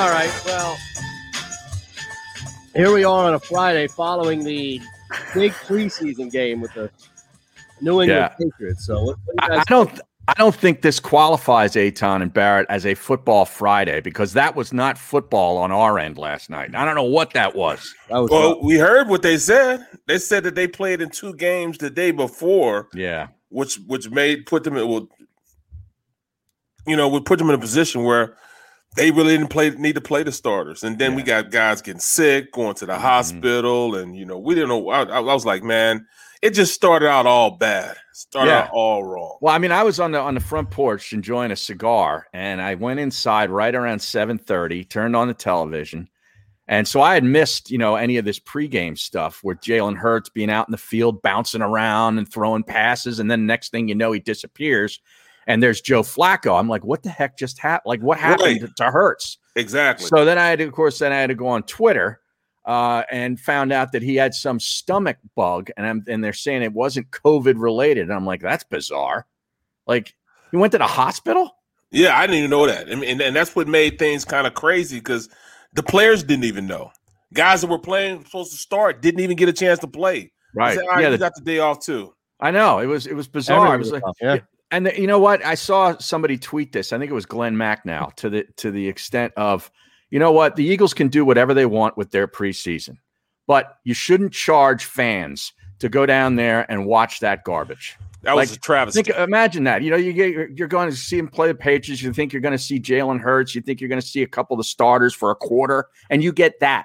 All right. Well, here we are on a Friday following the big preseason game with the New England Yeah. Patriots. So, what, what do you I, guys I don't. I don't think this qualifies Eytan and Barrett as a football Friday because that was not football on our end last night. I don't know what that was. That was Well, we heard what they said. They said that they played in two games the day before, Yeah, which which made put them in well, you know, would put them in a position where they really didn't play need to play the starters. And then we got guys getting sick, going to the Mm-hmm. hospital, and you know, we didn't know. I, I was like, man, it just started out all bad. Started Yeah. out all wrong. Well, I mean, I was on the on the front porch enjoying a cigar, and I went inside right around seven thirty. Turned on the television, and so I had missed, you know, any of this pregame stuff with Jalen Hurts being out in the field, bouncing around and throwing passes, and then next thing you know, he disappears, and there's Joe Flacco. I'm like, what the heck just happened? Like, what happened Right. to Hurts? Exactly. So then I had to, of course, then I had to go on Twitter uh, and found out that he had some stomach bug, and I'm, and they're saying it wasn't COVID related. And I'm like, that's bizarre. Like, he went to the hospital. Yeah, I didn't even know that. I mean, and, and that's what made things kind of crazy because the players didn't even know. Guys that were playing supposed to start didn't even get a chance to play. Right. They said, All right, Yeah, you the- got the day off too. I know it was it was bizarre. It was like, Everything yeah. And the, you know what? I saw somebody tweet this. I think it was Glenn Macnow to the to the extent of, you know what? The Eagles can do whatever they want with their preseason, but you shouldn't charge fans to go down there and watch that garbage. That was a travesty. Think, imagine that. You know, you get you're, you're going to see him play the Patriots. You think you're going to see Jalen Hurts. You think you're going to see a couple of the starters for a quarter, and you get that.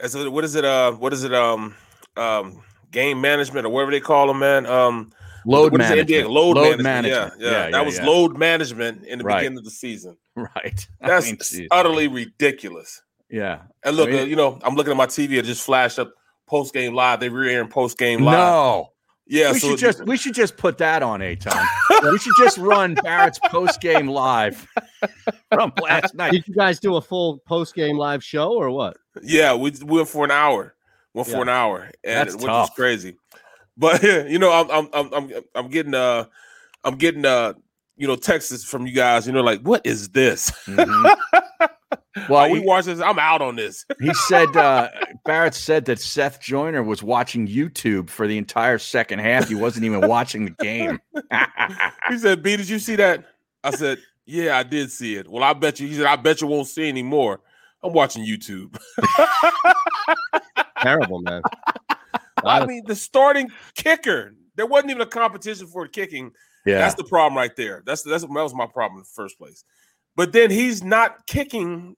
As a, what is it? Uh, what is it? Um, um, game management or whatever they call them, man. Um, Load what is it? management. NBA? Load, Load management. management. Yeah, yeah, Yeah, That yeah, was load management in the Right. beginning of the season. Right. I That's mean, utterly ridiculous. yeah. And look, I mean- uh, you know, I'm looking at my TV. It just flashed up post game live. They were airing post game live. No. Yeah, we so should just we should just put that on a time. we should just run Barrett's post game live from last night. Did you guys do a full post game live show or what? Yeah, we we went for an hour. Went for an hour, and That's which was crazy. But you know, I'm I'm I'm I'm, I'm getting uh I'm getting uh you know texts from you guys. You know, like what is this? Mhm. Well, Are we watch this? I'm out on this. he said uh, Barrett said that Seth Joyner was watching YouTube for the entire second half. He wasn't even watching the game. he said, "B, did you see that?" I said, "Yeah, I did see it." Well, I bet you. He said, "I bet you won't see anymore." I'm watching YouTube. Terrible, man. I mean, the starting kicker. There wasn't even a competition for kicking. yeah. That's the problem right there. That's that's that was my problem in the first place. But then he's not kicking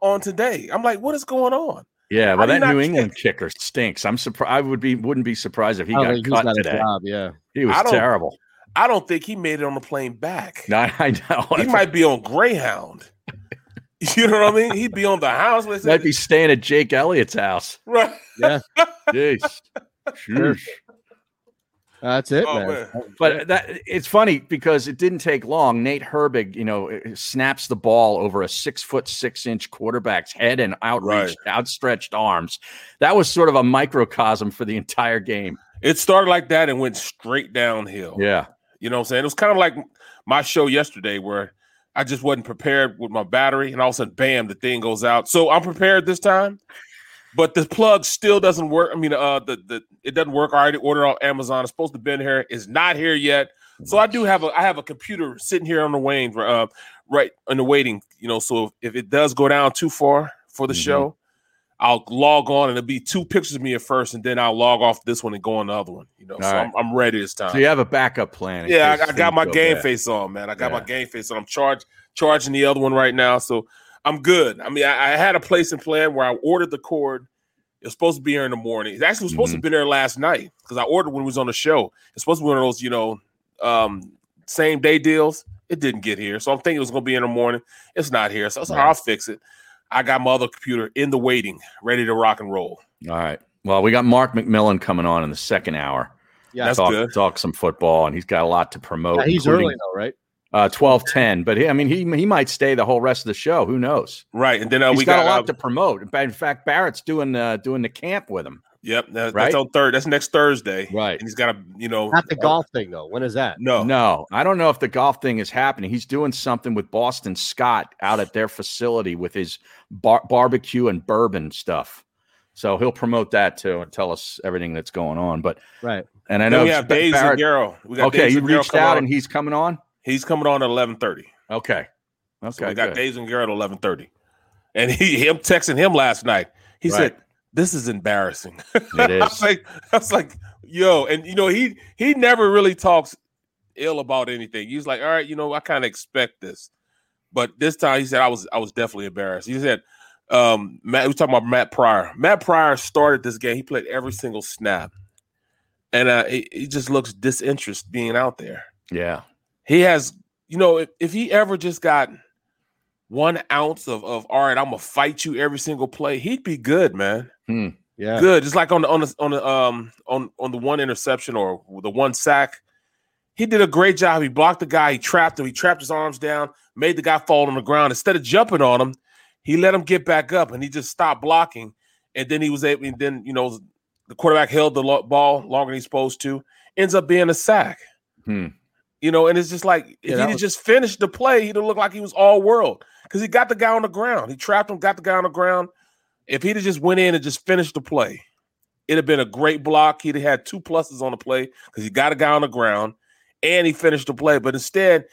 on today. I'm like, what is going on? yeah, How well, that not New kick? England kicker stinks. I'm surprised. I would be wouldn't be surprised if he got think he's cut got today. job, yeah. He was I terrible. I don't think he made it on the plane back. No, I know. He might be on Greyhound. You know what I mean? He'd be on the house. Let's say- might be staying at Jake Elliott's house. right. Yeah. Jeez. Sheesh. That's it, Oh, man. man. But that it's funny because it didn't take long. Nate Herbig, you know, eh, snaps the ball over a six foot six inch quarterback's head and outreached, outstretched arms. That was sort of a microcosm for the entire game. It started like that and went straight downhill. Yeah. You know what I'm saying? It was kind of like my show yesterday where I just wasn't prepared with my battery, and all of a sudden, bam, the thing goes out. So I'm prepared this time. but the plug still doesn't work. I mean, uh, the the it doesn't work. I already ordered on Amazon. It's supposed to be in here. It's not here yet. So I do have a I have a computer sitting here on the wing, uh, right in the waiting. You know, so if it does go down too far for the Mhm. show, I'll log on and it'll be two pictures of me at first, and then I'll log off this one and go on the other one. You know, so All right. I'm, I'm ready this time. So you have a backup plan. Yeah, I, I got my go game bad. face on, man. I got my game face on. I'm charged charging the other one right now, so I'm good. I mean, I, I had a place and plan where I ordered the cord. It's supposed to be here in the morning. It actually was supposed to Mhm. be there last night because I ordered when it was on the show. It's supposed to be one of those, you know, um, same day deals. It didn't get here, so I'm thinking it was going to be in the morning. It's not here, so I Right. I'll fix it. I got my other computer in the waiting, ready to rock and roll. All right. Well, we got Mark McMillan coming on in the second hour. Yeah, That's talk, good. talk some football, and he's got a lot to promote. Yeah, he's early though, right? Uh, twelve ten, but he, I mean, he he might stay the whole rest of the show. Who knows? Right, and then uh, He's we got, got, a lot uh, to promote. In fact- in fact, Barrett's doing uh, doing the camp with him. Yep, that, Right? that's on third. That's next Thursday, Right. And he's got a, you know, Not the uh, golf thing though. When is that? No, No, I don't know if the golf thing is happening. He's doing something with Boston Scott out at their facility with his bar- barbecue and bourbon stuff. So he'll promote that too and tell us everything that's going on. But Right. and I Then know we have Ba- Days Barrett- and Garrow. We got okay, Days you reached out on. and he's coming on. he's coming on at eleven thirty. Okay, okay, So we got good. Dave Zangaro at eleven thirty, and he him texting him last night. He Right. said, "This is embarrassing." It I was like, I was like, yo, and you know he he never really talks ill about anything. He's like, all right, you know, I kind of expect this, but this time he said I was I was definitely embarrassed. He said, um, Matt, we was talking about Matt Pryor. Matt Pryor started this game. He played every single snap, and uh, he, he just looks disinterested being out there Yeah, he has, you know, if, if he ever just got one ounce of, of all right, I'm gonna fight you every single play, he'd be good, man. Yeah. Good. Just like on the on the on the um on on the one interception or the one sack. He did a great job. He blocked the guy, he trapped him, he trapped his arms down, made the guy fall on the ground. Instead of jumping on him, he let him get back up and he just stopped blocking. And then he was able, and then you know, the quarterback held the lo- ball longer than he's supposed to, ends up being a sack. Hmm. You know, and it's just like if Yeah, he'd was- just finished the play, he'd have looked like he was all world because he got the guy on the ground. He trapped him, got the guy on the ground. If he'd have just went in and just finished the play, it'd have been a great block. He'd have had two pluses on the play because he got a guy on the ground and he finished the play. But instead,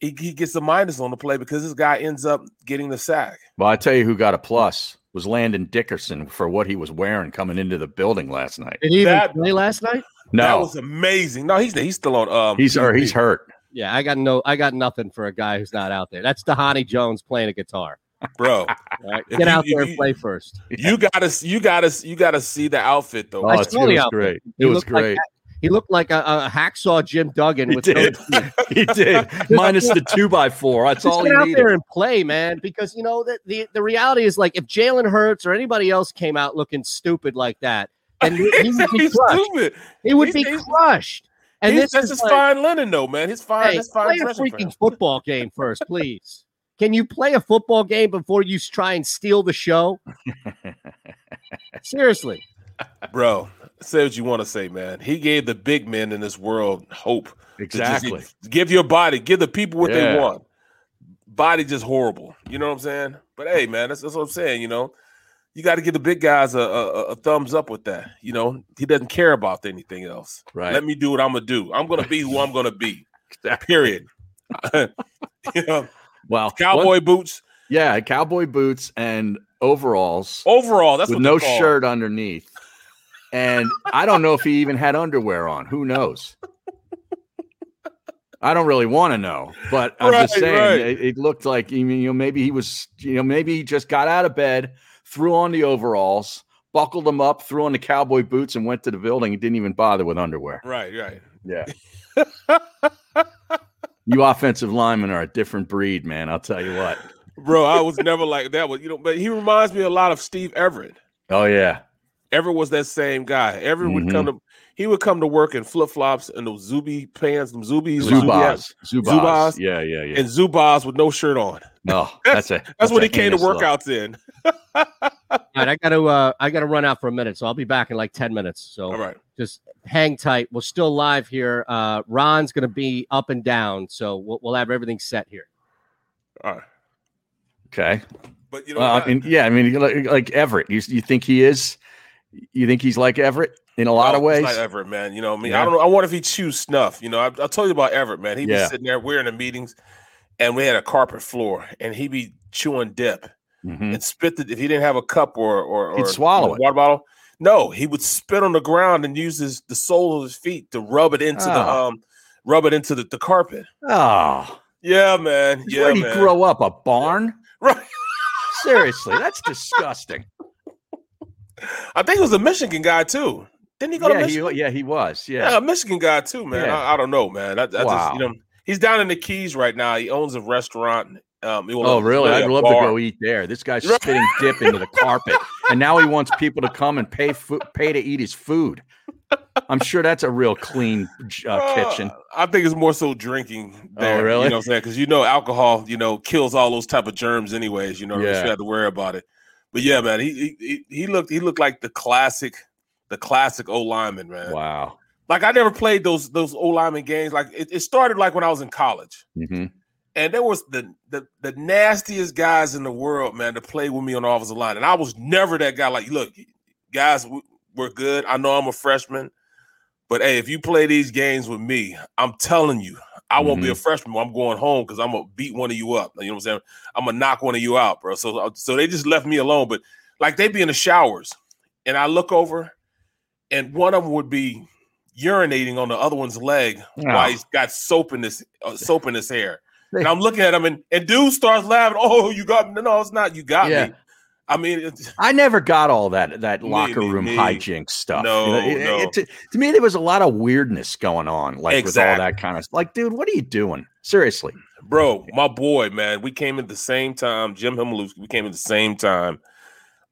he, he gets a minus on the play because this guy ends up getting the sack. well, I tell you who got a plus was Landon Dickerson for what he was wearing coming into the building last night. Did he even That- play last night? No, that was amazing. No, he's he's still on. Um, he's or he's hurt. Yeah, I got no I got nothing for a guy who's not out there. That's Dhani Jones playing a guitar. Bro. All right? If Get you- out if there and play first. You gotta, you gotta, you gotta see the outfit though. Oh, I it was outfit. great. He It was looked like great. He looked like a, a hacksaw Jim Duggan He with did. no he did minus the two by four. That's Just all get he out needed. there and play, man. Because you know that the the reality is like if Jalen Hurts or anybody else came out looking stupid like that, then he, he would be crushed. stupid. He would He's- be he's- crushed. And He's- this that's is his like, fine linen, though, man. His fine, hey, that's fine. play a freaking football game first, please. Can you play a football game before you try and steal the show? Seriously. bro. Say what you want to say, man. He gave the big men in this world hope. Exactly. give your body, give the people what they want. Body just horrible. You know what I'm saying? But hey, man, that's, that's what I'm saying. You know, you got to give the big guys a, a, a thumbs up with that. You know, he doesn't care about anything else. Right. Let me do what I'm gonna do. I'm gonna be who I'm gonna be. Period. you know, Well, cowboy one- boots. yeah, cowboy boots and overalls Overall, that's with no shirt underneath. And I don't know if he even had underwear on. Who knows? I don't really want to know, but I'm just saying right. it, it looked like you know maybe he was you know maybe he just got out of bed, threw on the overalls, buckled them up, threw on the cowboy boots, and went to the building. He didn't even bother with underwear. Right, right. Yeah. you offensive linemen are a different breed, man. I'll tell you what. Bro, I was never like that. Was you know, but he reminds me a lot of Steve Everitt. Oh yeah, Everitt was that same guy. Everitt would Mhm. come to he would come to work in flip flops and those Zuby pants, them Zubies, Zuby Zubaz. Zubaz. Zubaz. Yeah, yeah, yeah. and Zubaz with no shirt on. No, that's it. That's, what he came to heinous look. workouts in. All right, I gotta uh I gotta run out for a minute, so I'll be back in like 10 minutes. So All right. Just hang tight. We're still live here. Uh Ron's gonna be up and down, so we'll, we'll have everything set here. All right. Okay. But you know, Well, I- I mean, yeah, I mean, like, like Everitt. You, you think he is? You think he's like Everitt in a lot of ways? It's not Everitt, man. You know, what I mean, Yeah. I don't know. I wonder if he chews snuff. You know, I, I told you about Everitt, man. He be Yeah. sitting there. We're in the meetings, and we had a carpet floor, and he'd be chewing dip Mhm. and spit the. If he didn't have a cup or or, He'd or swallow it. water bottle, no, he would spit on the ground and use his the sole of his feet to rub it into the Oh. um, rub it into the, the carpet. Oh, Yeah, man. Yeah, where did he man. grow up? A barn? Right. Seriously, that's disgusting. I think it was a Michigan guy too. Didn't he go to Michigan? he, yeah, he was. Yeah, Yeah. a Michigan guy too, man. Yeah. I, I don't know, man. I, I just, Wow. you know, he's down in the Keys right now. He owns a restaurant. Um, Oh, really? I'd love bar. to go eat there. This guy's spitting dip into the carpet, and now he wants people to come and pay fu- pay to eat his food. I'm sure that's a real clean uh, kitchen. Uh, I think it's more so drinking. Oh, There, really? You know what I'm saying? Because you know, alcohol, you know, kills all those type of germs, anyways. You know, Yeah. you have to worry about it. But yeah, man, he he, he- looked he looked like the classic, the classic O lineman, man. Wow. Like I never played those those O lineman games. Like it, it started like when I was in college. hmm and there was the, the the nastiest guys in the world, man, to play with me on the offensive line. And I was never that guy. Like, look, guys, we- we're good. I know I'm a freshman, but hey, if you play these games with me, I'm telling you, I won't be a freshman. I'm going home because I'm gonna beat one of you up. You know what I'm saying? I'm gonna knock one of you out, bro. So uh, so they just left me alone. But like they be in the showers, and I look over, and one of them would be urinating on the other one's leg while Oh. he's got soap in his uh, soap in his hair. And I'm looking at him, and, and dude starts laughing. Oh, you got me. No, it's not. You got Yeah. me. I mean, it's, I never got all that that Me- locker room me. hijinks stuff. No, You know, it- no. it- to, to me, there was a lot of weirdness going on, like with all that kind of like, dude, what are you doing? Seriously. bro, my boy, man. We came at the same time. Jim Himmelowski, we came at the same time.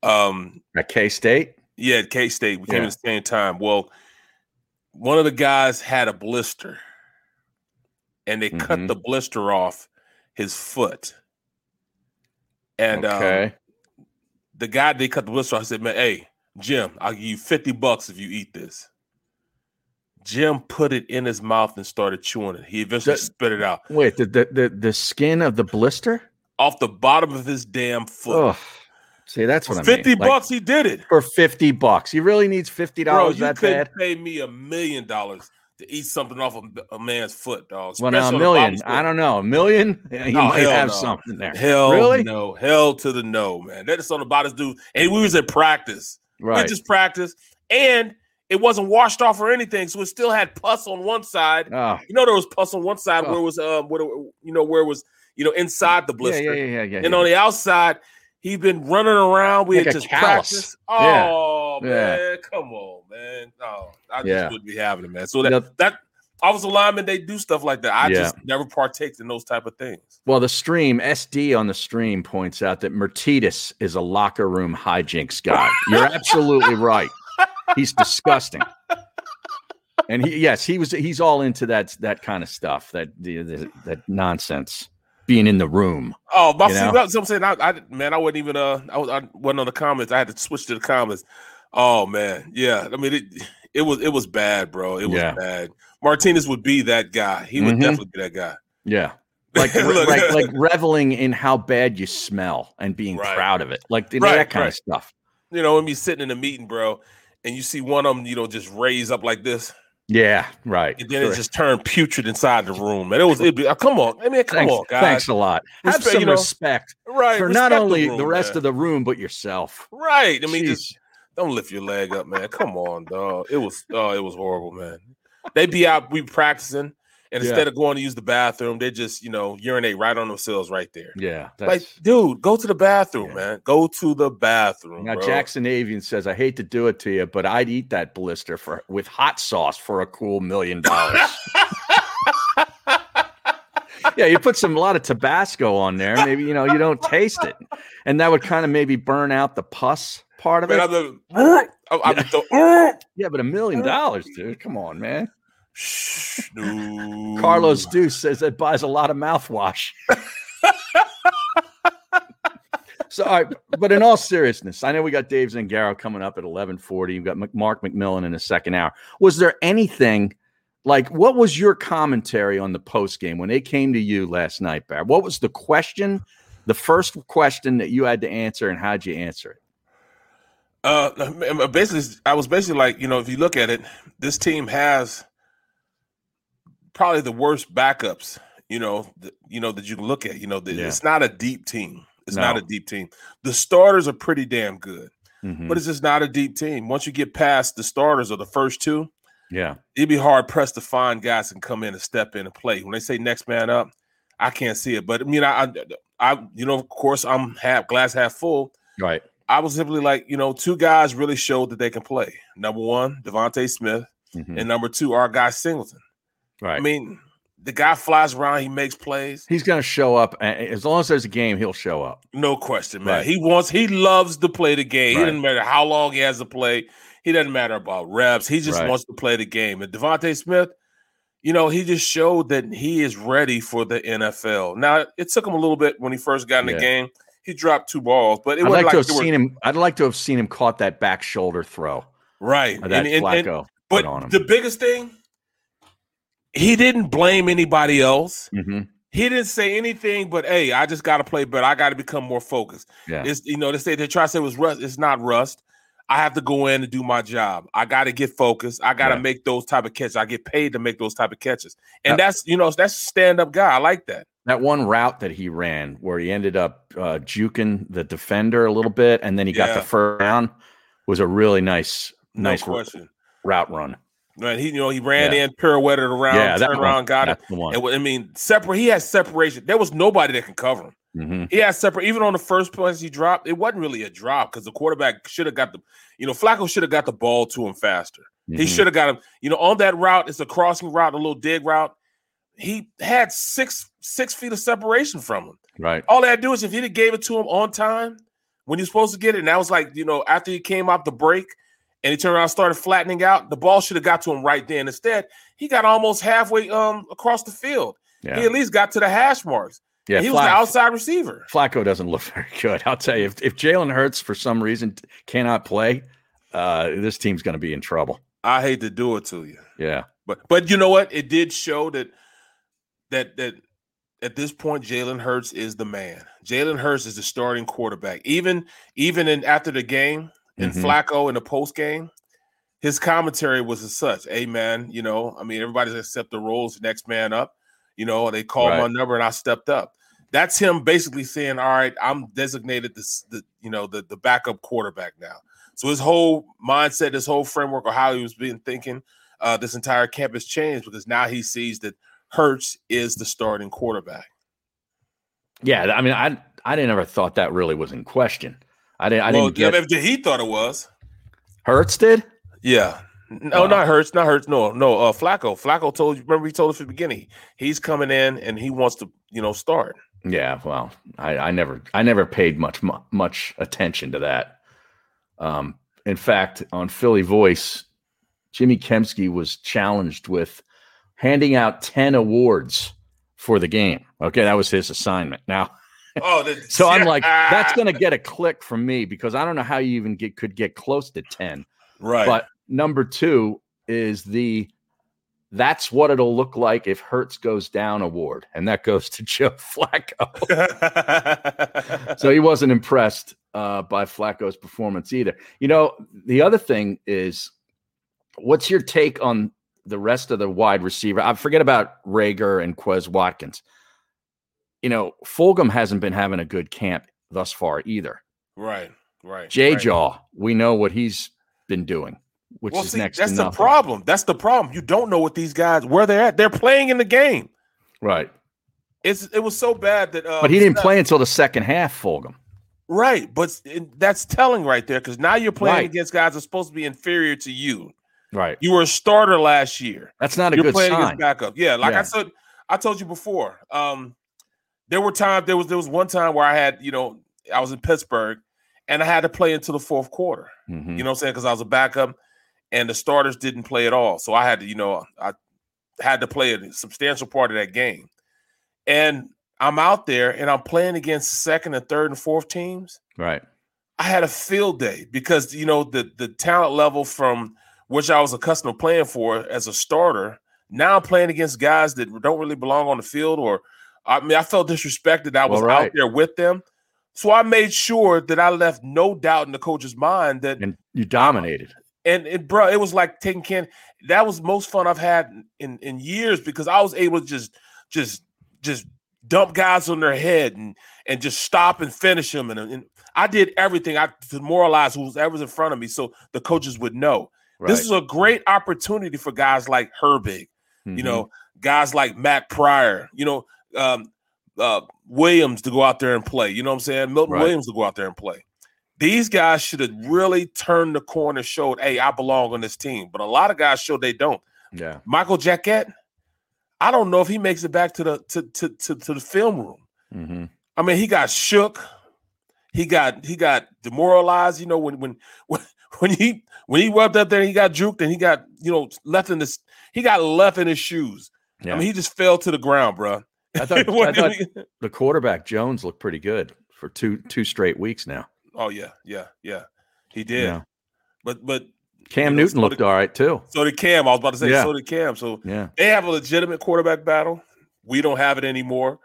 Um, At K State? yeah, at K State, we came Yeah. at the same time. Well, one of the guys had a blister, and they cut Mhm. the blister off his foot. And um, the guy they cut the blister off said, "Man, hey, Jim, I'll give you fifty bucks if you eat this." Jim put it in his mouth and started chewing it. He eventually That- spit it out Wait, the, the the the skin of the blister? off the bottom of his damn foot. Oh, see, that's what I mean. Fifty Like, bucks, he did it. for fifty bucks. He really needs fifty dollars you couldn't bad? pay me a million dollars to eat something off a, a man's foot, dog. Well, now a the million. I don't know. A million? Yeah, you Oh, might have no. something there. Hell Really? no, hell to the no, man. That's on about his dude. And we was at practice. Right. We just practice, and it wasn't washed off or anything, so it still had pus on one side. Oh, You know, there was pus on one side Oh. where it was um, where you know where it was you know inside the blister, yeah, yeah, yeah, yeah. and on the outside, he'd been running around. We Like had just callus. Yeah. Oh Yeah. man, come on, man. Oh, I just wouldn't be having it, man. So that You know- that offensive linemen, they do stuff like that. I Yeah. just never partaked in those type of things. Well, the stream SD on the stream points out that Mertitas is a locker room hijinks guy. You're absolutely right. He's disgusting. And he, yes, he was. He's all into that that kind of stuff. That the, the, that nonsense. Being in the room. Oh, see, know? that's what I'm saying. I, I man, I wasn't even uh, I was I wasn't on the comments. I had to switch to the comments. Oh man, yeah. I mean, it it was it was bad, bro. It was Yeah. bad. Martinez would be that guy. He would Mhm. definitely be that guy. Yeah. Like, Look. like like reveling in how bad you smell and being Right. proud of it. Like you know, Right, that kind right. of stuff. you know, when me sitting in a meeting, bro, and you see one of them, you know, just raise up like this, Yeah, right. and then Sure. it just turned putrid inside the room. And it was, it'd be, oh, come on, I mean, come thanks, on, guys, thanks a lot. Have Respect, some you know, respect right? for not respect only room, the rest man. of the room but yourself. right. I mean, Jeez. just don't lift your leg up, man. Come on, dog. It was, oh, it was horrible, man. They be out, we practicing, and Yeah. instead of going to use the bathroom, they just, you know, urinate right on themselves right there. yeah, Like, dude, go to the bathroom, Yeah. man. Go to the bathroom. Now bro. Jackson Avian says, "I hate to do it to you, but I'd eat that blister for with hot sauce for a cool million dollars." yeah, you put some a lot of Tabasco on there. Maybe you know you don't taste it, and that would kind of maybe burn out the pus part of Man, it. I'm the, I, I'm the, oh, oh, Yeah, but a million dollars, dude. Come on, man. Shh, no. Carlos Deuce says that buys a lot of mouthwash. so, all right, but in all seriousness, I know we got Dave Zangaro coming up at eleven forty. You've got Mark McMillan in the second hour. Was there anything like what was your commentary on the post game when they came to you last night, Barry? What was the question? The first question that you had to answer, and how'd you answer it? Uh, basically, I was basically like, you know, if you look at it, this team has probably the worst backups. You know, you know that you can look at. You know, the, Yeah. it's not a deep team. It's No. not a deep team. The starters are pretty damn good, Mhm. but it's just not a deep team. Once you get past the starters or the first two, yeah, it'd be hard pressed to find guys and come in and step in and play. When they say next man up, I can't see it. But I mean, I, I, I you know, of course, I'm half glass half full. right. I was simply like, you know, two guys really showed that they can play. Number one, Devonta Smith, Mhm. and number two, our guy Singleton. Right. I mean, the guy flies around, he makes plays, He's going to show up. As long as there's a game, he'll show up. no question, man. Right. He wants, he loves to play the game. Right. He doesn't matter how long he has to play. He doesn't matter about reps. He just Right. wants to play the game. And Devonta Smith, you know, he just showed that he is ready for the NFL. Now, it took him a little bit when he first got in Yeah. the game. He dropped two balls, but it I'd like like to have were- seen him. I'd like to have seen him caught that back shoulder throw right. that And- and- and- Flacco But on him. the biggest thing, he didn't blame anybody else. Mhm. He didn't say anything but, "Hey, I just got to play better. I got to become more focused." Yeah. It's you know they say they try to say it was rust. It's not rust. I have to go in and do my job. I got to get focused. I got to Yeah. make those type of catches. I get paid to make those type of catches, and that's you know that's a stand up guy. I like that. That one route that he ran where he ended up uh, juking the defender a little bit and then he got the first down was a really nice, No nice question. route run. Right? He you know he ran Yeah. in, pirouetted around, yeah, turned one, around, got it. that's one. And I mean, separate. He has separation. There was nobody that can cover him. Mhm. He had separate. Even on the first points he dropped, it wasn't really a drop because the quarterback should have got the. You know, Flacco should have got the ball to him faster. He Mhm. should have got him. You know, on that route, it's a crossing route, a little dig route. He had six six feet of separation from him. Right. All they had to do is if he'd have gave it to him on time when you're supposed to get it, and that was like you know after he came off the break and he turned around and started flattening out, the ball should have got to him right then. Instead, he got almost halfway um across the field. Yeah. He at least got to the hash marks. yeah. he was the outside receiver. Flacco doesn't look very good. I'll tell you, if, if Jalen Hurts for some reason cannot play, uh, this team's going to be in trouble. I hate to do it to you, Yeah. but but you know what? It did show that that that at this point, Jalen Hurts is the man. Jalen Hurts is the starting quarterback. Even even in after the game in Mhm. Flacco in the post game, his commentary was as such. Hey man, you know, I mean, everybody's accept the roles, next man up. You know, they called my number and I stepped up. That's him basically saying, "All right, I'm designated this, the you know, the the backup quarterback now." So his whole mindset, his whole framework of how he was being thinking, uh, this entire camp has changed because now he sees that Hurts is the starting quarterback. Yeah. I mean, I, I didn't ever thought that really was in question. I didn't, I well, didn't get yeah, he thought it was. Hurts did. Yeah. No, Wow. not Hurts, not Hurts. No, no. Uh, Flacco. Flacco told you. Remember, he told us at the beginning. He's coming in and he wants to, you know, start. Yeah, well, I, I never I never paid much mu- much attention to that. Um, in fact, on Philly Voice, Jimmy Kempski was challenged with handing out ten awards for the game. Okay, that was his assignment. Now, Oh, the, so I'm like, that's going to get a click from me because I don't know how you even get could get close to ten. right. But number two is the that's what it'll look like if Hurts goes down award, and that goes to Joe Flacco. so he wasn't impressed uh, by Flacco's performance either. You know, the other thing is, what's your take on the rest of the wide receiver? I forget about Reagor and Quez Watkins. You know, Fulgham hasn't been having a good camp thus far either. right. Right. J right. Jaw, we know what he's been doing, which Well, is see, next that's to the problem. That's the problem. You don't know what these guys where they're at. They're playing in the game. Right, It's it was so bad that. Uh, but he didn't play until the second half. Fulgham. Right, but that's telling right there because now you're playing Right. against guys that are supposed to be inferior to you. Right, You were a starter last year. that's not a you're good playing sign. against backup. Yeah, like Yeah. I said, I told you before. Um, there were times there was there was one time where I had you know I was in Pittsburgh and I had to play into the fourth quarter. Mhm. You know what I'm saying? Because I was a backup and the starters didn't play at all, so I had to you know I had to play a substantial part of that game. And I'm out there and I'm playing against second and third and fourth teams. Right, I had a field day because you know the the talent level from which I was accustomed to playing for as a starter. Now I'm playing against guys that don't really belong on the field or I mean, I felt disrespected. I was right. out there with them. So I made sure that I left no doubt in the coach's mind that And you dominated. and it bro, it was like taking can that was most fun I've had in in years because I was able to just just just dump guys on their head and and just stop and finish them and, and I did everything I to demoralize whoever's in front of me so the coaches would know. Right. This is a great opportunity for guys like Herbig, Mhm. you know, guys like Matt Pryor, you know, um, uh, Williams to go out there and play. You know what I'm saying? Milton Right. Williams to go out there and play. These guys should have really turned the corner, showed, hey, I belong on this team. But a lot of guys show they don't. yeah. Michael Jacquet, I don't know if he makes it back to the to to to, to the film room. hmm I mean, he got shook. He got he got demoralized. You know, when when when when he when he rubbed up there, he got juked and he got you know left in this. He got left in his shoes. Yeah. I mean, he just fell to the ground, bro. I thought, I thought the quarterback Jones looked pretty good for two two straight weeks now. oh yeah, yeah, yeah. He did. Yeah. But but Cam You know, Newton so looked all right too. so did Cam. I was about to say Yeah. so did Cam. So Yeah. they have a legitimate quarterback battle. We don't have it anymore.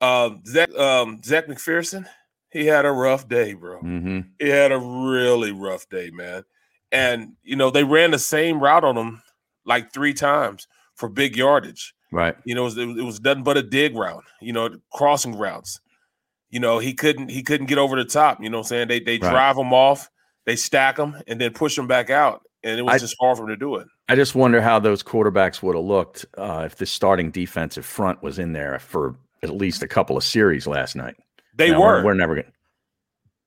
Um, Zech um, Zech McPhearson, he had a rough day, bro. hmm He had a really rough day, man. And you know, they ran the same route on him like three times for big yardage. Right. You know, it was, it was, nothing but a dig route, you know, crossing routes. You know, he couldn't he couldn't get over the top. You know what I'm saying? They they Right. drive him off, they stack him, and then push him back out. And it was I- just hard for him to do it. I just wonder how those quarterbacks would have looked uh, if the starting defensive front was in there for at least a couple of series last night. They Now, were. We're, never going to.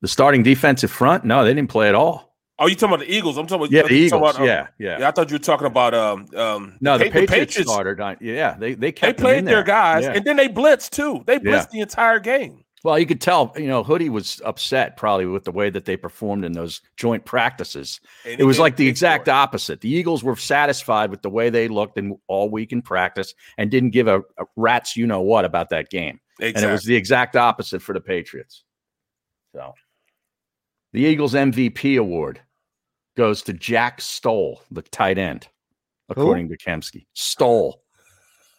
The starting defensive front? No, they didn't play at all. Oh, you talking about the Eagles? I'm talking about Yeah, the Eagles. about, um, yeah, yeah, Yeah, I thought you were talking about um um No, the Pa- Patriots, started. on- Yeah, they they They kept them played their guys, Yeah. and then they blitzed too. They blitzed Yeah. the entire game. Well, you could tell, you know, Hoodie was upset probably with the way that they performed in those joint practices. And It was like the exact it. opposite. The Eagles were satisfied with the way they looked in all week in practice and didn't give a, a rat's you know what about that game. Exactly. And it was the exact opposite for the Patriots. So the Eagles MVP award goes to Jack Stoll, the tight end, according to Kempski. Stoll.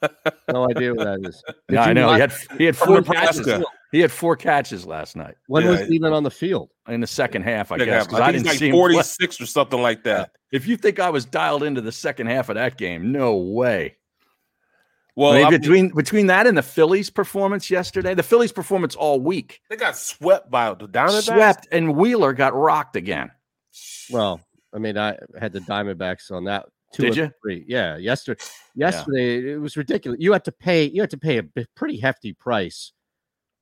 No idea what that is. Did Yeah, I you know. He had he had four catches. He had four catches last night when Yeah. was he even on the field? in the second half, I Second guess, half. because I I, didn't he's see like him. 46 or something like that. If you think I was dialed into the second half of that game, no way. Well, I mean, I mean, between between that and the Phillies' performance yesterday, the Phillies' performance all week they got swept by the Diamondbacks. swept, and Wheeler got rocked again. Well, I mean, I had the Diamondbacks on that. Two Did you? Three. Yeah. Yesterday, yesterday it was ridiculous. You had to pay. You had to pay a pretty hefty price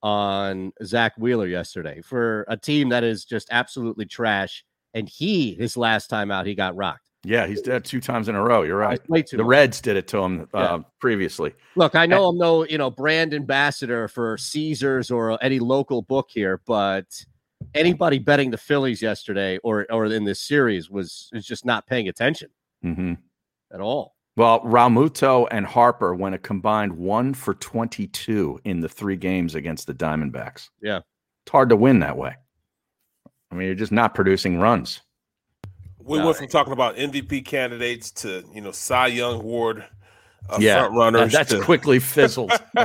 on Zack Wheeler yesterday for a team that is just absolutely trash. And he, his last time out, he got rocked. Yeah, he's dead two times in a row. You're right. The much. Reds did it to him uh, Yeah. previously. Look, I know I'm no, you know, brand ambassador for Caesars or any local book here, but anybody betting the Phillies yesterday or or in this series was is just not paying attention hmm at all. Well, Realmuto and Harper went a combined one for 22 in the three games against the Diamondbacks. Yeah. It's hard to win that way. I mean, you're just not producing runs. We No. went from talking about MVP candidates to you know Cy Young Award uh, Yeah, front runners. That's to, quickly fizzled.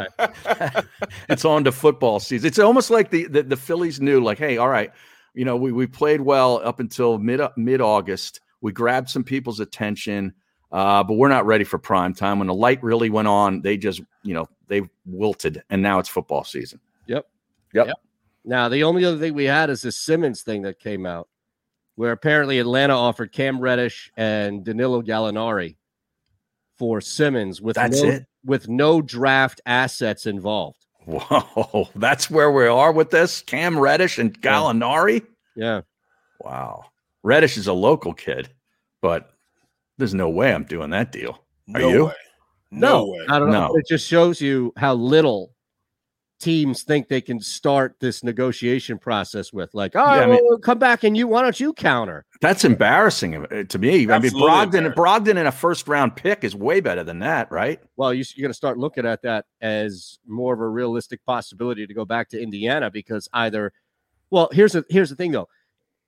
it's on to football season. It's almost like the, the the Phillies knew, like, hey, all right, you know, we we played well up until mid mid August. We grabbed some people's attention, uh, but we're not ready for prime time. When the light really went on, they just, you know, they wilted, and now it's football season. Yep. Yep. Yep. Now, the only other thing we had is this Simmons thing that came out, where apparently Atlanta offered Cam Reddish and Danilo Gallinari for Simmons with That's no, it? with no draft assets involved. Whoa, that's where we are with this. Cam Reddish and Gallinari. Yeah. Wow, Reddish is a local kid, but there's no way I'm doing that deal. Are no you? way. No, way. I don't know. No. It just shows you how little teams think they can start this negotiation process with. Like, oh, I mean- well, come back and you, why don't you counter? That's embarrassing uh, to me. I mean, Absolutely Brogdon, embarrassing. Brogdon in a first round pick is way better than that, right? Well, you, you're going to start looking at that as more of a realistic possibility to go back to Indiana because either, well, here's a here's the thing though,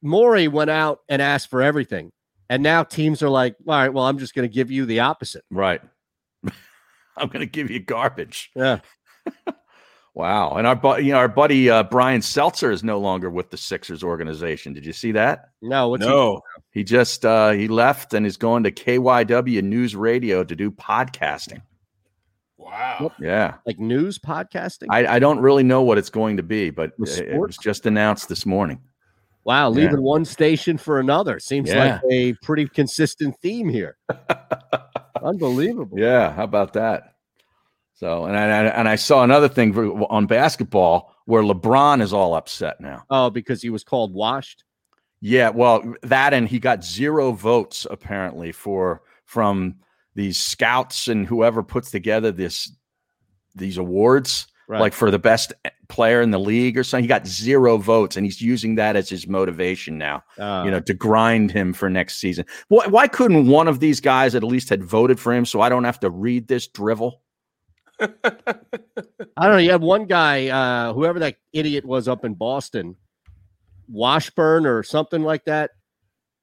Morey went out and asked for everything, and now teams are like, all right, well, I'm just going to give you the opposite. Right. I'm going to give you garbage. Yeah. Wow. And our buddy, you know, our buddy uh, Brian Seltzer is no longer with the Sixers organization. Did you see that? No. no. He, he just uh, he left and is going to KYW News Radio to do podcasting. Wow. Yeah. Like news podcasting? I, I don't really know what it's going to be, but it, it was just announced this morning. Wow, leaving yeah. one station for another seems yeah. like a pretty consistent theme here. Unbelievable. Yeah, how about that? So, and I and I saw another thing on basketball where LeBron is all upset now. Oh, because he was called washed. Yeah, well, that and he got zero votes apparently for from these scouts and whoever puts together this these awards, right. like for the best player in the league or something. He got zero votes, and he's using that as his motivation now. Uh, you know, to grind him for next season. Why, why couldn't one of these guys at least had voted for him so I don't have to read this drivel? I don't know. You have one guy, uh, whoever that idiot was up in Boston, Washburn or something like that.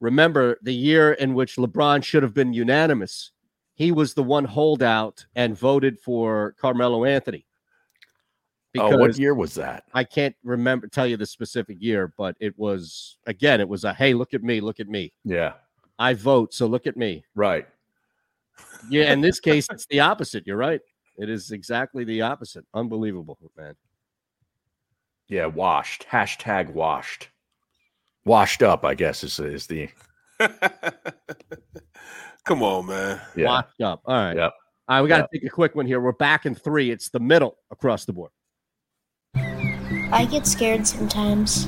Remember the year in which LeBron should have been unanimous. He was the one holdout and voted for Carmelo Anthony. oh, what year was that? I can't remember tell you the specific year, but it was again, it was a hey, look at me, look at me. Yeah. I vote, so look at me. Right. Yeah, in this case, it's the opposite. You're right. It is exactly the opposite. Unbelievable, man. Yeah, washed. Hashtag washed. Washed up, I guess, is, is the. Come on, man. Yeah. Washed up. All right. Yep. All right, we got to yep. take a quick one here. We're back in three. It's the middle across the board. I get scared sometimes.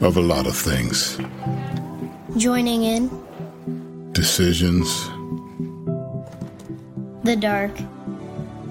Of a lot of things. Joining in. Decisions. The dark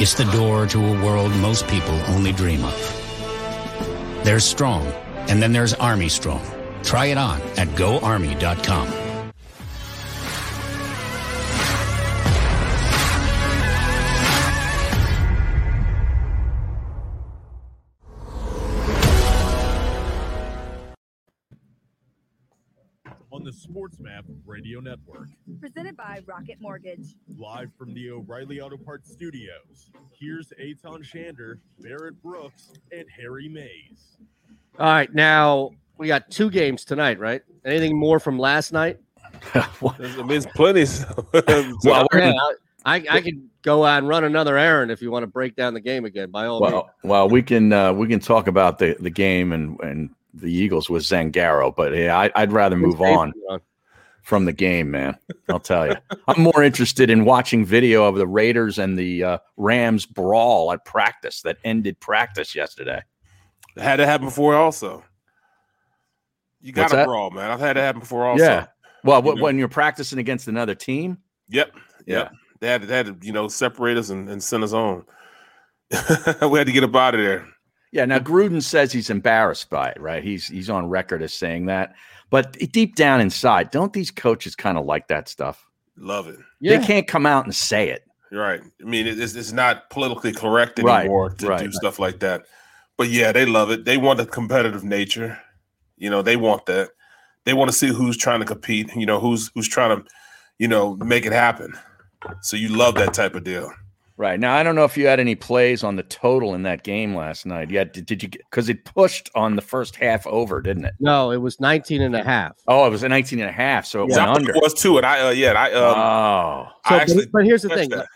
It's the door to a world most people only dream of. There's Strong, and then there's Army Strong. Try it on at goarmy.com. SportsMap Radio Network. Presented by Rocket Mortgage. Live from the O'Reilly Auto Parts Studios. Here's Eytan Shander, Barrett Brooks, and Harry Mayes. All right, now we got two games tonight, right? Anything more from last night? I mean, plenty. well, yeah, I, I could go out and run another errand if you want to break down the game again. By all well, means. well, we can uh, we can talk about the the game and and the Eagles with Zangaro, but yeah, I, I'd rather move on from the game, man. I'll tell you, I'm more interested in watching video of the Raiders and the uh, Rams brawl at practice that ended practice yesterday. It had to happen before, also. You got to brawl, man. I've had to happen before, also. Yeah. Well, You know? when you're practicing against another team, Yep. Yep. They had, they had to, you know, separate us and, and send us on. we had to get up out of there. Yeah, now Gruden says he's embarrassed by it, right? He's he's on record as saying that. But deep down inside, don't these coaches kind of like that stuff? Love it. They can't come out and say it. Right. I mean, it's, it's not politically correct Right, anymore to right, do right. stuff like that. But yeah, they love it. They want a competitive nature. You know, they want that. They want to see who's trying to compete. You know, who's who's trying to, you know, make it happen. So you love that type of deal. Right. Now, I don't know if you had any plays on the total in that game last night. Yeah, did, did you because it pushed on the first half over, didn't it? No, it was 19 and a half. Oh, it was a 19 and a half, so it Yeah, went under. it was two, And I, uh, yeah, I, um, oh, So, I but- actually, but, here's the thing, that.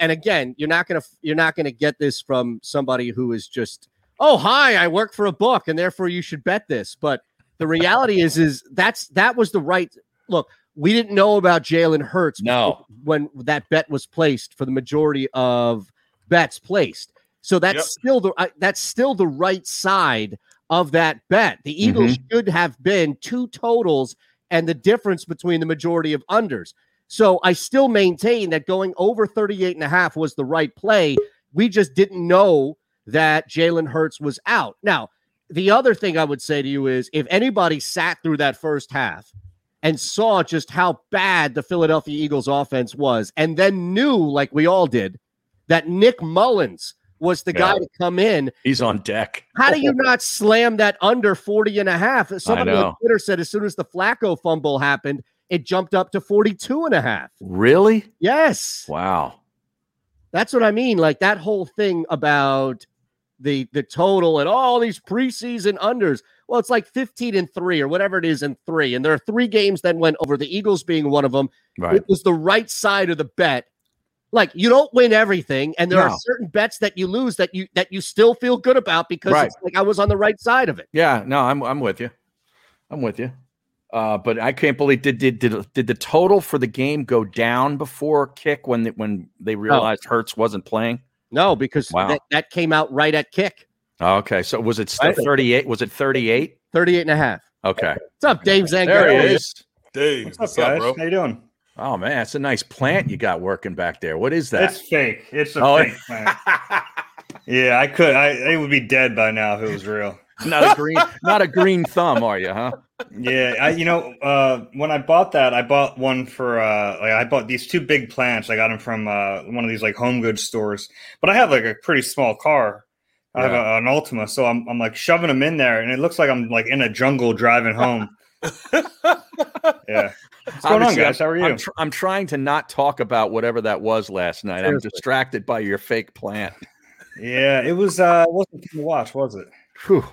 And again, you're not gonna you're not gonna get this from somebody who is just, oh hi, I work for a book, and therefore you should bet this. But the reality is, is that's that was the right look. We didn't know about Jalen Hurts No. when that bet was placed for the majority of bets placed. So that's Yep. still the uh, that's still the right side of that bet. The Eagles should have been two totals and the difference between the majority of unders. So I still maintain that going over 38 and a half was the right play. We just didn't know that Jalen Hurts was out. Now, the other thing I would say to you is if anybody sat through that first half and saw just how bad the Philadelphia Eagles offense was, and then knew, like we all did, that Nick Mullens was the guy to come in. He's on deck. How do you not slam that under 40 and a half? Somebody on. Twitter said as soon as the Flacco fumble happened, it jumped up to 42 and a half. Really? Yes. Wow. That's what I mean. Like that whole thing about the the total and all these preseason unders. Well, it's like 15 and 3 or whatever it is in 3 and there are 3 games that went over the Eagles being one of them. Right. It was the right side of the bet. Like you don't win everything and there are certain bets that you lose that you that you still feel good about because Right. it's like I was on the right side of it. Yeah, no, I'm I'm with you. I'm with you. Uh, but I can't believe did did did did the total for the game go down before kick when they, when they realized Hurts wasn't playing? No, because Wow. that, that came out right at kick. Okay, so was it still 38? Was it 38? 38 and a half. Okay. What's up, Dave Zangaro? There he is. Dave, What's up, guys? How you doing? Oh man, that's a nice plant you got working back there. What is that? It's fake. It's a Oh, fake plant. yeah, I could. I it would be dead by now if it was real. not a green, not a green thumb, are you? Huh? Yeah, I you know uh, when I bought that, I bought one for uh, like I bought these two big plants. I got them from uh, one of these like home goods stores. But I have like a pretty small car. I have a, an Altima, so I'm I'm like shoving them in there, and it looks like I'm like in a jungle driving home. yeah. What's going on, guys? How are you? I'm, tr- I'm trying to not talk about whatever that was last night. I'm distracted by your fake plant. yeah, it was. uh it wasn't fun to watch, was it? Whew.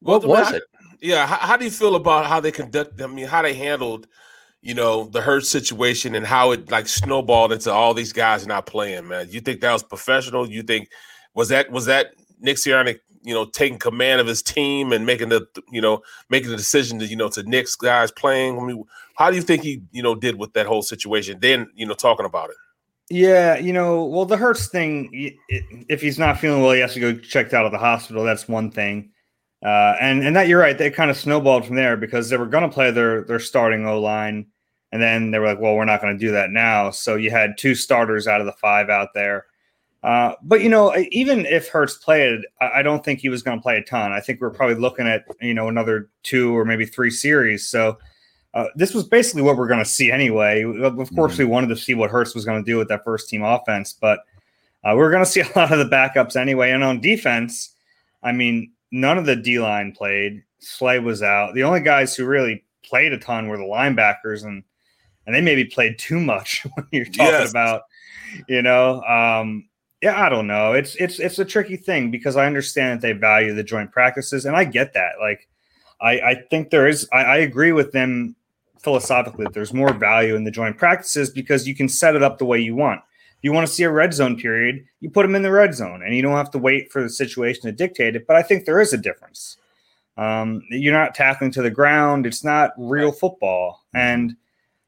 What I mean, was how- it? Yeah. How, how do you feel about how they conduct? I mean, how they handled, you know, the hurt situation and how it like snowballed into all these guys not playing. Man, you think that was professional? You think was that was that Nick Sirianni, you know, taking command of his team and making the you know making the decision to you know to Nick's guys playing? I mean, how do you think he you know did with that whole situation? Then you know talking about it. Yeah, you know, well, the Hurts thing, if he's not feeling well, he has to go checked out of the hospital. That's one thing. Uh, and and that you're right, they kind of snowballed from there because they were going to play their their starting O line, and then they were like, well, we're not going to do that now. So you had two starters out of the five out there. Uh, but you know, even if Hurts played, I, don't think he was going to play a ton. I think we're probably looking at you know another two or maybe three series. So uh, this was basically what we're going to see anyway. Of course, we wanted to see what Hurts was going to do with that first team offense, but uh, we're going to see a lot of the backups anyway. And on defense, I mean, none of the D line played. Slay was out. The only guys who really played a ton were the linebackers, and and they maybe played too much when you're talking yes. about, you know, um, yeah, I don't know. It's it's it's a tricky thing because I understand that they value the joint practices, and I get that. Like, I I think there is. I, I agree with them philosophically that there's more value in the joint practices because you can set it up the way you want. If you want to see a red zone period, you put them in the red zone, and you don't have to wait for the situation to dictate it. But I think there is a difference. Um, you're not tackling to the ground. It's not real football, and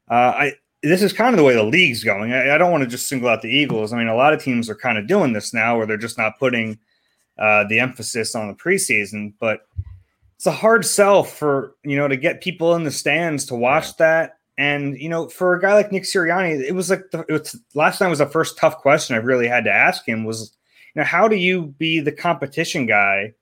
uh, I this is kind of the way the league's going. I, I don't want to just single out the Eagles. I mean, a lot of teams are kind of doing this now, where they're just not putting uh, the emphasis on the preseason. But it's a hard sell for you know to get people in the stands to watch that. And you know, for a guy like Nick Sirianni, it was like the, it was, last time was the first tough question I really had to ask him was, you know, how do you be the competition guy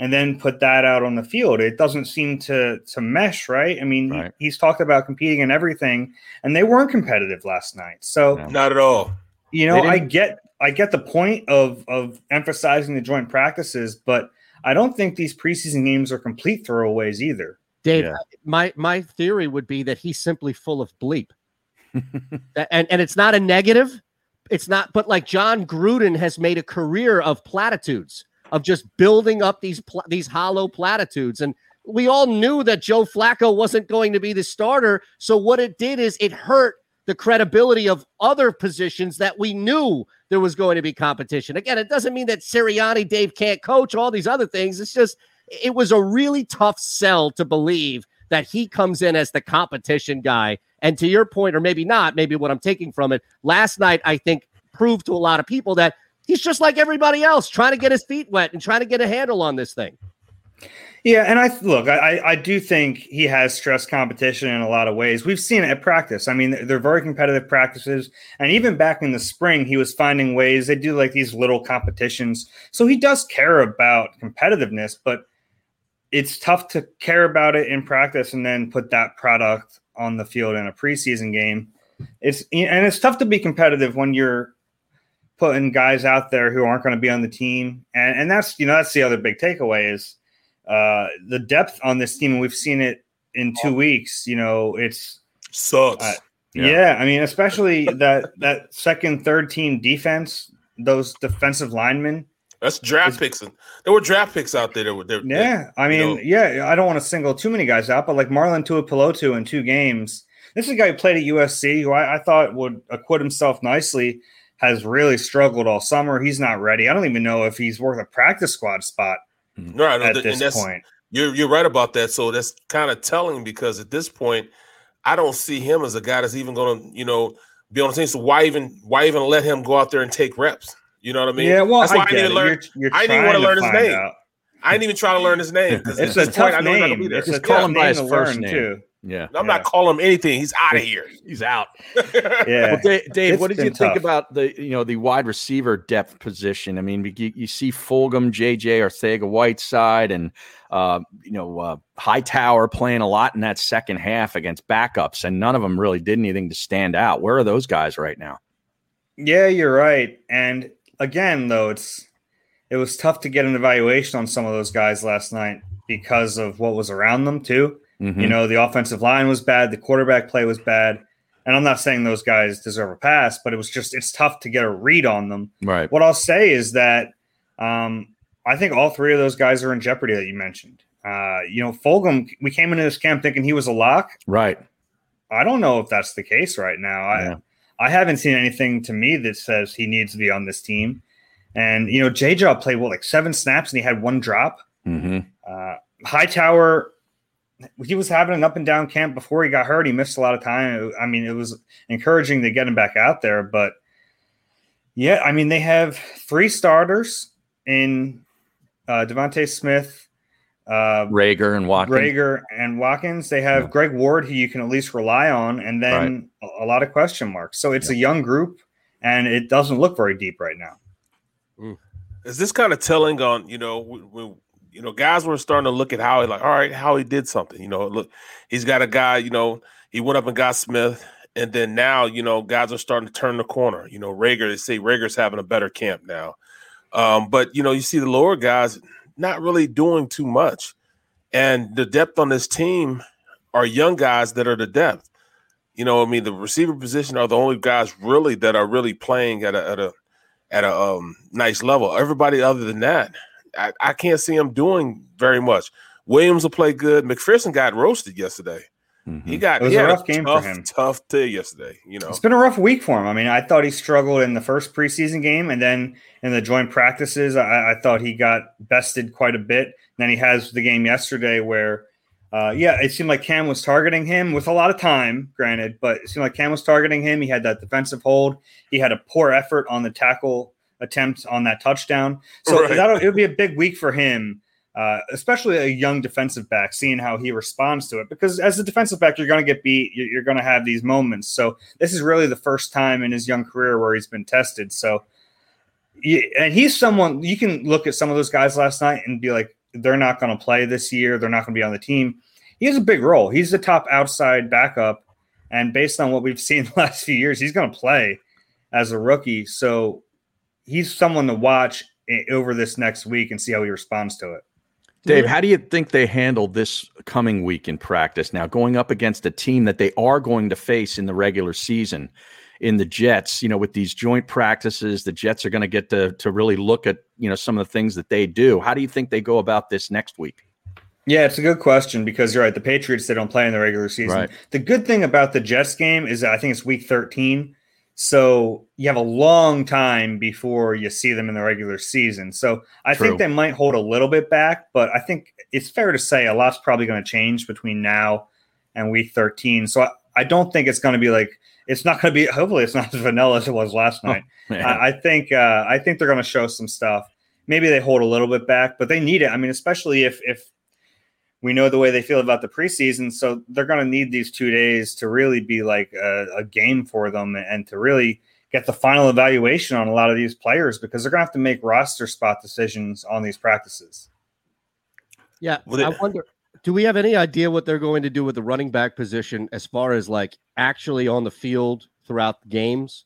and then put that out on the field. It doesn't seem to to mesh, right? I mean, right. He, he's talked about competing in everything, and they weren't competitive last night. So not at all. You know, I get I get the point of of emphasizing the joint practices, but I don't think these preseason games are complete throwaways either. Dave, yeah. my my theory would be that he's simply full of bleep. and and it's not a negative. It's not, but like Jon Gruden has made a career of platitudes of just building up these pl- these hollow platitudes. And we all knew that Joe Flacco wasn't going to be the starter. So what it did is it hurt the credibility of other positions that we knew there was going to be competition. Again, it doesn't mean that Sirianni, Dave can't coach all these other things. It's just it was a really tough sell to believe that he comes in as the competition guy. And to your point, or maybe not, maybe what I'm taking from it, last night I think proved to a lot of people that he's just like everybody else, trying to get his feet wet and trying to get a handle on this thing. Yeah, and I look, I I do think he has stress competition in a lot of ways. We've seen it at practice. I mean, they're very competitive practices, and even back in the spring, he was finding ways. They do like these little competitions, so he does care about competitiveness, but it's tough to care about it in practice and then put that product on the field in a preseason game. It's and it's tough to be competitive when you're putting guys out there who aren't going to be on the team, and and that's you know that's the other big takeaway is uh, the depth on this team. And we've seen it in two weeks. You know, it's sucks. Uh, yeah. yeah, I mean, especially that that second, third team defense, those defensive linemen. That's draft picks. There were draft picks out there. That were, there, yeah, I mean, know. yeah, I don't want to single too many guys out, but like Marlon Tuipulotu in two games. This is a guy who played at USC who I, I thought would acquit himself nicely has really struggled all summer. He's not ready. I don't even know if he's worth a practice squad spot mm-hmm. no, at no, this point. You're you're right about that. So that's kind of telling because at this point, I don't see him as a guy that's even going to you know be on the team. So why even why even let him go out there and take reps? You know what I mean? Yeah, well, that's why I, I didn't learn. You're, you're I didn't want to learn his name. Out. I didn't even try to learn his name. It's a tough point, name. It's just call him by his first name too. Yeah, I'm yeah. not calling him anything. He's out of here. He's out. yeah, well, Dave, Dave what did you think about the you know the wide receiver depth position? I mean, you, you see Fulgham, JJ, Arcega-Whiteside, and uh, you know uh, Hightower playing a lot in that second half against backups, and none of them really did anything to stand out. Where are those guys right now? Yeah, you're right. And again, though, it's it was tough to get an evaluation on some of those guys last night because of what was around them too. Mm-hmm. You know, the offensive line was bad, the quarterback play was bad. And I'm not saying those guys deserve a pass, but it was just it's tough to get a read on them. Right. What I'll say is that um, I think all three of those guys are in jeopardy that you mentioned. Uh, you know, Fulgham, we came into this camp thinking he was a lock. Right. I don't know if that's the case right now. Yeah. I I haven't seen anything to me that says he needs to be on this team. And you know, JJ played well like seven snaps and he had one drop. Mm-hmm. Uh, Hightower he was having an up and down camp before he got hurt. He missed a lot of time. I mean, it was encouraging to get him back out there, but yeah, I mean, they have three starters in uh, Devonta Smith, uh, Reagor, and Watkins. Reagor and Watkins. They have yeah. Greg Ward, who you can at least rely on, and then right. a, a, lot of question marks. So it's yeah. a young group, and it doesn't look very deep right now. Is this kind of telling on you know when you know, guys were starting to look at how he like, all right, how he did something. You know, look, he's got a guy, you know, he went up and got Smith. And then now, you know, guys are starting to turn the corner. You know, Reagor, they say Reagor's having a better camp now. Um, but you know, you see the lower guys not really doing too much. And the depth on this team, are young guys that are the depth. You know, I mean, the receiver position are the only guys really that are really playing at a at a at a um, nice level. Everybody other than that, I, I can't see him doing very much. Williams will play good. McPhearson got roasted yesterday. Mm-hmm. He got it was a rough a game tough, for him. Tough day yesterday. You know, It's been a rough week for him. I mean, I thought he struggled in the first preseason game, and then in the joint practices, I, I thought he got bested quite a bit. And then he has the game yesterday where, uh, yeah, it seemed like Cam was targeting him with a lot of time, granted, but it seemed like Cam was targeting him. He had that defensive hold. He had a poor effort on the tackle attempt on that touchdown. So Right. that'll, it'll be a big week for him. Uh, especially a young defensive back, seeing how he responds to it. Because as a defensive back, you're going to get beat. You're, you're going to have these moments. So this is really the first time in his young career where he's been tested. So, and he's someone you can look at some of those guys last night and be like, they're not going to play this year. They're not going to be on the team. He has a big role. He's the top outside backup, and based on what we've seen the last few years, he's going to play as a rookie. So he's someone to watch over this next week and see how he responds to it. Dave, how do you think they handle this coming week in practice now, going up against a team that they are going to face in the regular season in the Jets? You know, with these joint practices, the Jets are going to get to to really look at you know some of the things that they do. How do you think they go about this next week? Yeah, it's a good question because you're right. The Patriots they don't play in the regular season. Right. The good thing about the Jets game is that I think it's week 13. So you have a long time before you see them in the regular season. So I True. think they might hold a little bit back, but I think it's fair to say a lot's probably going to change between now and week 13. So I, I don't think it's going to be like it's not going to be. Hopefully, it's not as vanilla as it was last night. man. I, I think uh, I think they're going to show some stuff. Maybe they hold a little bit back, but they need it. I mean, especially if if we know the way they feel about the preseason, so they're going to need these two days to really be like a, a game for them and to really get the final evaluation on a lot of these players because they're going to have to make roster spot decisions on these practices. Yeah, Would I wonder. Do we have any idea what they're going to do with the running back position as far as like actually on the field throughout the games?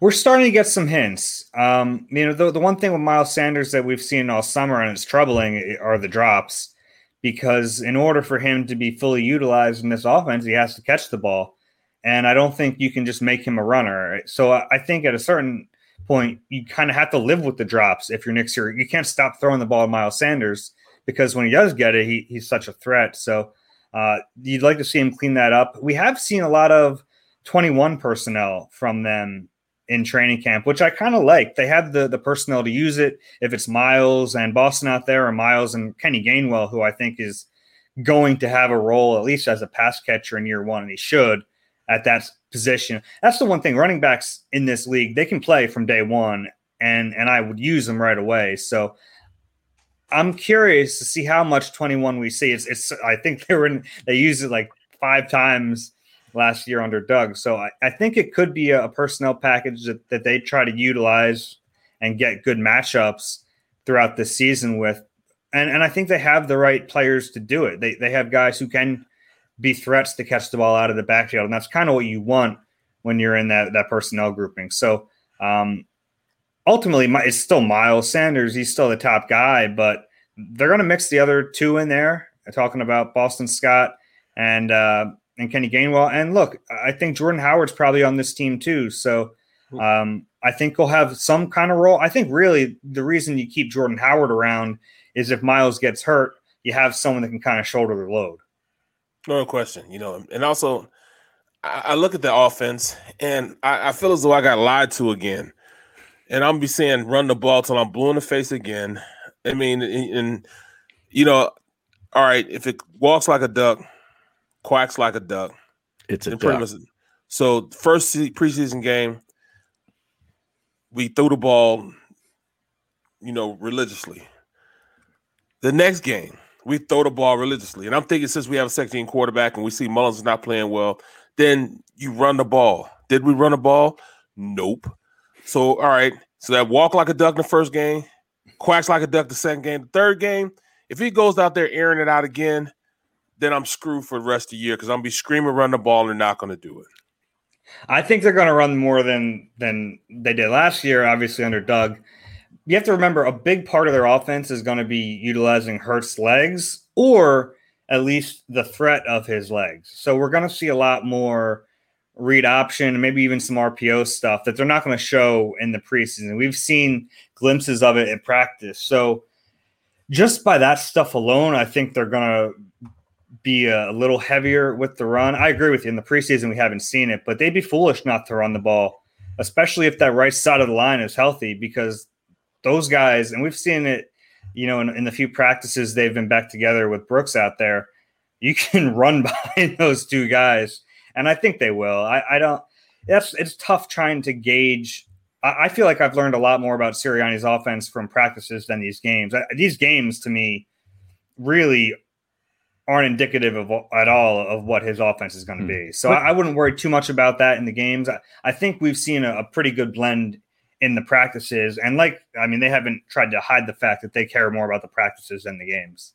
We're starting to get some hints. Um, you know, the, the one thing with Miles Sanders that we've seen all summer and it's troubling are the drops because in order for him to be fully utilized in this offense, he has to catch the ball. And I don't think you can just make him a runner. So I think at a certain point, you kind of have to live with the drops if you're Nick Sirianni. You can't stop throwing the ball to Miles Sanders because when he does get it, he, he's such a threat. So uh, you'd like to see him clean that up. We have seen a lot of 21 personnel from them in training camp, which I kind of like. They have the the personnel to use it. If it's Miles and Boston out there, or Miles and Kenny Gainwell, who I think is going to have a role at least as a pass catcher in year one, and he should at that position. That's the one thing. Running backs in this league, they can play from day one, and and I would use them right away. So I'm curious to see how much 21 we see. It's, it's I think they were in, they used it like five times last year under Doug. So I, I think it could be a, a personnel package that, that they try to utilize and get good matchups throughout the season with. And and I think they have the right players to do it. They they have guys who can be threats to catch the ball out of the backfield, and that's kind of what you want when you're in that that personnel grouping. So um, ultimately, it's still Miles Sanders. He's still the top guy, but they're going to mix the other two in there. Talking about Boston Scott and uh, and Kenny Gainwell. And look, I think Jordan Howard's probably on this team too. So um, I think he'll have some kind of role. I think really the reason you keep Jordan Howard around is if Miles gets hurt, you have someone that can kind of shoulder the load. No question, you know, and also I, I look at the offense and I, I feel as though I got lied to again. And I'm be saying run the ball till I'm blue in the face again. I mean, and, and, you know, all right, if it walks like a duck, quacks like a duck, It's a duck. much- so first se- preseason game, we threw the ball, you know, religiously. The next game, we throw the ball religiously. And I'm thinking since we have a second team quarterback and we see Mullens is not playing well, then you run the ball. Did we run the ball? Nope. So, all right. So that walk like a duck in the first game, quacks like a duck the second game. The third game, if he goes out there airing it out again, then I'm screwed for the rest of the year because I'm gonna be screaming run the ball and not gonna do it. I think they're to run more than than they did last year. Obviously, under Doug, you have to remember a big part of their offense is to be utilizing Hurts' legs, or at least the threat of his legs. So we're to see a lot more read option, maybe even some RPO stuff that they're not going to show in the preseason. We've seen glimpses of it in practice. So just by that stuff alone, I think they're going to be a little heavier with the run. I agree with you. In the preseason, we haven't seen it, but they'd be foolish not to run the ball, especially if that right side of the line is healthy, because those guys, and we've seen it, you know, in, in the few practices they've been back together with Brooks out there, you can run behind those two guys and I think they will. I, I don't. That's it's tough trying to gauge. I, I, feel like I've learned a lot more about Sirianni's offense from practices than these games. I, these games to me really aren't indicative of at all of what his offense is going to mm. be. So I, I, wouldn't worry too much about that in the games. I, I think we've seen a, a pretty good blend in the practices, and like I mean, they haven't tried to hide the fact that they care more about the practices than the games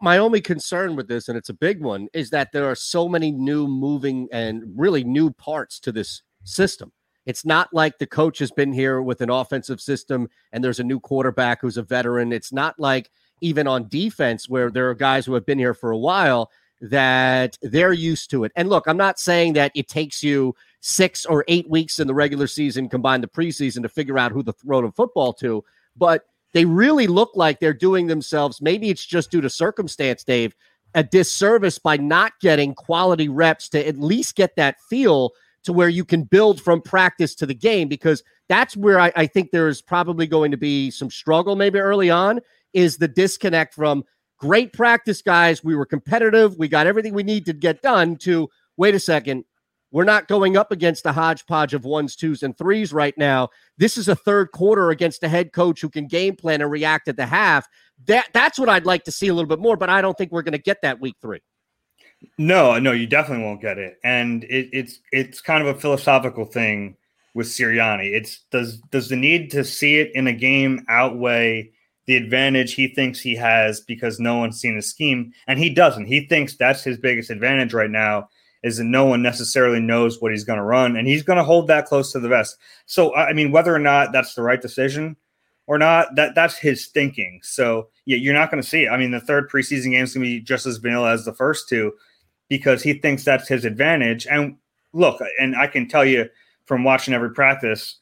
my only concern with this, and it's a big one, is that there are so many new moving and really new parts to this system. It's not like the coach has been here with an offensive system and there's a new quarterback who's a veteran. It's not like even on defense where there are guys who have been here for a while that they're used to it. And look, I'm not saying that it takes you six or eight weeks in the regular season combined the preseason to figure out who to throw the football to, but they really look like they're doing themselves. Maybe it's just due to circumstance, Dave, a disservice by not getting quality reps to at least get that feel to where you can build from practice to the game because that's where I, I think there is probably going to be some struggle maybe early on is the disconnect from great practice guys. We were competitive. We got everything we need to get done to wait a second. We're not going up against a hodgepodge of ones, twos, and threes right now. This is a third quarter against a head coach who can game plan and react at the half. That that's what I'd like to see a little bit more, but I don't think we're going to get that week three. No, no, you definitely won't get it, and it, it's it's kind of a philosophical thing with Sirianni. It's does does the need to see it in a game outweigh the advantage he thinks he has because no one's seen his scheme, and he doesn't. He thinks that's his biggest advantage right now is that no one necessarily knows what he's going to run, and he's going to hold that close to the vest. So, I mean, whether or not that's the right decision or not, that that's his thinking. So, yeah, you're not going to see it. I mean, the third preseason game is going to be just as vanilla as the first two because he thinks that's his advantage. And look, and I can tell you from watching every practice,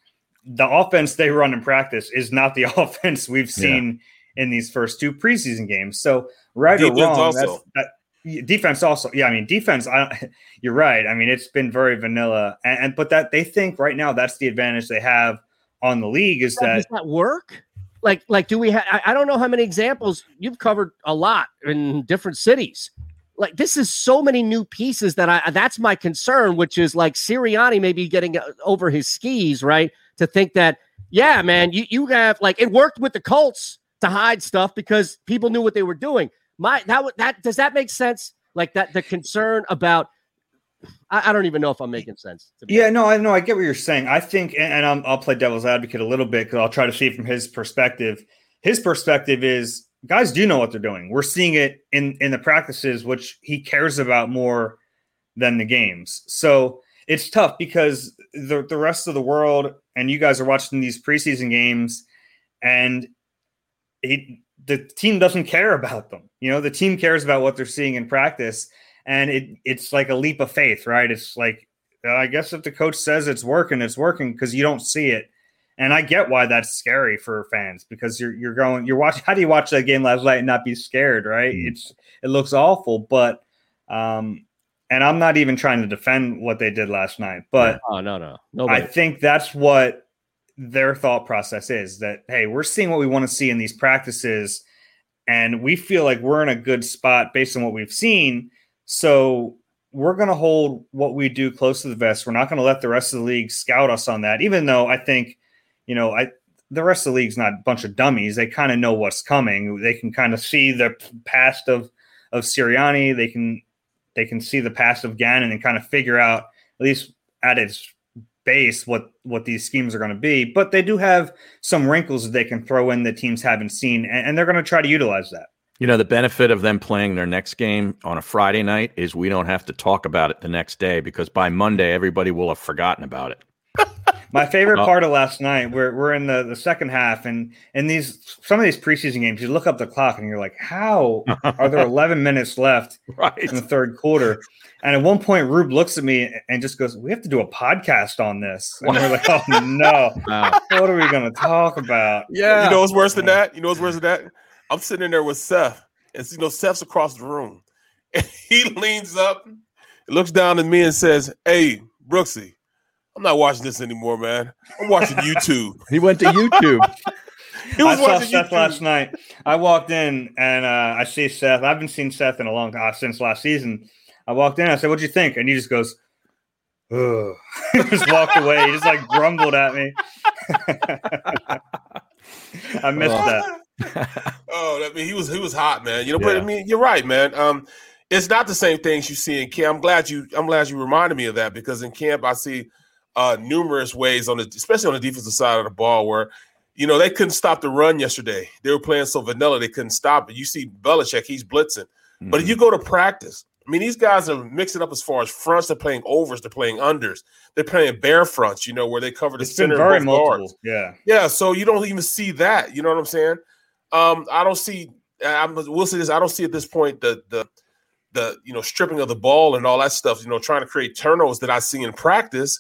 the offense they run in practice is not the offense we've seen yeah. in these first two preseason games. So, right Defense or wrong, that's, that, defense also. Yeah i mean defense I, you're right. I mean it's been very vanilla. And, and, but that they think right now that's the advantage they have on the league is that does that work? Like like do we have I, I don't know how many examples you've covered a lot in different cities. Like this is so many new pieces that i that's my concern which is like sirianni maybe getting uh, over his skis right to think that yeah man you, you have like it worked with the colts to hide stuff because people knew what they were doing my that that does that make sense? Like that the concern about I, I don't even know if I'm making sense. Yeah, no, I know I get what you're saying. I think, and, i will play devil's advocate a little bit because I'll try to see from his perspective. His perspective is guys do know what they're doing. We're seeing it in in the practices, which he cares about more than the games. So it's tough because the the rest of the world and you guys are watching these preseason games, and he the team doesn't care about them. You know, the team cares about what they're seeing in practice, and it it's like a leap of faith, right? It's like I guess if the coach says it's working, it's working because you don't see it. And I get why that's scary for fans because you're you're going you're watching. How do you watch that game last night and not be scared? Right? Mm. It's it looks awful, but um, and I'm not even trying to defend what they did last night, but no no no, I think that's what their thought process is that hey we're seeing what we want to see in these practices and we feel like we're in a good spot based on what we've seen. So we're going to hold what we do close to the vest. We're not going to let the rest of the league scout us on that even though i think you know i the rest of the league's not a bunch of dummies. They kind of know what's coming. They can kind of see the past of of Sirianni. They can they can see the past of Gannon and kind of figure out at least at its base what what these schemes are going to be, but they do have some wrinkles that they can throw in that teams haven't seen, and, and they're going to try to utilize that. You know, the benefit of them playing their next game on a Friday night is we don't have to talk about it the next day because by Monday everybody will have forgotten about it. My favorite Oh. part of last night, we're we're in the, the second half, and in these some of these preseason games, you look up the clock and you're like, how are there 11 minutes left right. in the third quarter? And at one point, Rube looks at me and just goes, "We have to do a podcast on this." And we're like, "Oh no, what are we going to talk about?" Yeah, you know what's worse than that? You know what's worse than that? I'm sitting in there with Seth, and you know Seth's across the room, and he leans up, looks down at me, and says, "Hey, Brooksy, I'm not watching this anymore, man. I'm watching YouTube." He went to YouTube. he was I saw watching Seth YouTube. last night. I walked in and uh, I see Seth. I haven't seen Seth in a long time since last season. I walked in. I said, "What'd you think?" And he just goes, "Ugh." He just walked away. He just like grumbled at me. I missed that. oh, I mean, he was he was hot, man. You know, but I mean, you're right, man. Um, it's not the same things you see in camp. I'm glad you I'm glad you reminded me of that because in camp I see uh numerous ways on the especially on the defensive side of the ball where you know they couldn't stop the run yesterday. They were playing so vanilla they couldn't stop it. You see Belichick, he's blitzing. But if you go to practice, I mean, these guys are mixing up as far as fronts. They're playing overs. They're playing unders. They're playing bear fronts. You know where they cover the It's center very multiple. guards. Yeah. Yeah, so you don't even see that. You know what I'm saying? Um, I don't see. I'm, we'll see this. I don't see at this point the the the you know stripping of the ball and all that stuff. You know, trying to create turnovers that I see in practice.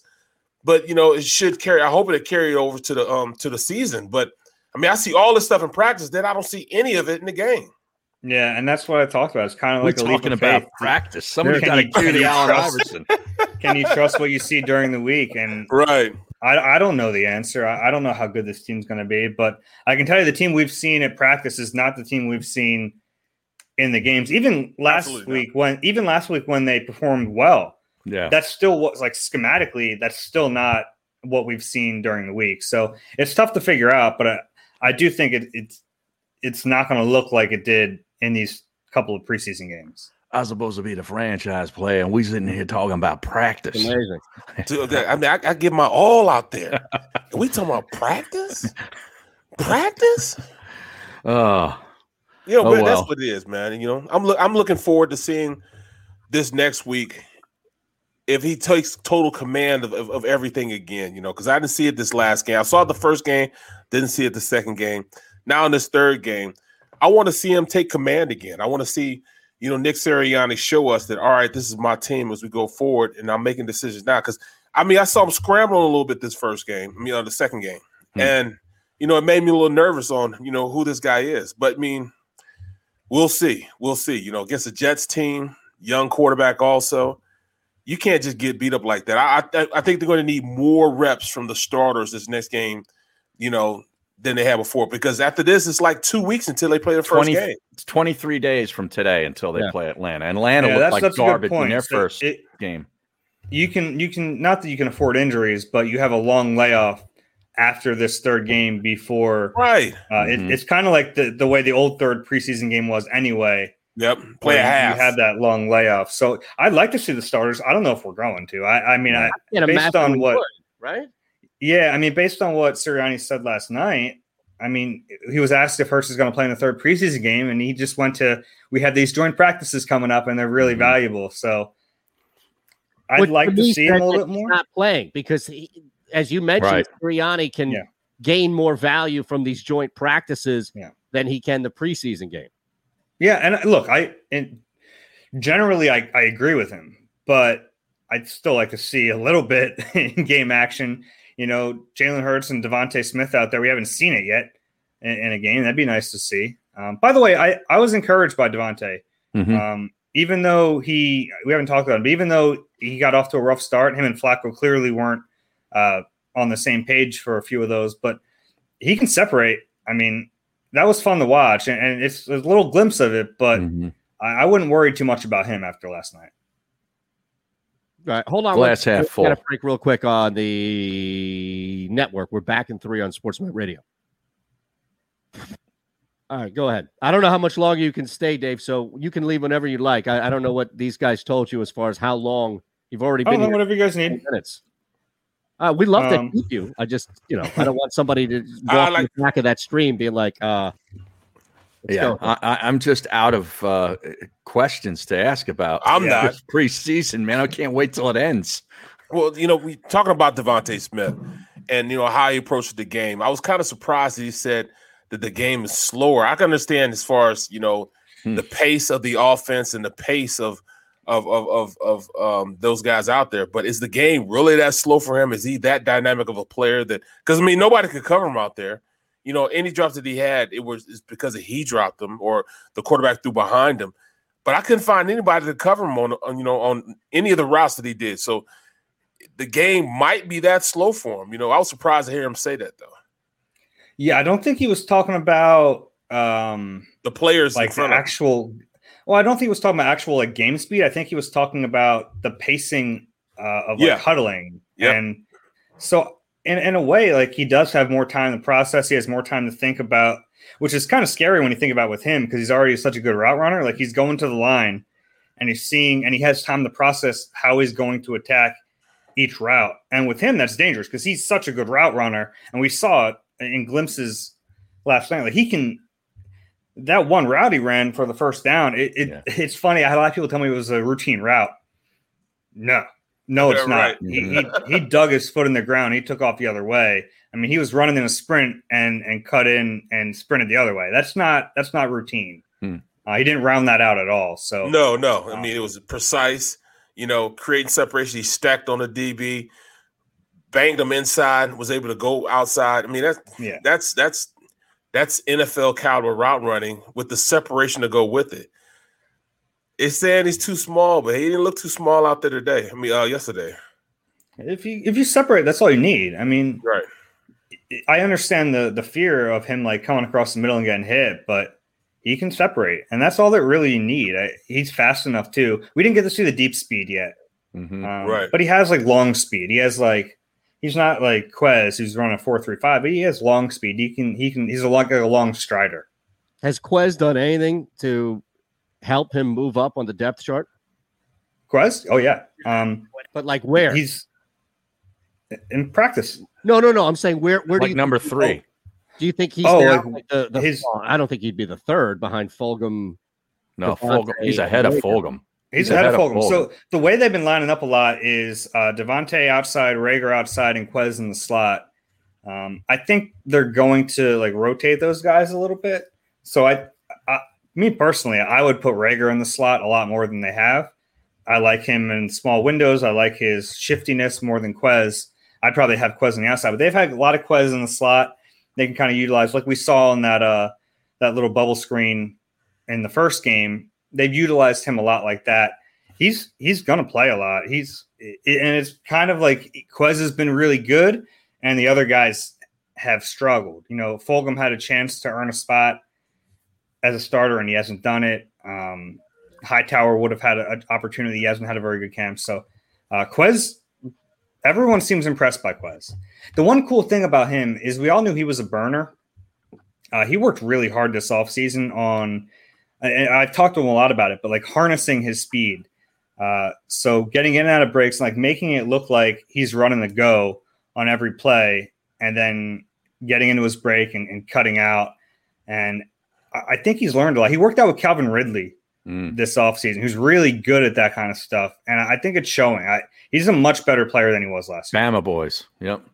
But you know, it should carry. I hope it carry over to the um to the season. But I mean, I see all this stuff in practice. Then I don't see any of it in the game. Yeah, and that's what I talked about. It's kind of We're like a talking about faith. practice. Somebody Can got to you- cue can the you Allen trust- Iverson. Can you trust what you see during the week? And right, I, I don't know the answer. I, I don't know how good this team's going to be, but I can tell you the team we've seen at practice is not the team we've seen in the games. Even last week when even last week when they performed well, Yeah. that's still what like schematically that's still not what we've seen during the week. So it's tough to figure out, but I, I do think it, it's it's not going to look like it did in these couple of preseason games. I was supposed to be the franchise player, and we sitting here talking about practice. Amazing. Dude, I mean, I, I give my all out there. And we talking about practice? Practice? Oh, You know, Oh, but that's what it is, man. You know, I'm look, I'm looking forward to seeing this next week if he takes total command of, of, of everything again. You know, because I didn't see it this last game. I saw it the first game, didn't see it the second game. Now in this third game, I want to see him take command again. I want to see you know Nick Sirianni show us that all right, this is my team as we go forward, and I'm making decisions now. Because I mean, I saw him scrambling a little bit this first game. I mean, on the second game, hmm. and you know, it made me a little nervous on you know who this guy is. But I mean, we'll see. We'll see. You know, against the Jets team, young quarterback also. You can't just get beat up like that. I I, I think they're going to need more reps from the starters this next game. You know, than they had before because after this, it's like two weeks until they play the first 20 game. It's 23 days from today until they Yeah. play Atlanta. Atlanta Yeah, looked that's- like that's garbage in point. their So first it- game. You can you can not that you can afford injuries, but you have a long layoff after this third game before right. Uh, it, Mhm. it's kind of like the the way the old third preseason game was anyway. Yep, where play a you- half. You had that long layoff, so I'd like to see the starters. I don't know if we're going to. I, I mean, I, can't based on what, would, right? yeah, I mean, based on what Sirianni said last night, I mean, he was asked if Hurts is going to play in the third preseason game, and he just went to. We had these joint practices coming up, and they're really Mm-hmm. valuable. So I'd Which like to me see him a little bit more. Not playing because, he, as you mentioned, Right. Sirianni can gain more value from these joint practices than he can the preseason game. Yeah, and uh, look, I and generally I, I agree with him, but I'd still like to see a little bit in game action. You know, Jalen Hurts and Devonta Smith out there. We haven't seen it yet in, in a game. That'd be nice to see. Um, by the way, I, I was encouraged by Devontae. Mhm. Um, even though he we haven't talked about him, but even though he got off to a rough start, him and Flacco clearly weren't uh, on the same page for a few of those, but he can separate. I mean, that was fun to watch, and, and it's a little glimpse of it, but Mm-hmm. I, I wouldn't worry too much about him after last night. All right, hold on. Glass let's- half full. Get a break real quick on the network. We're back in three on Sportsman Radio. All right, go ahead. I don't know how much longer you can stay, Dave. So you can leave whenever you like. I, I don't know what these guys told you as far as how long you've already I been don't know, here. whatever you guys need. Minutes. Uh, we'd love Um, to keep you. I just, you know, I don't want somebody to I walk like- in the back of that stream being like, uh, yeah. I, I, I'm just out of uh, questions to ask about. I'm not. It's preseason, man. I can't wait till it ends. Well, you know, we talking about Devonta Smith, and you know how he approached the game. I was kind of surprised that he said that the game is slower. I can understand as far as you know hmm. the pace of the offense and the pace of of of of, of um, those guys out there. But is the game really that slow for him? Is he that dynamic of a player that? Because I mean, nobody could cover him out there. You know, any drops that he had, it was it's because he dropped them or the quarterback threw behind him. But I couldn't find anybody to cover him on, on you know on any of the routes that he did. So the game might be that slow for him. You know, I was surprised to hear him say that though. Yeah, I don't think he was talking about um the players like the actual. Well, I don't think he was talking about actual like game speed. I think he was talking about the pacing uh, of like yeah. huddling. Yep. And so, in in a way, like he does have more time to process. He has more time to think about, which is kind of scary when you think about with him because he's already such a good route runner. Like he's going to the line and he's seeing and he has time to process how he's going to attack each route. And with him, that's dangerous because he's such a good route runner. And we saw it in glimpses last night. Like he can that one route he ran for the first down. It, it yeah. it's funny. I had a lot of people tell me it was a routine route. No, no, it's yeah, not. Right. He, he, he dug his foot in the ground. He took off the other way. I mean, he was running in a sprint and and cut in and sprinted the other way. That's not that's not routine. Hmm. Uh, he didn't round that out at all. So no, no. I mean, it was precise you know, creating separation. He stacked on the DB, banged him inside, was able to go outside. I mean, that's yeah, that's that's that's NFL caliber route running with the separation to go with it. It's saying he's too small, but he didn't look too small out there today. I mean, uh, yesterday. If you if you separate, that's all you need. I mean, right. I understand the the fear of him like coming across the middle and getting hit, but he can separate, and that's all that really you need. I, he's fast enough too. We didn't get to see the deep speed yet, mm-hmm. um, right? But he has like long speed. He has like he's not like Quez who's running four three five, but he has long speed. He can he can he's a like a long strider. Has Quez done anything to help him move up on the depth chart? Quez? Oh yeah. Um, but like where he's in practice. No, no, no. I'm saying where where like do you number three? Do you think he's oh, now like the, the his, I don't think he'd be the third behind Fulgham. No, Fulgham. He's ahead of Fulgham. He's, he's ahead, ahead, of Fulgham. So the way they've been lining up a lot is uh, Devonta outside, Reagor outside, and Quez in the slot. Um, I think they're going to like rotate those guys a little bit. So I, I, me personally, I would put Reagor in the slot a lot more than they have. I like him in small windows. I like his shiftiness more than Quez. I'd probably have Quez on the outside, but they've had a lot of Quez in the slot they can kind of utilize, like we saw in that uh that little bubble screen in the first game. They've utilized him a lot like that. He's he's gonna play a lot. He's and it's kind of like Quez has been really good, and the other guys have struggled. You know, Fulgham had a chance to earn a spot as a starter, and he hasn't done it. Um, Hightower would have had an opportunity. He hasn't had a very good camp. So uh, Quez Everyone seems impressed by Quez. The one cool thing about him is we all knew he was a burner. Uh, he worked really hard this offseason on, and I've talked to him a lot about it, but like harnessing his speed. Uh, so getting in and out of breaks, like making it look like he's running the go on every play, and then getting into his break and, and cutting out. And I think he's learned a lot. He worked out with Calvin Ridley mm. this offseason, who's really good at that kind of stuff. And I think it's showing. I, he's a much better player than he was last year. Bama boys. Yep.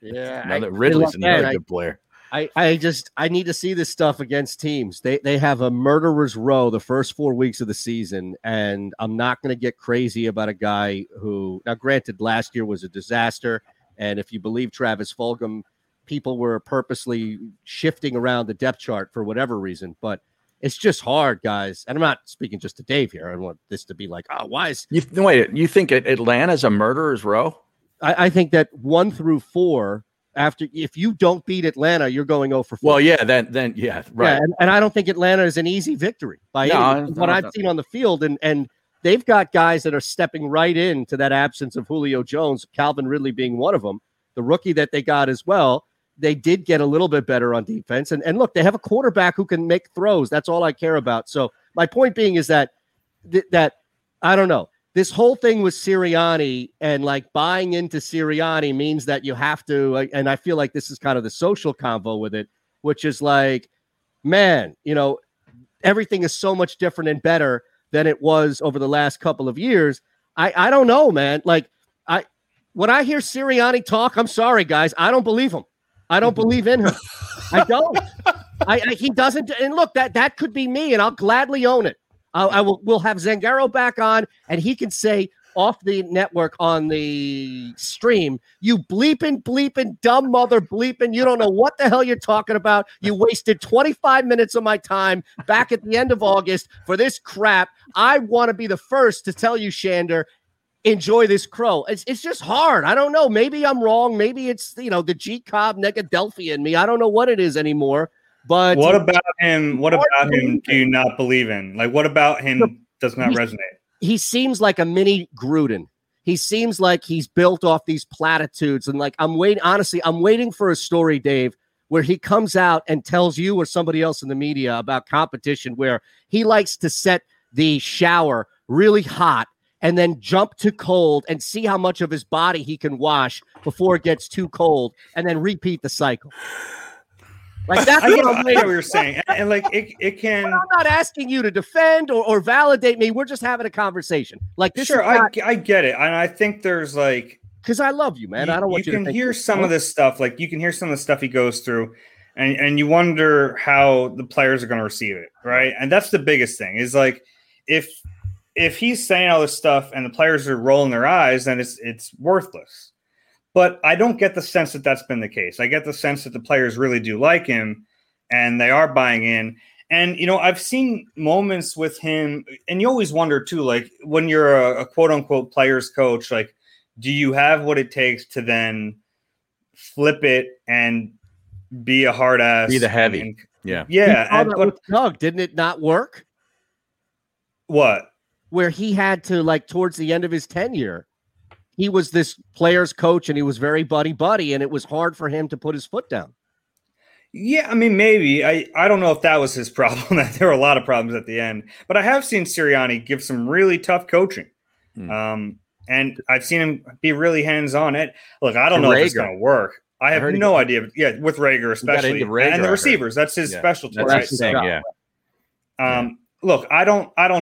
Yeah. another Ridley's another good player. I, I just I need to see this stuff against teams. They they have a murderer's row the first four weeks of the season, and I'm not going to get crazy about a guy who now granted last year was a disaster, and if you believe Travis Fulgham, people were purposely shifting around the depth chart for whatever reason, but it's just hard, guys. And I'm not speaking just to Dave here. I want this to be like, oh, why is you wait? You think Atlanta's a murderer's row? I, I, think that one through four, after if you don't beat Atlanta, you're going oh over 4. Well, yeah, then then yeah, right. Yeah, and, and, I don't think Atlanta is an easy victory by no, what I've seen on the field, and and they've got guys that are stepping right into that absence of Julio Jones, Calvin Ridley being one of them, the rookie that they got as well they did get a little bit better on defense. And, and look, they have a quarterback who can make throws. That's all I care about. So my point being is that that I don't know. This whole thing with Sirianni and like buying into Sirianni means that you have to, and I feel like this is kind of the social convo with it, which is like, man, you know, everything is so much different and better than it was over the last couple of years. I I don't know, man. Like I When I hear Sirianni talk, I'm sorry, guys. I don't believe him. I don't believe in him. I don't. I, I, he doesn't. And look, that that could be me, and I'll gladly own it. I'll, I will. We'll have Zangaro back on, and he can say off the network on the stream, you bleeping, bleeping, dumb mother bleeping. You don't know what the hell you're talking about. You wasted 25 minutes of my time back at the end of August for this crap. I want to be the first to tell you, Shander, enjoy this crow. It's, it's just hard. I don't know. Maybe I'm wrong. Maybe it's, you know, the G Cobb Negadelphia in me. I don't know what it is anymore. But what about him? What about him do you not believe in? Like, what about him does not resonate? he seems like a mini Gruden. He seems like he's built off these platitudes. And like, I'm waiting, honestly, I'm waiting for a story, Dave, where he comes out and tells you or somebody else in the media about competition where he likes to set the shower really hot and then jump to cold and see how much of his body he can wash before it gets too cold and then repeat the cycle. Like that's I what, what you're saying, and, and, like it, it can. But I'm not asking you to defend or, or validate me. We're just having a conversation. Like this. Sure, not, I I get it, and I think there's like because I love you, man. You, I don't want you, you can hear some of this stuff. Like you can hear some of the stuff he goes through, and and you wonder how the players are going to receive it, right? And that's the biggest thing. Is like if if he's saying all this stuff and the players are rolling their eyes, then it's it's worthless. But I don't get the sense that that's been the case. I get the sense that the players really do like him and they are buying in. And you know, I've seen moments with him, and you always wonder too, like when you're a, a quote unquote players coach, like, do you have what it takes to then flip it and be a hard ass, be the heavy, and, yeah, yeah. And, but Doug, didn't it not work? What? Where he had to like towards the end of his tenure, he was this player's coach and he was very buddy buddy, and it was hard for him to put his foot down. Yeah, I mean, maybe I I don't know if that was his problem. there were a lot of problems at the end, but I have seen Sirianni give some really tough coaching, hmm. um, and I've seen him be really hands on. It look, I don't and know Reagor. if it's going to work. I have I no got, idea. Yeah, with Reagor especially, Reagor, and the receivers. That's his yeah, specialty. That's right? his thing, yeah. Um, look, I don't, I don't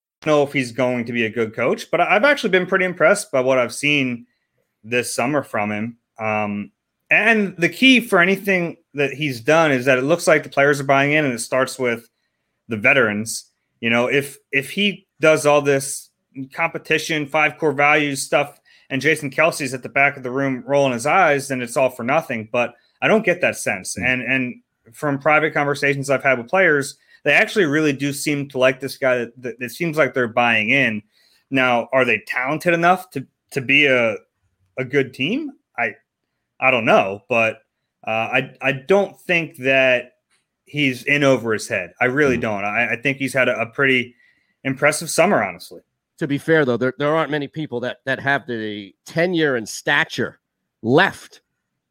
know if he's going to be a good coach, but I've actually been pretty impressed by what I've seen this summer from him. Um, and the key for anything that he's done is that it looks like the players are buying in, and it starts with the veterans. You know, if if he does all this competition, five core values stuff, and Jason Kelce's at the back of the room rolling his eyes, then it's all for nothing. But I don't get that sense. Mm-hmm. And and from private conversations I've had with players, they actually really do seem to like this guy. That, it seems like they're buying in. Now, are they talented enough to to be a a good team? I I don't know, but uh, I I don't think that he's in over his head. I really mm-hmm. don't. I, I, think he's had a, a, pretty impressive summer, honestly. To be fair, though, there, there aren't many people that that have the tenure and stature left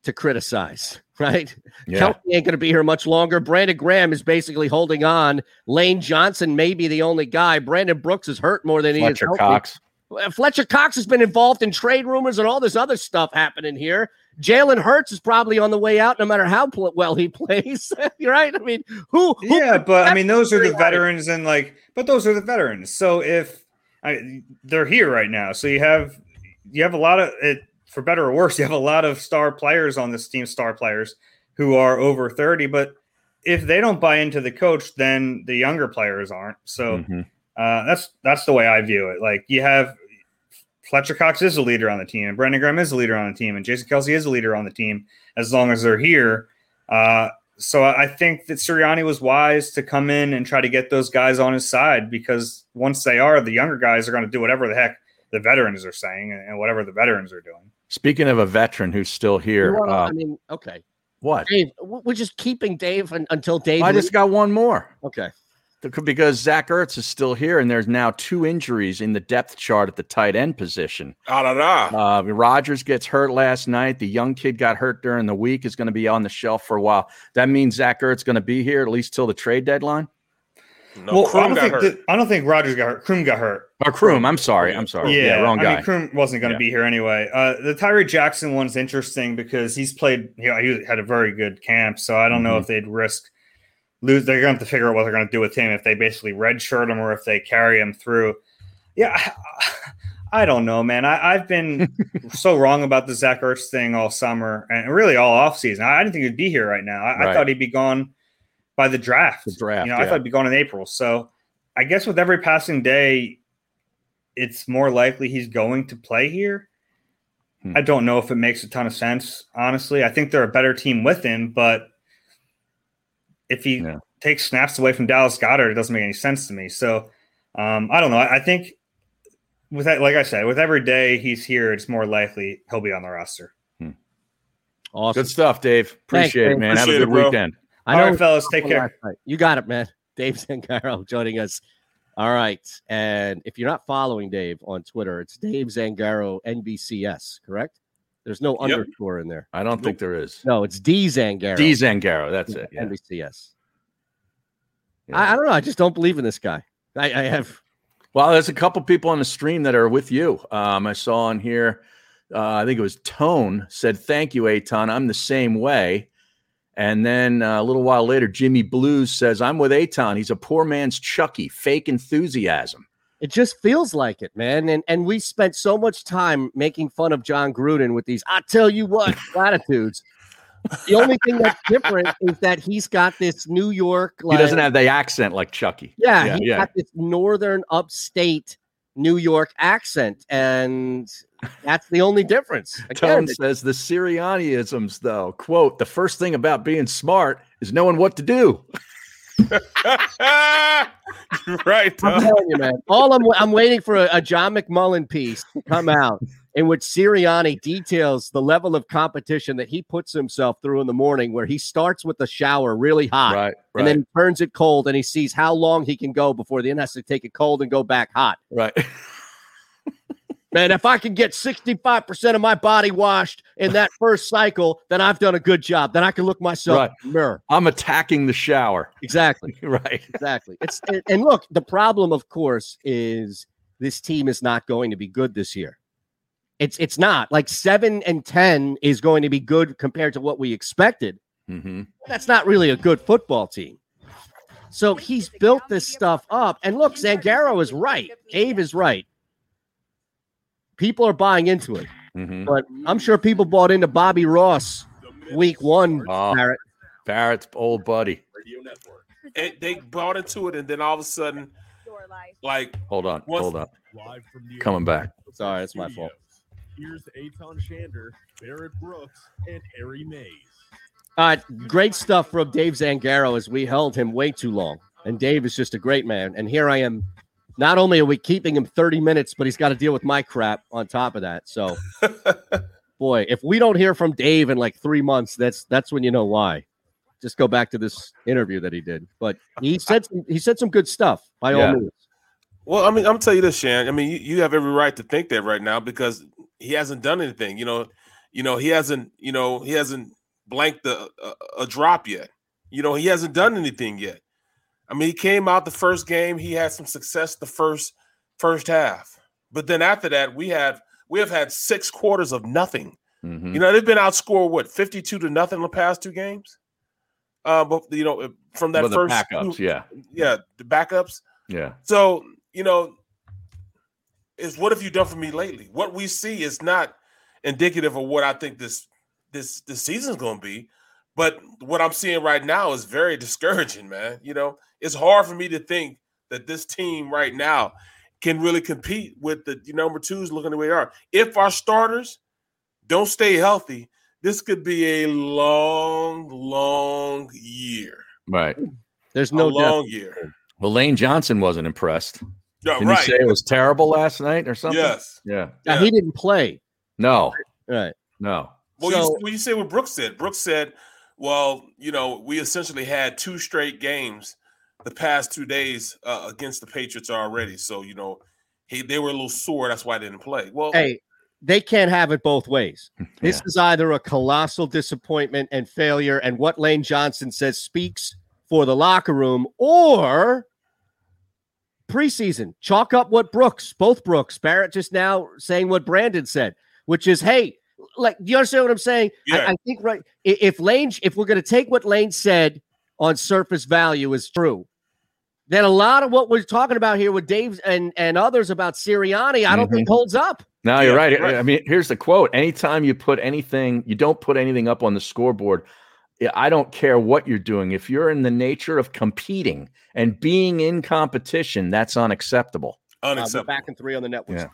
to criticize right? Yeah. Kelce ain't going to be here much longer. Brandon Graham is basically holding on. Lane Johnson may be the only guy. Brandon Brooks is hurt more than Fletcher he is. Fletcher Cox. Uh, Fletcher Cox has been involved in trade rumors and all this other stuff happening here. Jalen Hurts is probably on the way out, no matter how pl- well he plays. Right. I mean, who? who yeah, but I mean, those are the veterans, and like, but those are the veterans. So if I, they're here right now, so you have you have a lot of it for better or worse, you have a lot of star players on this team, star players who are over 30. But if they don't buy into the coach, then the younger players aren't. So mm-hmm. uh, that's that's the way I view it. Like you have Fletcher Cox is a leader on the team, and Brandon Graham is a leader on the team, and Jason Kelce is a leader on the team as long as they're here. Uh, so I think that Sirianni was wise to come in and try to get those guys on his side because once they are, the younger guys are going to do whatever the heck the veterans are saying and whatever the veterans are doing. Speaking of a veteran who's still here, Wanna, uh, I mean, okay. what? Dave, we're just keeping Dave un- until Dave. I just got one more. Okay. Because Zach Ertz is still here, and there's now two injuries in the depth chart at the tight end position. Ah, da, da. Uh, Rodgers gets hurt last night. The young kid got hurt during the week. Is going to be on the shelf for a while. That means Zach Ertz is going to be here at least till the trade deadline. No, well, I don't got think hurt. that- I don't think Rodgers got hurt. Croom got hurt. Or Croom. I'm sorry. I'm sorry. Yeah, Yeah, wrong I guy. mean, Croom wasn't going to Yeah. be here anyway. Uh, the Tyree Jackson one's interesting because he's played. You know, he had a very good camp, so I don't know Mhm. if they'd risk lose. They're going to have to figure out what they're going to do with him if they basically redshirt him or if they carry him through. Yeah, I, I don't know, man. I, I've been so wrong about the Zach Ertz thing all summer and really all offseason. I, I didn't think he'd be here right now. I, I thought he'd be gone by the draft. The draft, You know, I thought he'd be gone in April. So I guess with every passing day, it's more likely he's going to play here. Hmm. I don't know if it makes a ton of sense, honestly. I think they're a better team with him, but if he takes snaps away from Dallas Goedert, it doesn't make any sense to me. So um, I don't know. I, I think with that, like I said, with every day he's here, it's more likely he'll be on the roster. Awesome. Good stuff, Dave. Thanks, Appreciate it, man. Appreciate Have a it, good bro. weekend. I All know right, fellas, take care. night. You got it, man. Dave Zangaro joining us. All right. And if you're not following Dave on Twitter, it's Dave Zangaro NBCS, correct? There's no Yep. underscore in there. I don't think there is. No, it's D Zangaro. D Zangaro. That's it. Yeah. NBCS. I, I don't know. I just don't believe in this guy. I, I have. Well, there's a couple people on the stream that are with you. Um, I saw on here, uh, I think it was Tone said, Thank you, Eytan. I'm the same way. And then uh, a little while later, Jimmy Blues says, I'm with Eytan. He's a poor man's Chucky, fake enthusiasm. It just feels like it, man. And and we spent so much time making fun of Jon Gruden with these I tell you what platitudes. The only thing that's different is that he's got this New York like he doesn't have the accent like Chucky. yeah, yeah. he's yeah. got this northern upstate New York accent, and that's the only difference. Tone says the Sirianniisms, though, quote, the first thing about being smart is knowing what to do. right. I'm telling you, man. All I'm I'm waiting for a, a John McMullen piece to come out in which Sirianni details the level of competition that he puts himself through in the morning, where he starts with the shower really hot, Right, and then right. turns it cold, and he sees how long he can go before the end has to take it cold and go back hot. Right. Man, if I can get 65% of my body washed in that first cycle, then I've done a good job. Then I can look myself Right. in the mirror. I'm attacking the shower. Exactly. right. Exactly. It's and, look, the problem, of course, is this team is not going to be good this year. It's it's not like seven and ten is going to be good compared to what we expected. Mm-hmm. That's not really a good football team. So he's built this stuff up. And look, Zangaro is right. Dave is right. People are buying into it. Mm-hmm. But I'm sure people bought into Bobby Ross week one. Oh, Barrett. Barrett's old buddy. And they bought into it, and then all of a sudden, like, Hold on. Once- hold on. Live from the Coming back. Sorry, it's my fault. Here's Eytan Shander, Barrett Brooks, and Harry Mayes. All right, great stuff from Dave Zangaro as we held him way too long. And Dave is just a great man. And here I am. Not only are we keeping him 30 minutes, but he's got to deal with my crap on top of that. So, boy, if we don't hear from Dave in like three months, that's that's when you know why. Just go back to this interview that he did. But he said some, he said some good stuff by Yeah. all means. Well, I mean, I'm gonna tell you this, Shan. I mean, you, you have every right to think that right now because he hasn't done anything. You know, you know, he hasn't, you know, he hasn't blanked a, a, a drop yet. You know, he hasn't done anything yet. I mean, he came out the first game. He had some success the first first half, but then after that, we have we have had six quarters of nothing. Mhm. You know, they've been outscored what 52 to nothing in the past two games. Uh, but you know, from that Well, first backups, yeah. yeah, the backups. Yeah. So, you know, is what have you done for me lately? What we see is not indicative of what I think this this this season's gonna be. But what I'm seeing right now is very discouraging, man. You know, it's hard for me to think that this team right now can really compete with the number twos looking the way they are. If our starters don't stay healthy, this could be a long, long year. Right. There's A no long depth. year. Well, Lane Johnson wasn't impressed. Yeah, Didn't right. he say it was terrible last night or something? Yes. Yeah. Now, he didn't play. No. Right. No. Well, So- you, well, you say what Brooks said. Brooks said, "Well, you know, we essentially had two straight games the past two days uh, against the Patriots already. So, you know, he they were a little sore. That's why they didn't play. Well, Hey, they can't have it both ways. This is either a colossal disappointment and failure, and what Lane Johnson says speaks for the locker room, or preseason. Chalk up what Brooks, both Brooks, Barrett just now saying what Brandon said, which is, hey, like, do you understand what I'm saying? I, Yeah. I think right. If Lane, if we're going to take what Lane said on surface value is true, then a lot of what we're talking about here with Dave and and others about Sirianni, I don't think Mhm. holds up. No, you're Yeah, right. right. I mean, here's the quote. Anytime you put anything, you don't put anything up on the scoreboard. I- I don't care what you're doing. If you're in the nature of competing and being in competition, that's unacceptable. Uh, we're unacceptable. back in three on the network. Yeah.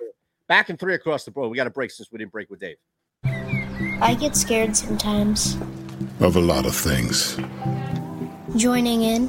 Back in three across the board. We got a break since we didn't break with Dave. I get scared sometimes. Of a lot of things. Joining in,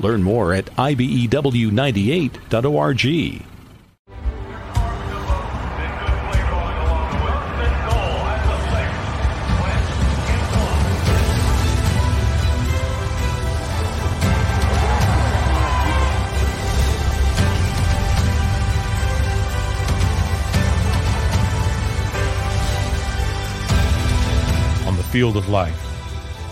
Learn more at E IBEW98.org. On the field of life,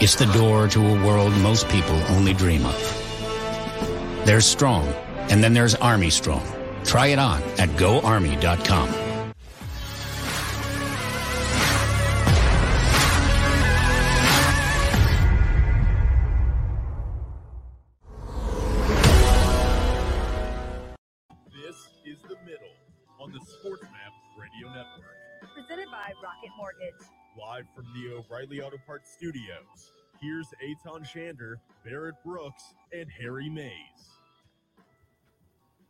It's the door to a world most people only dream of. There's Strong, and then there's Army Strong. Try it on at goarmy.com. the Auto Parts Studios. Here's Eytan Shander, Barrett Brooks, and Harry Mayes.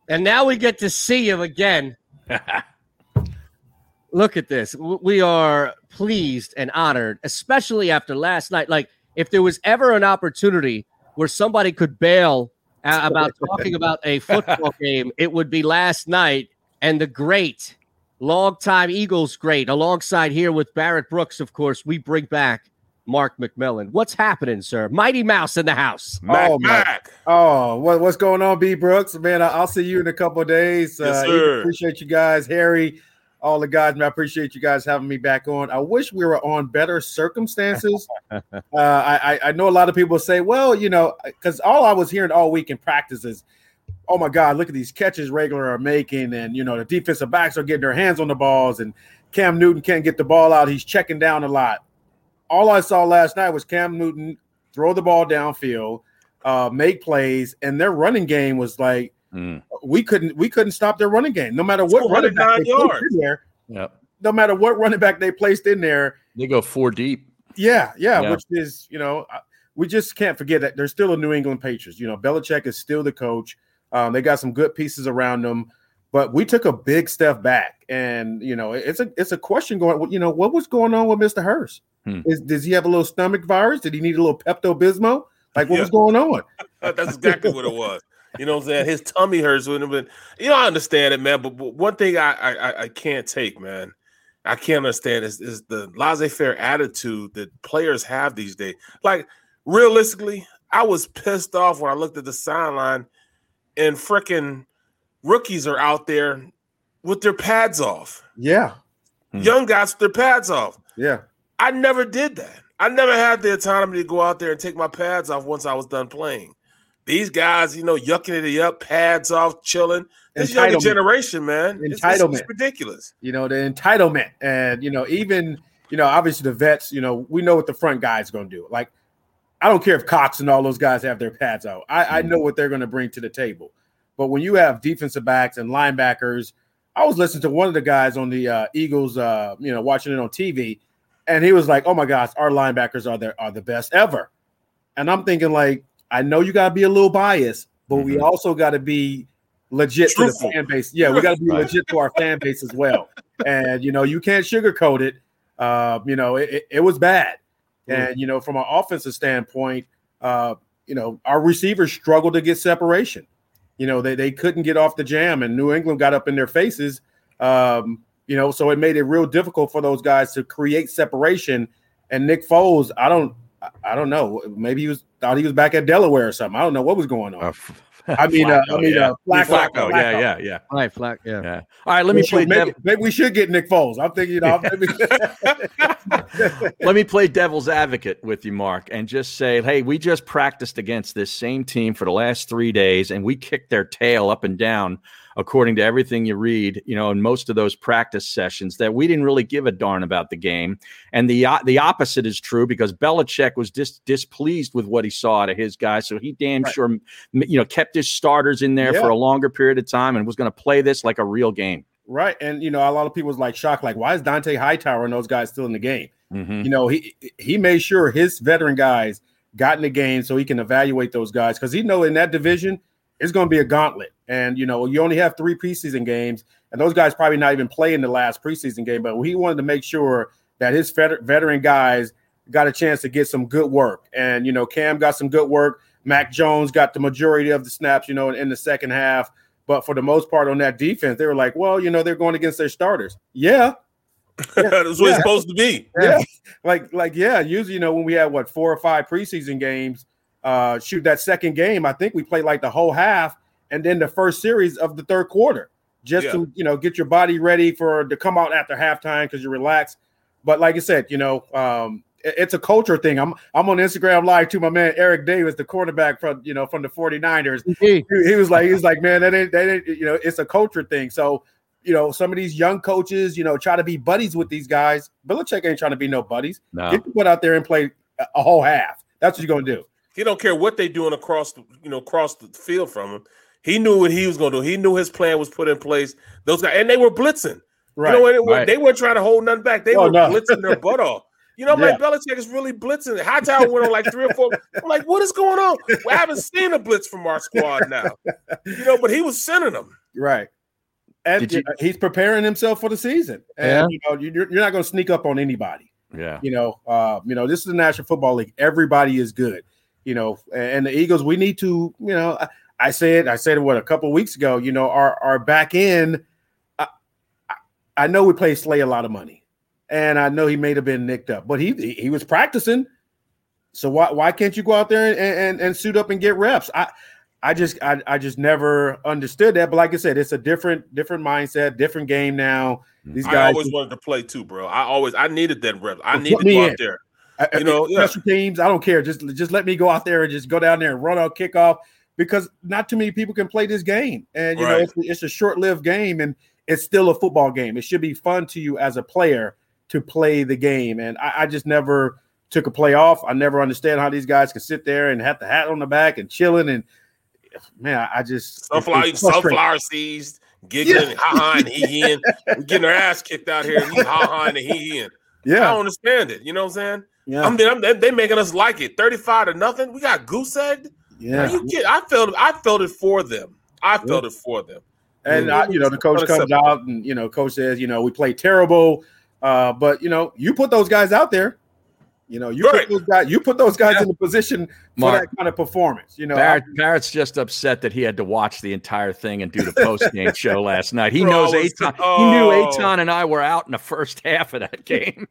And now we get to see him again. Look at this. We are pleased and honored, especially after last night. Like, if there was ever an opportunity where somebody could bail about talking about a football game, it would be last night and the great, longtime Eagles great, alongside here with Barrett Brooks, of course, we bring back Mark McMillan. What's happening, sir? Mighty Mouse in the house. Mac, oh, Mac. Oh, what, what's going on, B Brooks? Man, I, will see you in a couple of days. Yes, uh, sir. Appreciate you guys, Harry, all the guys. Man, I appreciate you guys having me back on. I wish we were on better circumstances. uh, I, I know a lot of people say, well, you know, because all I was hearing all week in practice is, oh my God, look at these catches regular are making, and you know the defensive backs are getting their hands on the balls, and Cam Newton can't get the ball out. He's checking down a lot all I saw last night was Cam Newton throw the ball downfield, uh, make plays, and their running game was like mm. we couldn't we couldn't stop their running game. No matter what running back they placed in there, yep. no matter what running back they placed in there, they go four deep. Yeah, yeah, yeah. which is you know we just can't forget that there's still a New England Patriots. You know, Belichick is still the coach. Um, they got some good pieces around them, but we took a big step back, and you know it's a it's a question going. You know what was going on with Mister Hurts? Hmm. Is, does he have a little stomach virus? Did he need a little Pepto Bismol? Like what yeah. was going on? That's exactly what it was. You know what I'm saying? His tummy hurts wouldn't have been. You know, I understand it, man. But, but one thing I, I I can't take, man, I can't understand is is the laissez-faire attitude that players have these days. Like realistically, I was pissed off when I looked at the sideline, and freaking rookies are out there with their pads off. Yeah, hmm. young guys with their pads off. Yeah. I never did that. I never had the autonomy to go out there and take my pads off once I was done playing. These guys, you know, yucking it up, pads off, chilling. This younger generation, man, entitlement, it's, it's, it's ridiculous. You know, the entitlement, and you know, even you know, obviously the vets. You know, we know what the front guys going to do. Like, I don't care if Cox and all those guys have their pads out. I, mm-hmm. I know what they're going to bring to the table. But when you have defensive backs and linebackers, I was listening to one of the guys on the uh, Eagles, uh, you know, watching it on TV and he was like, "Oh my gosh, our linebackers are the are the best ever." And I'm thinking, like, I know you got to be a little biased, but mm-hmm. we also got to be legit Truthful. to the fan base. Yeah, we got to be right. legit to our fan base as well. And you know, you can't sugarcoat it. Uh, you know, it, it, it was bad. And you know, from an offensive standpoint, uh, you know, our receivers struggled to get separation. You know, they they couldn't get off the jam, and New England got up in their faces. Um, you know, so it made it real difficult for those guys to create separation. And Nick Foles, I don't, I don't know. Maybe he was thought he was back at Delaware or something. I don't know what was going on. Uh, I mean, Flacco, uh, I mean, yeah. uh, Flacco, Flacco, Flacco, yeah, yeah, yeah. All right, Flack, yeah. yeah. All right, let me we play. Should, maybe, maybe, we should get Nick Foles. I'm thinking, you know, maybe... let me play devil's advocate with you, Mark, and just say, hey, we just practiced against this same team for the last three days, and we kicked their tail up and down according to everything you read, you know, in most of those practice sessions, that we didn't really give a darn about the game. And the uh, the opposite is true because Belichick was dis- displeased with what he saw out of his guys, so he damn right. sure, you know, kept his starters in there yeah. for a longer period of time and was going to play this like a real game. Right, and you know, a lot of people was like shocked, like, why is Dont'a Hightower and those guys still in the game? Mm-hmm. You know, he he made sure his veteran guys got in the game so he can evaluate those guys because he know in that division it's going to be a gauntlet. And you know, you only have three preseason games, and those guys probably not even playing the last preseason game. But he wanted to make sure that his veteran guys got a chance to get some good work. And you know, Cam got some good work. Mac Jones got the majority of the snaps, you know, in, in the second half. But for the most part on that defense, they were like, well, you know, they're going against their starters. Yeah. yeah. That's what yeah. it's supposed to be. Yeah. Like, like, yeah, usually, you know, when we had what four or five preseason games, uh, shoot that second game, I think we played like the whole half and then the first series of the third quarter, just yeah. to you know get your body ready for to come out after halftime because you're relaxed. But like I said, you know, um, it, it's a culture thing. I'm I'm on Instagram live to my man Eric Davis, the quarterback from you know from the 49ers. He, he was like, he's like, man, that ain't that ain't you know, it's a culture thing. So you know, some of these young coaches, you know, try to be buddies with these guys. Belichick ain't trying to be no buddies. No. Get put out there and play a whole half. That's what you're gonna do. He don't care what they doing across the you know across the field from him. He knew what he was going to do. He knew his plan was put in place. Those guys, and they were blitzing. Right. You know, they, right. they weren't trying to hold nothing back. They oh, were no. blitzing their butt off. You know, yeah. like Belichick is really blitzing. Hightower went on like three or four. I'm like, what is going on? We haven't seen a blitz from our squad now. You know, but he was sending them. Right. And you, he's preparing himself for the season. And yeah. you know, you're, you're not going to sneak up on anybody. Yeah. You know, uh, you know, this is the National Football League. Everybody is good. You know, and the Eagles, we need to, you know, I said, I said what a couple weeks ago. You know, our our back end. I, I know we pay Slay a lot of money, and I know he may have been nicked up, but he he was practicing. So why why can't you go out there and, and, and suit up and get reps? I I just I, I just never understood that. But like I said, it's a different different mindset, different game now. Mm-hmm. These guys I always wanted to play too, bro. I always I needed that reps. I needed to go out there. You know, yeah. special teams. I don't care. Just just let me go out there and just go down there and run out kickoff because not too many people can play this game, and you know it's, it's a short lived game, and it's still a football game. It should be fun to you as a player to play the game, and I, I just never took a play off. I never understand how these guys can sit there and have the hat on the back and chilling, and man, I, just Sunflower, seeds, giggling, and ha ha, and he in, We getting our ass kicked out here, and he ha ha and he in. Yeah. I don't understand it. You know what I'm saying? Yeah. I'm, I'm, they, making us like it. 35 to nothing. We got goose egged. Yeah. Are you kidding? I felt I felt it for them. I felt it for them. And Yeah. uh, you know, the coach comes out and you know, coach says, you know, we play terrible. Uh, but you know, you put those guys out there. You know, you Right. put those guys, you put those guys in the position for Mark. that kind of performance. You know, Barrett, Barrett's just upset that he had to watch the entire thing and do the post game show last night. He Bro, knows I was- Eytan. He knew oh. Eytan and I were out in the first half of that game.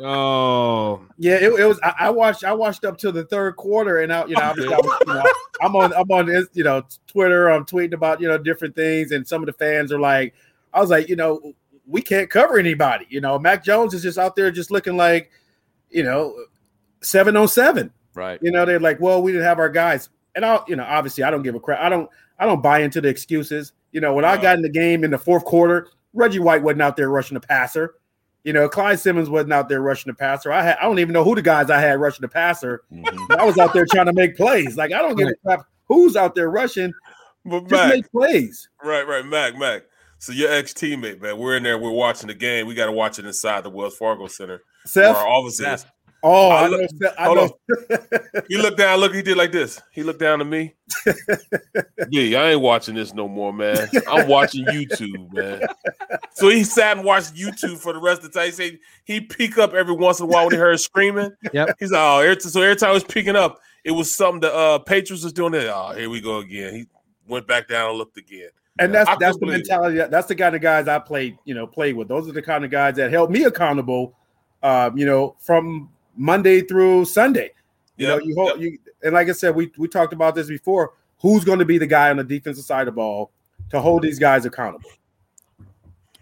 Oh, yeah, it, it was. I, I watched. I watched up till the third quarter, and I, you know, obviously I was, you know, I'm on. I'm on. You know, Twitter. I'm tweeting about you know different things, and some of the fans are like, I was like, you know, we can't cover anybody. You know, Mac Jones is just out there, just looking like, you know, seven on seven. Right. You know, they're like, well, we didn't have our guys. And I'll, you know, obviously I don't give a crap. I don't, I don't buy into the excuses. You know, when I got in the game in the fourth quarter, Reggie White wasn't out there rushing the passer. You know, Clyde Simmons wasn't out there rushing the passer. I had, I don't even know who the guys I had rushing the passer. Mm-hmm. I was out there trying to make plays. Like I don't give a crap who's out there rushing. But Just Mac, make plays. right, right, Mac, Mac. So your ex teammate, man, we're in there. We're watching the game. We got to watch it inside the Wells Fargo Center. Seth? where our office is. Oh, I I look- know. Seth- I hold know. He looked down. Look, he did like this. He looked down to me. yeah, I ain't watching this no more, man. I'm watching YouTube, man. So he sat and watched YouTube for the rest of the time. He said he peek up every once in a while when he heard screaming. Yep. He's like, oh, every, so every time he was peeking up, it was something the uh, Patriots was doing. It. Oh, here we go again. He went back down and looked again. And that's I that's the mentality. that- That's the kind of guys I played, you know, played with. Those are the kind of guys that held me accountable. Um, you know, from Monday through Sunday. You know, Yep, you hold you, and like I said, we we talked about this before. Who's going to be the guy on the defensive side of the ball to hold these guys accountable?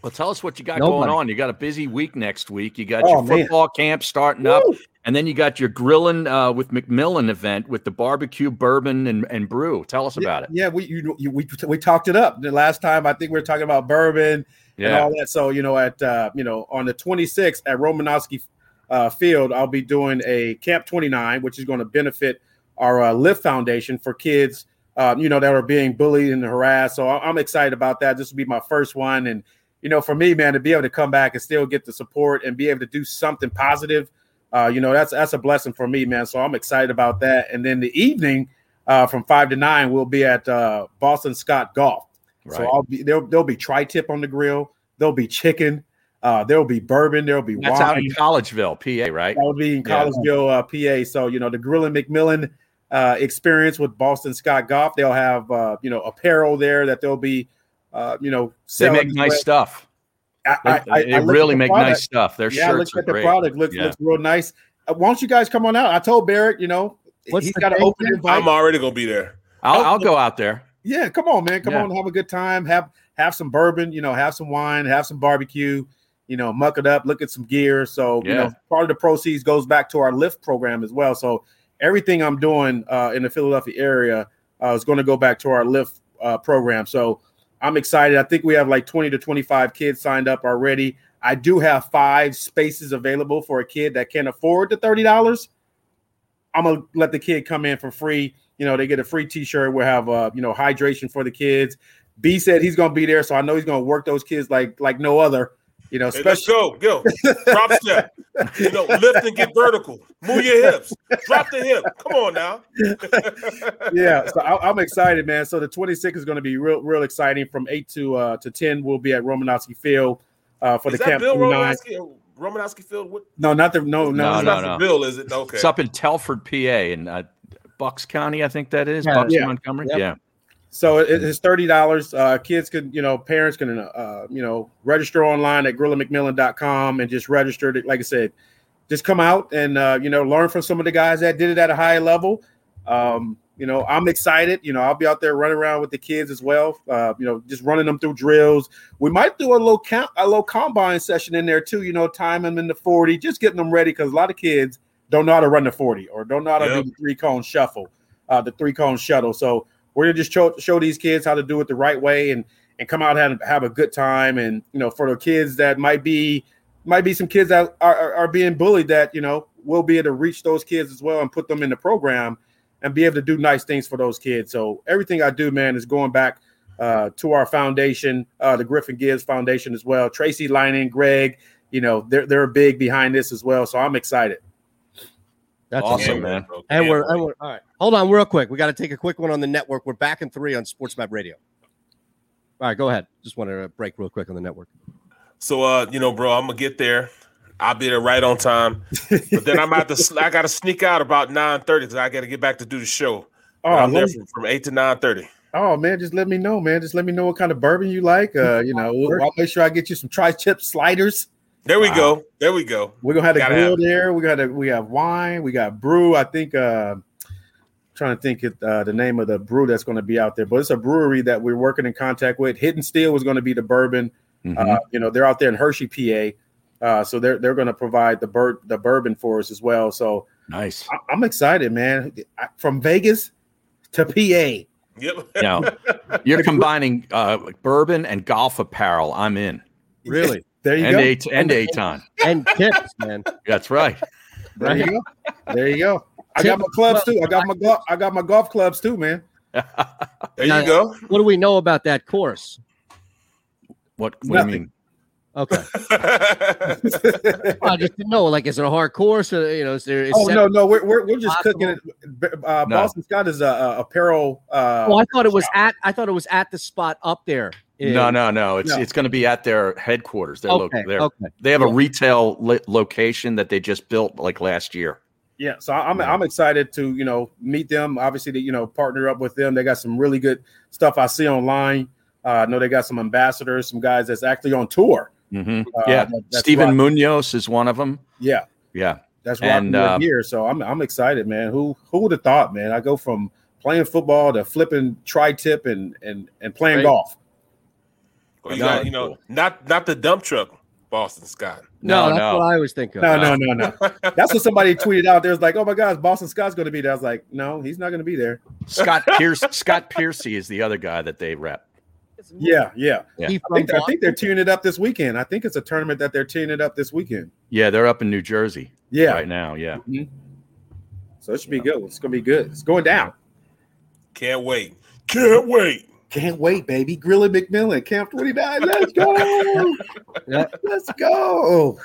Well, tell us what you got Nobody. going on. You got a busy week next week. You got Oh, your man. football camp starting up, and then you got your grilling uh, with McMillan event with the barbecue, bourbon, and, and brew. Tell us about it. Yeah, we you, you, we we talked it up the last time. I think we were talking about bourbon and all that. So you know, at uh, you know on the 26th at Romanowski uh, Field, I'll be doing a Camp 29, which is going to benefit our uh, Lift Foundation for kids, uh, you know, that are being bullied and harassed. So I'm excited about that. This will be my first one, and you know, for me, man, to be able to come back and still get the support and be able to do something positive, uh, you know, that's that's a blessing for me, man. So I'm excited about that. And then the evening uh, from five to nine, we'll be at uh, Boston Scott Golf. So I'll be there'll, there'll be tri-tip on the grill. There'll be chicken. Uh, there'll be bourbon. There'll be That's wine. out in Collegeville, PA, right? That would be in Yeah. Collegeville, uh, PA. So you know the Grill and McMillan uh, experience with Boston Scott Golf. They'll have uh, you know apparel there that they'll be uh, you know They make nice well. stuff. I, They- I, I, they I really the make product. nice stuff. Their yeah, I shirts looked are at the great. product. Looks Yeah. looks real nice. Uh, why don't you guys come on out? I told Barrett, you know, What's he's the got an open invite. I'm already gonna be there. I'll, I'll go out there. Yeah, come on, man. Come Yeah. on, have a good time. Have have some bourbon, you know, have some wine, have some barbecue, you know, muck it up, look at some gear. So, you know, part of the proceeds goes back to our lift program as well. So everything I'm doing uh, in the Philadelphia area uh, is going to go back to our lift uh, program. So I'm excited. I think we have like 20 to 25 kids signed up already. I do have five spaces available for a kid that can't afford the $30. I'm gonna let the kid come in for free. You know, they get a free T-shirt. We'll have uh, you know, hydration for the kids. B said he's gonna be there, so I know he's gonna work those kids like like no other. You know, Hey, let's especially go, go, drop step. You know, lift and get vertical. Move your hips. Drop the hip. Come on now. yeah. So I, I'm excited, man. So the 26th is going to be real, real exciting. From eight to uh to 10, we'll be at Romanowski Field uh for Is the that camp. Bill Romanowski? Romanowski Field? What? No, not the no no. No, no, not no. for Bill, is it? Okay. It's up in Telford, PA, in uh, Bucks County, I think that is. Yeah, Bucks, yeah. Montgomery. Yep. Yeah. So it, it's thirty dollars. Uh, kids can, you know, parents can, uh, you know, register online at grillamcmillan.com and just register. To, like I said, just come out and uh, you know learn from some of the guys that did it at a high level. Um, you know, I'm excited. You know, I'll be out there running around with the kids as well. Uh, you know, just running them through drills. We might do a little count, a little combine session in there too. You know, time them in the 40, just getting them ready because a lot of kids don't know how to run the 40 or don't know how to Yep. do the three cone shuffle, uh, the three cone shuttle. So we're gonna just show show these kids how to do it the right way and and come out and have, have a good time. And you know, for the kids that might be might be some kids that are, are, are being bullied that you know we'll be able to reach those kids as well and put them in the program and be able to do nice things for those kids. So everything I do, man, is going back uh, to our foundation, uh, the Griffin Gibbs Foundation as well. Tracy Lining, Greg, you know, they're they're big behind this as well. So I'm excited. That's Awesome, amazing. man. And we're, and we're all right. Hold on, real quick. We got to take a quick one on the network. We're back in three on Sports Map Radio. All right, go ahead. Just wanted to break real quick on the network. So uh, you know, bro, I'm gonna get there. I'll be there right on time. But then I'm out to I gotta sneak out about 9:30 because I gotta get back to do the show. Oh, I'm there from, from 8 to 9:30. Oh man, just let me know, man. Just let me know what kind of bourbon you like. Uh, you know, I'll make sure I get you some tri-tip sliders. There we Wow. go. There we go. We're gonna have the grill have there. We got a, we have wine. We got brew. I think. Uh, trying to think it, uh, the name of the brew that's going to be out there, but it's a brewery that we're working in contact with. Hidden Still was going to be the bourbon. Mhm. Uh, you know, they're out there in Hershey, PA. Uh, so they're they're going to provide the bur- the bourbon for us as well. So nice. I- I'm excited, man. I- From Vegas to PA. Yep. Now you're combining uh, bourbon and golf apparel. I'm in. Really? There you and go. A- and Eytan. And tips, man. That's right. There you go. There you go. I got my clubs too. I got my golf. I got my golf clubs too, man. There Now, you go. What do we know about that course? What, what do you Nothing. mean? Okay. I just didn't know. Like, is it a hard course? Or, you know, is there? Is Oh set- no, no, we're we're, we're just possible? cooking it. Uh, No. Boston Scott is a, a apparel. Uh, Oh, I thought it was at. I thought it was at the spot up there. In- No, no, no. It's No. it's going to be at their headquarters. They're Okay, local. They're, okay. They have a retail li- location that they just built like last year. Yeah, so I'm I'm excited to you know meet them. Obviously, to you know partner up with them. They got some really good stuff I see online. Uh, I know they got some ambassadors, some guys that's actually on tour. hmm Uh, yeah, that- Stephen Munoz is one of them. Yeah, Yeah, that's rocking And, uh, here. So I'm I'm excited, man. Who who would have thought, man? I go from playing football to flipping tri-tip and and and playing Right. golf. Well, you, got, you know, not not the dump truck, Boston Scott. No, No, that's no. what I always think of. No, no, no, no. That's what somebody tweeted out. There's like, oh my gosh, Boston Scott's going to be there. I was like, no, he's not going to be there. Scott Pierce. Scott Piercy is the other guy that they rep. Yeah, yeah. Yeah. I think, I think they're Boston? teeing it up this weekend. I think it's a tournament that they're teeing it up this weekend. Yeah, they're up in New Jersey Yeah. right now. Yeah, mm-hmm. So it should be good. It's going to be good. It's going down. Can't wait. Can't wait. Can't wait, baby. Grilling McMillan, Camp 29. Let's go. Let's go.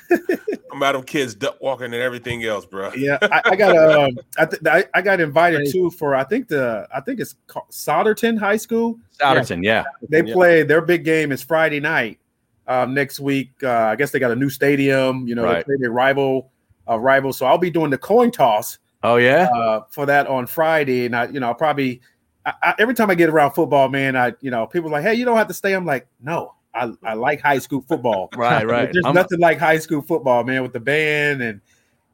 I'm out of kids duck walking and everything else, bro. Yeah, I, I got um, I, th- I, I got invited too for I think the I think it's called Souderton High School. Souderton, Yeah, They Yeah. play their big game is Friday night um, next week. Uh, I guess they got a new stadium. You know, Right. they play their rival uh, rival. So I'll be doing the coin toss Oh yeah. uh, for that on Friday, and I, you know, I'll probably I, I, every time I get around football, man, I, you know, people are like, hey, you don't have to stay. I'm like, no, I, I like high school football. Right, right. There's I'm- nothing like high school football, man, with the band and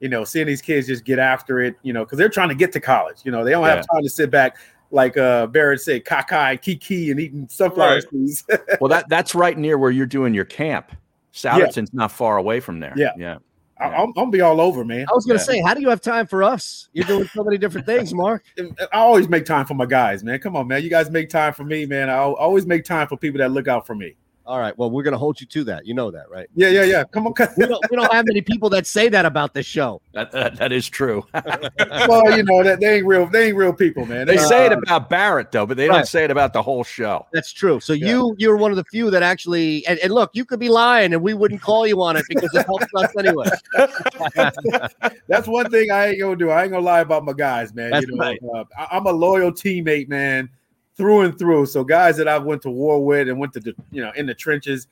you know, seeing these kids just get after it, you know, because they're trying to get to college. You know, they don't Yeah. have time to sit back like uh Barrett said, caca and kiki and eating sunflower Right. seeds. well, that that's right near where you're doing your camp. Souderton's not far away from there. Yeah. yeah. I- I'm, I'm gonna be all over, man. I was gonna Yeah. say, how do you have time for us? You're doing so many different things, Mark. I always make time for my guys, man. Come on, man. You guys make time for me, man. I always make time for people that look out for me. All right. Well, we're gonna hold you to that. You know that, right? Yeah, yeah, yeah. Come on. We don't. We don't have many people that say that about this show. That, that, that is true. well, you know that they ain't real. They ain't real people, man. they say it uh, about Barrett though, but they Right. don't say it about the whole show. That's true. So you you're one of the few that actually and, and look, you could be lying and we wouldn't call you on it because it helps us anyway. That's one thing I ain't gonna do. I ain't gonna lie about my guys, man. That's you know, right. uh, I, am a loyal teammate, man, through and through. So guys that I've went to war with and went to the, you know in the trenches,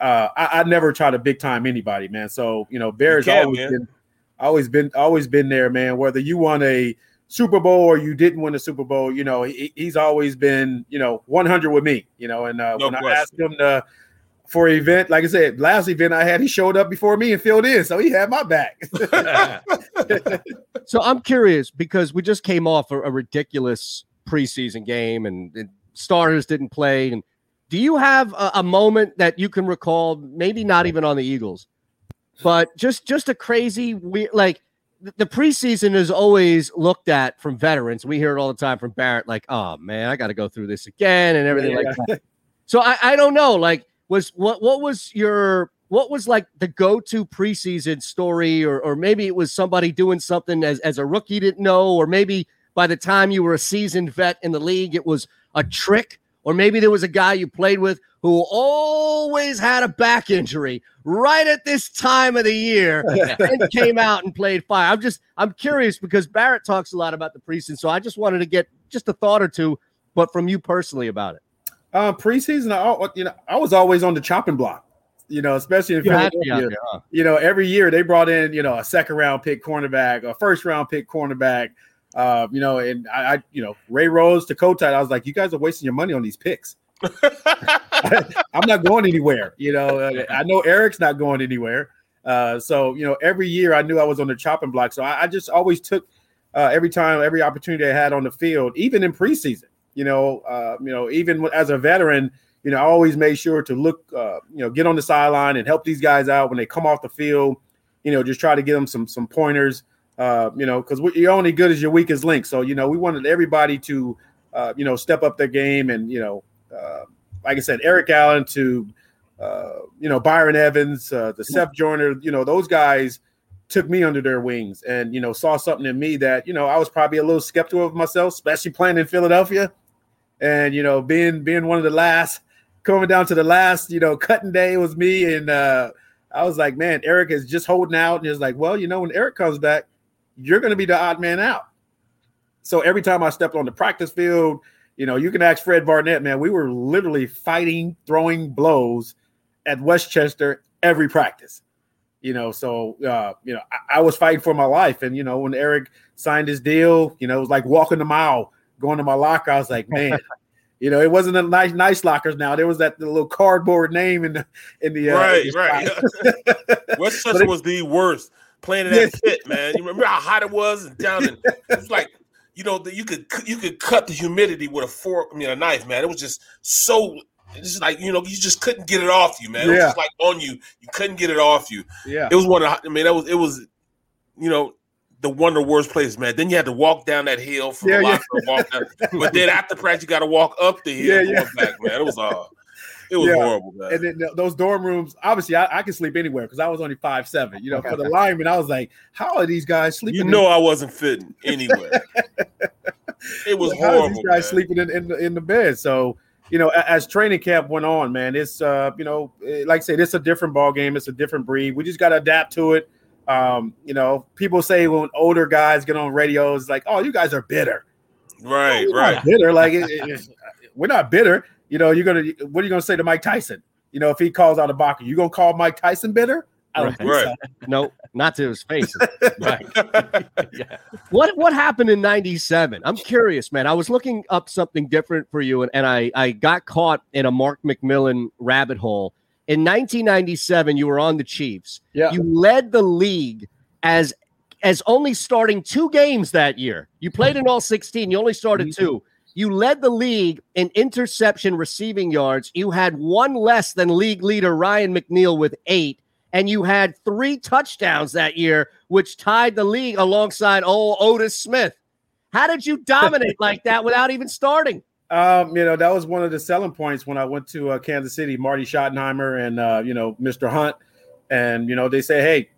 uh, I, I never try to big time anybody, man. So you know, Bear's can't, always man. been, always been, always been there, man. Whether you want a Super Bowl or you didn't win a Super Bowl, you know, he, he's always been, you know, 100 with me, you know. And uh, No when I asked him to, for an event, like I said, last event I had, he showed up before me and filled in, so he had my back. So I'm curious because we just came off a, a ridiculous preseason game and, and starters didn't play. And do you have a, a moment that you can recall? Maybe not even on the Eagles, but just just a crazy weird like the- preseason is always looked at from veterans. We hear it all the time from Barrett, like, "Oh man, I got to go through this again" and everything like that. So I, I don't know. Like, was what what was your what was like the go-to preseason story, or or maybe it was somebody doing something as as a rookie didn't know, or maybe by the time you were a seasoned vet in the league, it was a trick, or maybe there was a guy you played with who always had a back injury right at this time of the year and came out and played fire. I'm just I'm curious because Barrett talks a lot about the preseason, so I just wanted to get just a thought or two, but from you personally about it. Um, preseason, I, you know, I was always on the chopping block. You know, especially in You had to Philadelphia. You know, every year they brought in, you know, a second round pick cornerback, a first round pick cornerback. Uh, you know, and I, I you know, Ray Rhodes to Kotite, I was like, you guys are wasting your money on these picks. I'm not going anywhere. You know, I know Eric's not going anywhere. Uh, so you know, every year I knew I was on the chopping block. So I, I just always took uh, every time, every opportunity I had on the field, even in preseason. You know, uh, you know, even as a veteran, you know, I always made sure to look, uh, you know, get on the sideline and help these guys out when they come off the field. You know, just try to give them some some pointers. Uh, you know, because you're only good as your weakest link. So you know, we wanted everybody to, uh, you know, step up their game and you know, uh, like I said, Eric Allen to, uh, you know, Byron Evans, uh, the Seth Joyner, you know, those guys took me under their wings and you know saw something in me that you know I was probably a little skeptical of myself, especially playing in Philadelphia, and you know being being one of the last coming down to the last you know cutting day was me and uh I was like, man, Eric is just holding out and he's like, well, you know, when Eric comes back, you're going to be the odd man out. So every time I stepped on the practice field, you know, you can ask Fred Barnett, man, we were literally fighting, throwing blows at West Chester every practice. You know, so uh, you know, I, I was fighting for my life. And you know, when Eric signed his deal, you know, it was like walking the mile, going to my locker. I was like, man, you know, it wasn't a nice nice lockers now. There was that little cardboard name in the in the uh, right, in the right. West Chester was the worst playing in that pit, man. You remember how hot it was and down in it was like you know that you could you could cut the humidity with a fork, I mean a knife, man. It was just so it's just like you know you just couldn't get it off you, man. It was just like on you, you couldn't get it off you. Yeah. it was one of the- I mean that was it was you know the one of the worst places, man. Then you had to walk down that hill from Yeah, the yeah. locker, walk down. but then after practice you got to walk up the hill, Yeah, yeah. back, man. It was uh, it was Yeah. horrible, man. And then th- those dorm rooms, obviously, I, I can sleep anywhere because I was only five seven. You know, for the linemen, I was like, "How are these guys sleeping?" You in- know I wasn't fitting anywhere. it was Like, how are horrible. These guys man. sleeping in, in the in the bed. So you know, as training camp went on, man, it's uh, you know, eh, like I said, it's a different ball game. It's a different breed. We just got to adapt to it. Um, you know, people say when older guys get on radio, it's like, "Oh, you guys are bitter." Right, We're right. not bitter. Like it- it- it's- we're not bitter. You know, you're gonna. What are you gonna say to Mike Tyson? You know, if he calls out a Baca, you gonna call Mike Tyson bitter? I don't think so. No, not to his face. What what happened in 97? I'm curious, man. I was looking up something different for you, and, and I, I got caught in a Mark McMillian rabbit hole. In 1997, you were on the Chiefs. Yeah. You led the league as as only starting two games that year. You played in all 16. You only started mm-hmm. two. You led the league in interception receiving yards. You had one less than league leader Ryan McNeil with eight, and you had three touchdowns that year, which tied the league alongside old Otis Smith. How did you dominate like that without even starting? Um, you know, that was one of the selling points when I went to uh, Kansas City, Marty Schottenheimer and, uh, you know, Mr. Hunt. And, you know, they say, hey,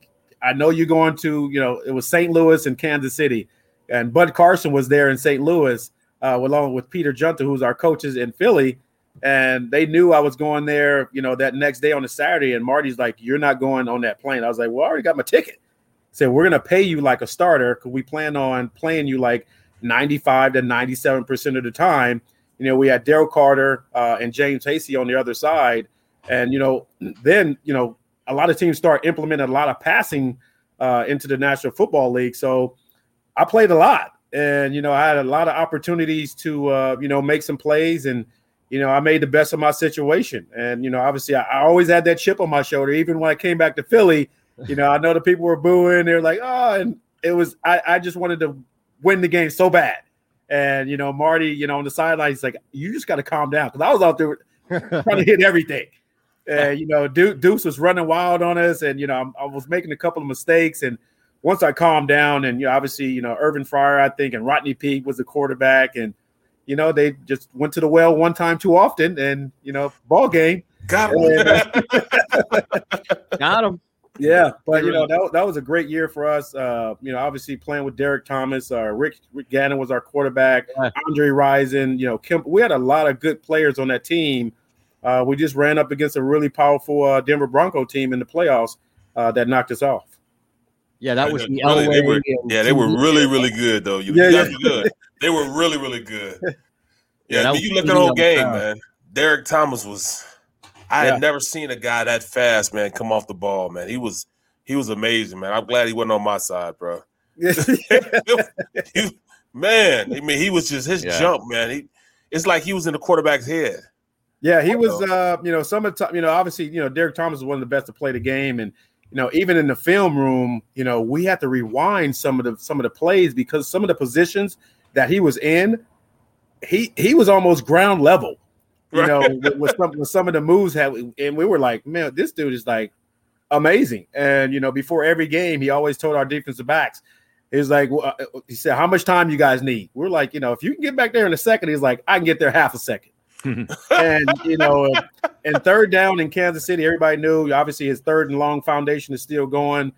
I know you're going to, you know, it was St. Louis and Kansas City. And Bud Carson was there in St. Louis, uh, along with Peter Giunta, who's our coaches in Philly. And they knew I was going there, you know, that next day on a Saturday. And Marty's like, you're not going on that plane. I was like, well, I already got my ticket. Said, we're going to pay you like a starter because we plan on playing you like 95 to 97% of the time. You know, we had Dale Carter uh, and James Hasty on the other side. And, you know, then, you know, a lot of teams start implementing a lot of passing uh, into the National Football League. So I played a lot. And you know I had a lot of opportunities to uh, you know make some plays, and you know I made the best of my situation. And you know, obviously, I, I always had that chip on my shoulder, even when I came back to Philly. You know, I know the people were booing. They're like, oh, and it was I, I just wanted to win the game so bad. And you know, Marty, you know, on the sideline, he's like, "You just got to calm down," because I was out there trying to hit everything. And you know, Duce was running wild on us, and you know, I, I was making a couple of mistakes. And once I calmed down, and you know, obviously, you know, Irving Fryar, I think, and Rodney Peete was the quarterback, and you know, they just went to the well one time too often, and you know, ball game. Got him. Got him. Yeah, but you know that, that was a great year for us. Uh, you know, obviously playing with Derrick Thomas, uh, Rick, Rick Gannon was our quarterback, yeah. Andre Rison, you know, Kim, we had a lot of good players on that team. Uh, we just ran up against a really powerful uh, Denver Bronco team in the playoffs uh, that knocked us off. Yeah, that was the really, they were, Yeah, they were really, really good though. You, yeah, yeah. good. They were really, really good. Yeah, yeah you look at the whole game, man. Derrick Thomas was I yeah. had never seen a guy that fast, man, come off the ball, man. He was he was amazing, man. I'm glad he wasn't on my side, bro. he, man, I mean, he was just his yeah. jump, man. He it's like he was in the quarterback's head. Yeah, he was. Uh, you know, some of the time, you know, obviously, you know, Derrick Thomas is one of the best to play the game, and you know, even in the film room, you know, we had to rewind some of the some of the plays because some of the positions that he was in, he he was almost ground level you know, with, with, some, with some of the moves had, and we were like, man, this dude is like amazing. And you know, before every game, he always told our defensive backs, he's like, well, he said, how much time you guys need? We're like, you know, if you can get back there in a second, he's like, I can get there half a second. And you know, and third down in Kansas City, everybody knew obviously his third and long foundation is still going.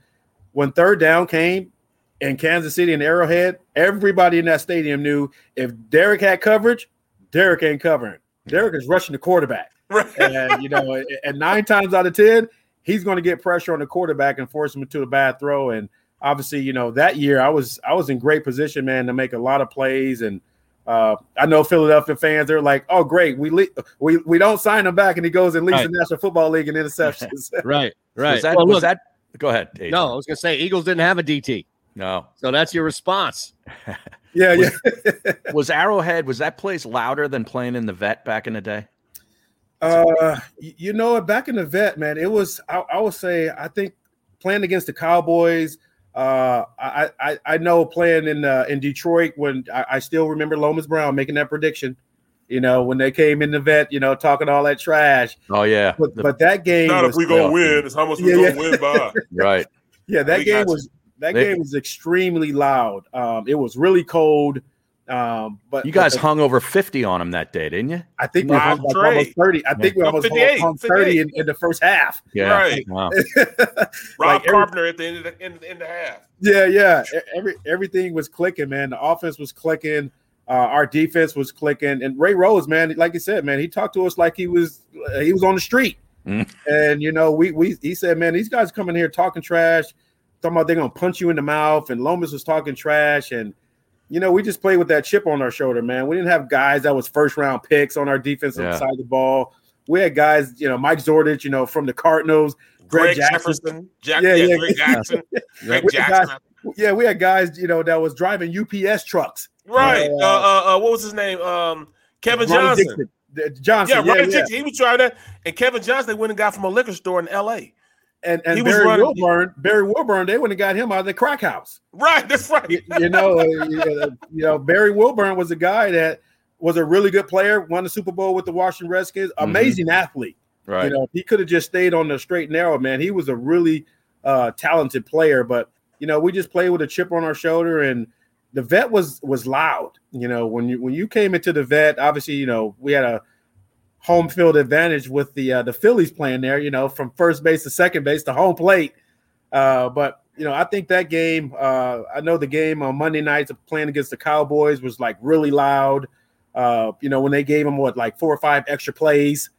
When third down came in Kansas City and Arrowhead, everybody in that stadium knew if Derrick had coverage, Derrick ain't covering. Derrick is rushing the quarterback. Right. And you know, and nine times out of ten, he's going to get pressure on the quarterback and force him into a bad throw. And obviously, you know, that year I was I was in great position, man, to make a lot of plays. And uh, I know Philadelphia fans, they're like, "Oh, great, we le- we we don't sign him back, and he goes and leads right. the National Football League in interceptions." right, right. Was that, well, was look, that go ahead. Adrian. No, I was going to say Eagles didn't have a DT. No, so that's your response. Yeah, was, yeah. was Arrowhead was that place louder than playing in the vet back in the day? Uh, you know, back in the vet, man, it was. I, I would say, I think playing against the Cowboys. Uh, I, I I know playing in uh, in Detroit when I, I still remember Lomas Brown making that prediction. You know, when they came in the vet, you know, talking all that trash. Oh yeah, but, but that game. Not if we gonna win. It's how much we yeah, gonna yeah. win by. right. Yeah, that we game was that they, game was extremely loud. Um, it was really cold. Um, but you guys but, hung over 50 on them that day, didn't you? I think we hung like almost 30. I yeah. think we almost hung 30 in, in, the first half. Yeah. Right. Wow. Rob like Carpenter at the end of the, in, in the half. Yeah, yeah. Every everything was clicking, man. The offense was clicking. Uh, our defense was clicking. And Ray Rhodes, man, like you said, man, he talked to us like he was he was on the street. Mm. And you know, we we he said, man, these guys coming here talking trash talking about they're gonna punch you in the mouth, and Lomas was talking trash, and you know, we just played with that chip on our shoulder, man. We didn't have guys that was first round picks on our defensive yeah. side of the ball. We had guys, you know, Mike Zordich, you know, from the Cardinals, Greg, Greg Jackson, Jack, yeah, yeah, Greg Jackson, Greg Jackson. Guys, yeah, we had guys, you know, that was driving UPS trucks. Right. Uh, uh, uh, what was his name? Um, Kevin Ronnie Johnson. Dixon. Johnson. Yeah, yeah, yeah. He was driving that. And Kevin Johnson, they went and got from a liquor store in L.A and and Barry running, Wilburn, Barry Wilburn, they wouldn't have got him out of the crack house. Right, that's right. you, you know, uh, you know, Barry Wilburn was a guy that was a really good player, won the Super Bowl with the Washington Redskins, mm-hmm. amazing mm-hmm. athlete. Right. You know, he could have just stayed on the straight and narrow, man. He was a really uh, talented player, but you know, we just played with a chip on our shoulder, and the vet was was loud. You know, when you when you came into the vet, obviously, you know, we had a home field advantage with the uh, the Phillies playing there. You know, from first base to second base to home plate. Uh, but you know, I think that game. Uh, I know the game on Monday nights playing against the Cowboys was like really loud. Uh, you know, when they gave them what like four or five extra plays.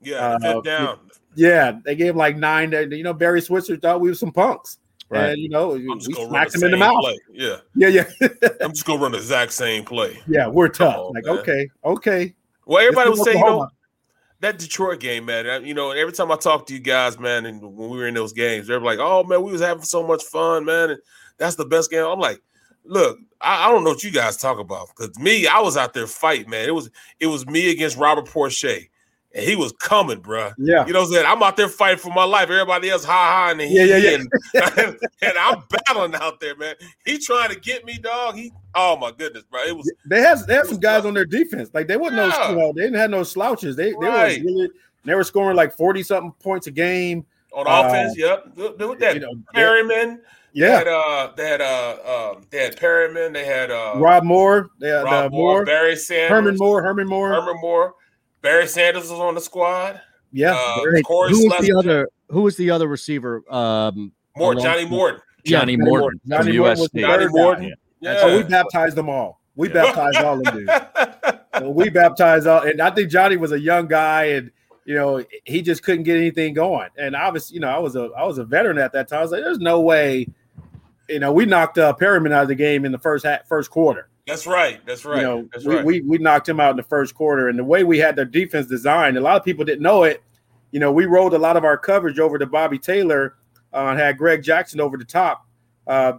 Yeah, uh, down. Yeah, they gave like nine. You know, Barry Switzer thought we were some punks. Right. And you know, we smacked him in the mouth. Play. Yeah, yeah, yeah. I'm just gonna run the exact same play. Yeah, we're tough. On, like, man. okay, okay. Well, everybody was saying, you know, that Detroit game, man. You know, every time I talk to you guys, man, and when we were in those games, they're like, "Oh man, we was having so much fun, man, and that's the best game." I'm like, look, I, I, don't know what you guys talk about. Because me, I was out there fighting, man. It was it was me against Robert Porcher. And he was coming, bro. Yeah. You know what I'm saying? I'm out there fighting for my life. Everybody else ha ha and yeah, yeah, yeah. And, and, I'm battling out there, man. He trying to get me, dog. He oh my goodness, bro. It was they had they had some guys on their defense. Like they wasn't yeah. no you know, they didn't have no slouches. They they right. were really they were scoring like 40 something points a game. On offense, uh, yep. With that you know, Perriman. Yeah. They had, uh, they had uh, uh, they had Perriman. They had uh, Rob Moore. They had Rob uh, Moore, Moore, Barry Sanders, Herman Moore, Herman Moore, Herman Moore. Barry Sanders was on the squad. Yeah. Uh, Corey who was the other? Who was the other receiver? Um, Moore, Johnny Morton. Johnny yeah, Morton. Johnny Morton was Johnny Morton. Yeah. So we baptized them all. We yeah. baptized all of them. so we baptized all, and I think Johnny was a young guy, and you know he just couldn't get anything going. And obviously, you know, I was a I was a veteran at that time. I was like, there's no way. You know, we knocked uh, Perriman out of the game in the first half, first quarter. That's right. That's right. You know, That's we, right. we we knocked him out in the first quarter, and the way we had their defense designed, a lot of people didn't know it. You know, we rolled a lot of our coverage over to Bobby Taylor uh, and had Greg Jackson over the top. Uh,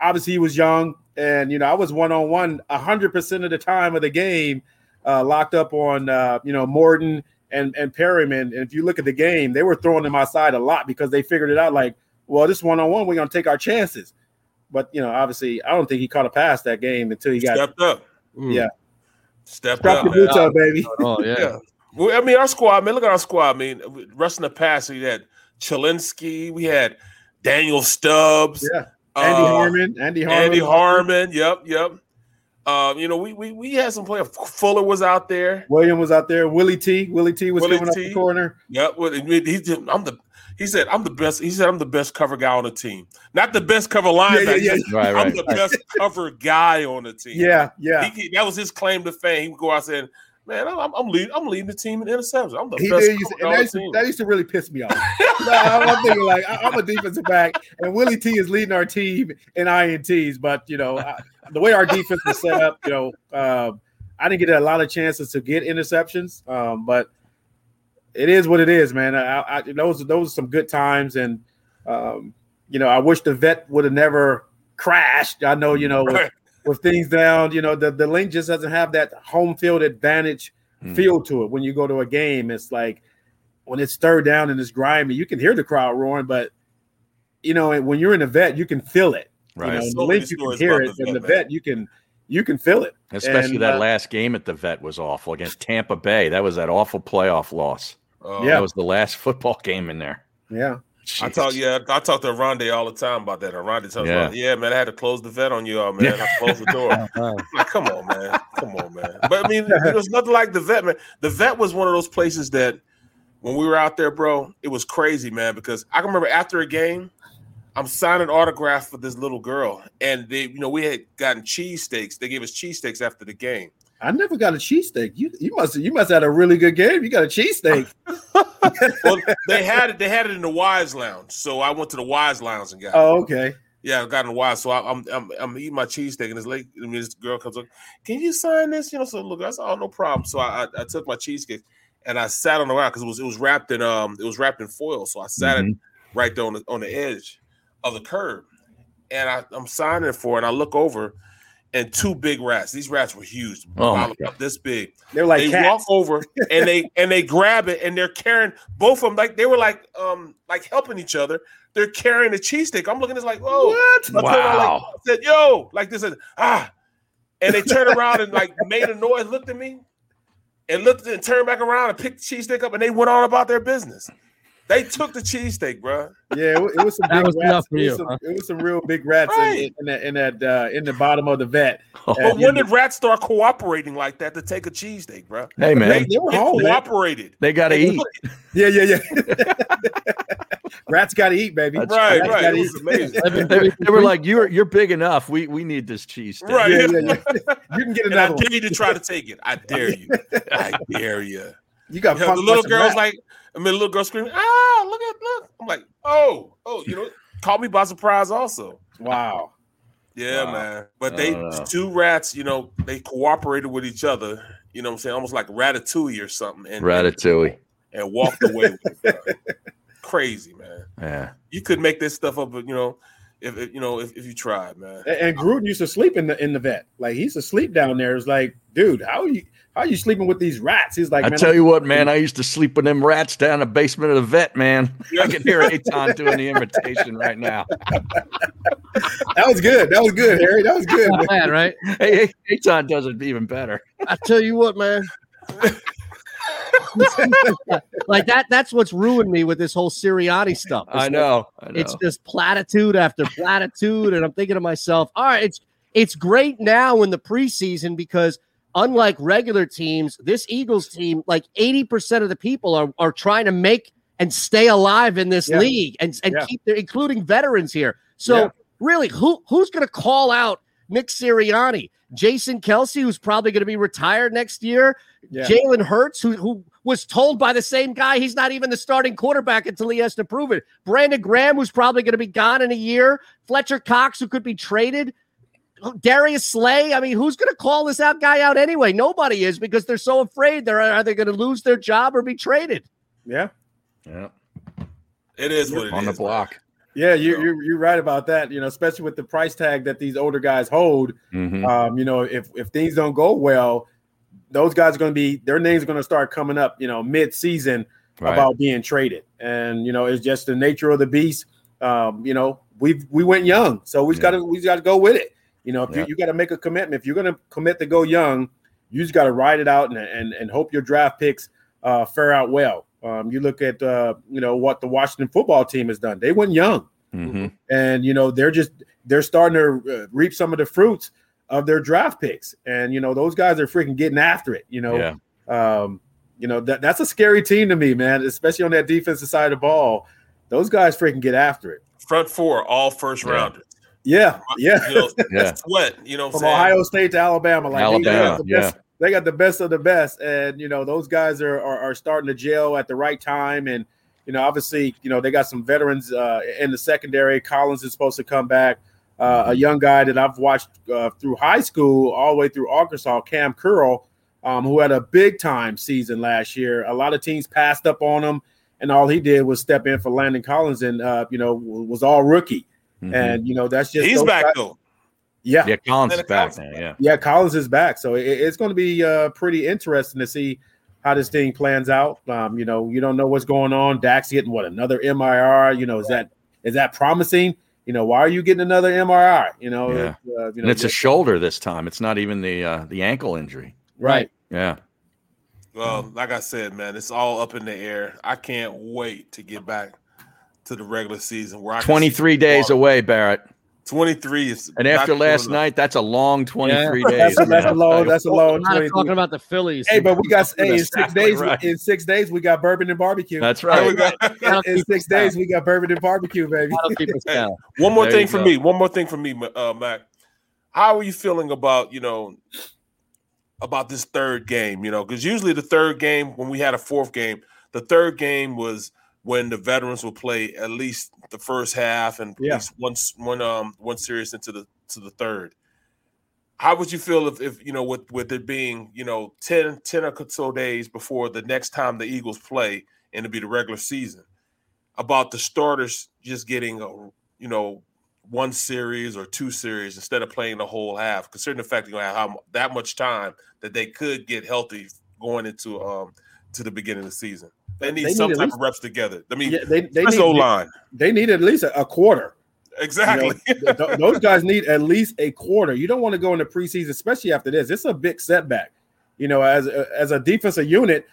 obviously, he was young, and you know, I was one on one hundred percent of the time of the game, uh, locked up on uh, you know Morton and and Perriman. And if you look at the game, they were throwing them outside a lot because they figured it out. Like, well, this one on one, we're gonna take our chances. But you know, obviously, I don't think he caught a pass that game until he got stepped up. Yeah, stepped Strap up. the boots man. up, baby. Oh yeah. Yeah. Well, I mean, our squad, I mean, look at our squad. I mean, rushing the pass, we had Chilinsky, we had Daniel Stubbs, Yeah, Andy uh, Harmon, Andy Harmon, Andy Harmon. Yep, yep. Um, you know, we we we had some players. Fuller was out there. William was out there. Willie T. Willie T. was Willie coming up the corner. Yep. Well, he, he, did- I'm the. He said, "I'm the best." He said, "I'm the best cover guy on the team, not the best cover linebacker. yeah, He yeah. said, Right, I'm right. the best cover guy on the team." Yeah, yeah. He, that was his claim to fame. He would go out saying, "Man, I'm I'm leading, I'm leading the team in interceptions. I'm the He best did, cover and that used, to, team." that used to really piss me off. no, I'm thinking like I, am a defensive back, and Willie T is leading our team in ints. But you know, I, the way our defense was set up, you know, um, I didn't get a lot of chances to get interceptions. Um, but it is what it is, man. I, I, those those are some good times, and um, you know, I wish the vet would have never crashed. I know, you know, with, with things down, you know, the the Linc just doesn't have that home field advantage Mm. feel to it when you go to a game. It's like when it's third down and it's grimy, you can hear the crowd roaring, but you know, when you're in a vet, you can feel it. Right. You know, So the Linc you can hear it, the and the vet, man. vet you can you can feel it. Especially And, that uh, last game at the vet was awful against Tampa Bay. That was that awful playoff loss. Uh, Yeah. That was the last football game in there. Yeah. I talk, yeah, I talk to Rondé all the time about that. And Rondé tells Yeah. me, yeah, man, I had to close the vet on you all, man. I closed the door. Like, come on, man. Come on, man. But I mean, there's nothing like the vet, man. The vet was one of those places that when we were out there, bro, it was crazy, man, because I can remember after a game, I'm signing autographs for this little girl. And they, you know, we had gotten cheesesteaks. They gave us cheesesteaks after the game. I never got a cheesesteak. You you must you must have had a really good game. You got a cheesesteak. Well, they had it, they had it in the Wise Lounge. So I went to the Wise Lounge and got it. oh, okay. Yeah, I got in a while. So I, I'm, I'm I'm eating my cheesesteak, and this late. I mean, this girl comes up. Can you sign this? You know, so look, I said, oh, no problem. So I, I, I took my cheesesteak and I sat on the ground because it was it was wrapped in um it was wrapped in foil. So I sat it right there on the on the edge of the curb, and I, I'm signing it for it. And I look over, and two big rats. These rats were huge, Oh, my about God. this big. They're like they cats. walk over and they and they grab it and they're carrying both of them like they were like um like helping each other. They're carrying a cheesesteak. I'm looking at this like, whoa. What? I like, Wow. I said, yo, like this, and, ah. And they turned around and like made a noise, looked at me, and looked and turned back around and picked the cheesesteak up, and they went on about their business. They took the cheesesteak, bro. Yeah, it, it was some big was rats. for it, was you, some, huh? it was some real big rats in, Right. in that in that uh, in the bottom of the vet. Oh, But when know, did rats start cooperating like that to take a cheesesteak, bro? Hey man, they, they were They home. man. cooperated. they got to They eat. Yeah, yeah, yeah. Rats got to eat, baby. That's Right, Rats right. gotta It eat. was amazing. They, they were like, "You're you're big enough. We we need this cheesesteak. Right. Yeah, yeah, yeah. You can get And I another one. dare you to try to take it. I dare you. I dare you. You got You know, the little girl's rats. like, I mean, the little girl screaming, ah, look at look. I'm like, oh, oh, you know, caught me by surprise also. wow. Yeah, Wow. man. But they Oh, two rats, you know, they cooperated with each other, you know what I'm saying? Almost like ratatouille or something. And Ratatouille. and walked away with it. Crazy, man. Yeah. You could make this stuff up, but you know, if, if you know if, if you tried, man. And, and Gruden used to sleep in the in the vet. Like he used to sleep down there. It's like, dude, how are you how are you sleeping with these rats? He's like, I tell you what, man, I used to sleep with them rats down in the basement of the vet, man. I can hear Eytan doing the imitation right now. that was good. That was good, Harry. That was good. Not bad, right? Hey, Eytan does it even better. I tell you what, man. like that that's what's ruined me with this whole Sirianni stuff. I know, I It's just platitude after platitude. and I'm thinking to myself, all right, it's it's great now in the preseason because unlike regular teams, this Eagles team, like 80% of the people are, are trying to make and stay alive in this Yeah. league and, and Yeah. keep their including veterans here. So Yeah. really, who who's gonna call out Nick Sirianni? Jason Kelce, who's probably going to be retired next year. Jalen Hurts, who who was told by the same guy he's not even the starting quarterback until he has to prove it. Brandon Graham, who's probably going to be gone in a year. Fletcher Cox, who could be traded. Darius Slay. I mean, who's going to call this out guy out anyway? Nobody is because they're so afraid they're either going to lose their job or be traded. Yeah. Yeah. It is what it is. on the block. Yeah, you, you're you're right about that. You know, especially with the price tag that these older guys hold. Mhm. Um, you know, if if things don't go well, those guys are going to be their names are going to start coming up. You know, mid season Right. about being traded, and you know, it's just the nature of the beast. Um, you know, we we went young, so we just got to we've got to go with it. You know, if Yeah. you, you got to make a commitment, if you're going to commit to go young, you just got to ride it out and, and and hope your draft picks uh, fare out well. Um, you look at uh, you know what the Washington football team has done. They went young Mhm. and you know they're just they're starting to uh, reap some of the fruits of their draft picks and you know those guys are freaking getting after it you know Yeah. um you know that that's a scary team to me man especially on that defensive side of the ball those guys freaking get after it Front four, all first rounders. Yeah yeah You know, Yeah. Sweat, you know from saying? Ohio State to Alabama like they- they, Alabama, got the yeah. best, they got the best of the best and you know those guys are, are are starting to gel at the right time and you know obviously you know they got some veterans uh, in the secondary Collins is supposed to come back uh, a young guy that I've watched uh, through high school all the way through Arkansas Kam Curl um, who had a big time season last year a lot of teams passed up on him and all he did was step in for Landon Collins and uh, you know was all rookie Mhm. and you know that's just He's back guys- though. yeah Yeah, Collins is back Collins. Yeah. yeah, Collins is back, so it, it's going to be uh, pretty interesting to see how this thing plans out. Um, you know, you don't know what's going on. Dak's getting what another MIR. You know, is that is that promising? You know, why are you getting another MRI? You know, Yeah. uh, you know, And it's a shoulder this time. It's not even the uh, the ankle injury. right. Yeah. Well, like I said, man, it's all up in the air. I can't wait to get back to the regular season where I 23 days tomorrow. away, Barrett. 23 is And after last enough. night, that's a long 23 days. That's a, that's a long. That's a long. I'm not talking about the Phillies. Hey, but we got hey, in six days. right. In six days, we got bourbon and barbecue. That's right. we got- In six days, we got bourbon and barbecue, baby. That'll keep us down. One more There thing for go. me. One more thing for me, uh, Mac. How are you feeling about you know about this third game? You know, because usually the third game, when we had a fourth game, the third game was when the veterans will play at least the first half and Yeah. at least one one um one series into the to the third. How would you feel if, if you know with with it being you know 10, 10 or so days before the next time the Eagles play and it'll be the regular season about the starters just getting a you know one series or two series instead of playing the whole half, considering the fact they're gonna have how, that much time that they could get healthy going into um to the beginning of the season. They need They some need type least- of reps together. I mean, Yeah, they they need, O line they need at least a, a quarter. exactly. You know, th- those guys need at least a quarter. You don't want to go into preseason, especially after this. It's a big setback. You know, as a, as a defensive unit,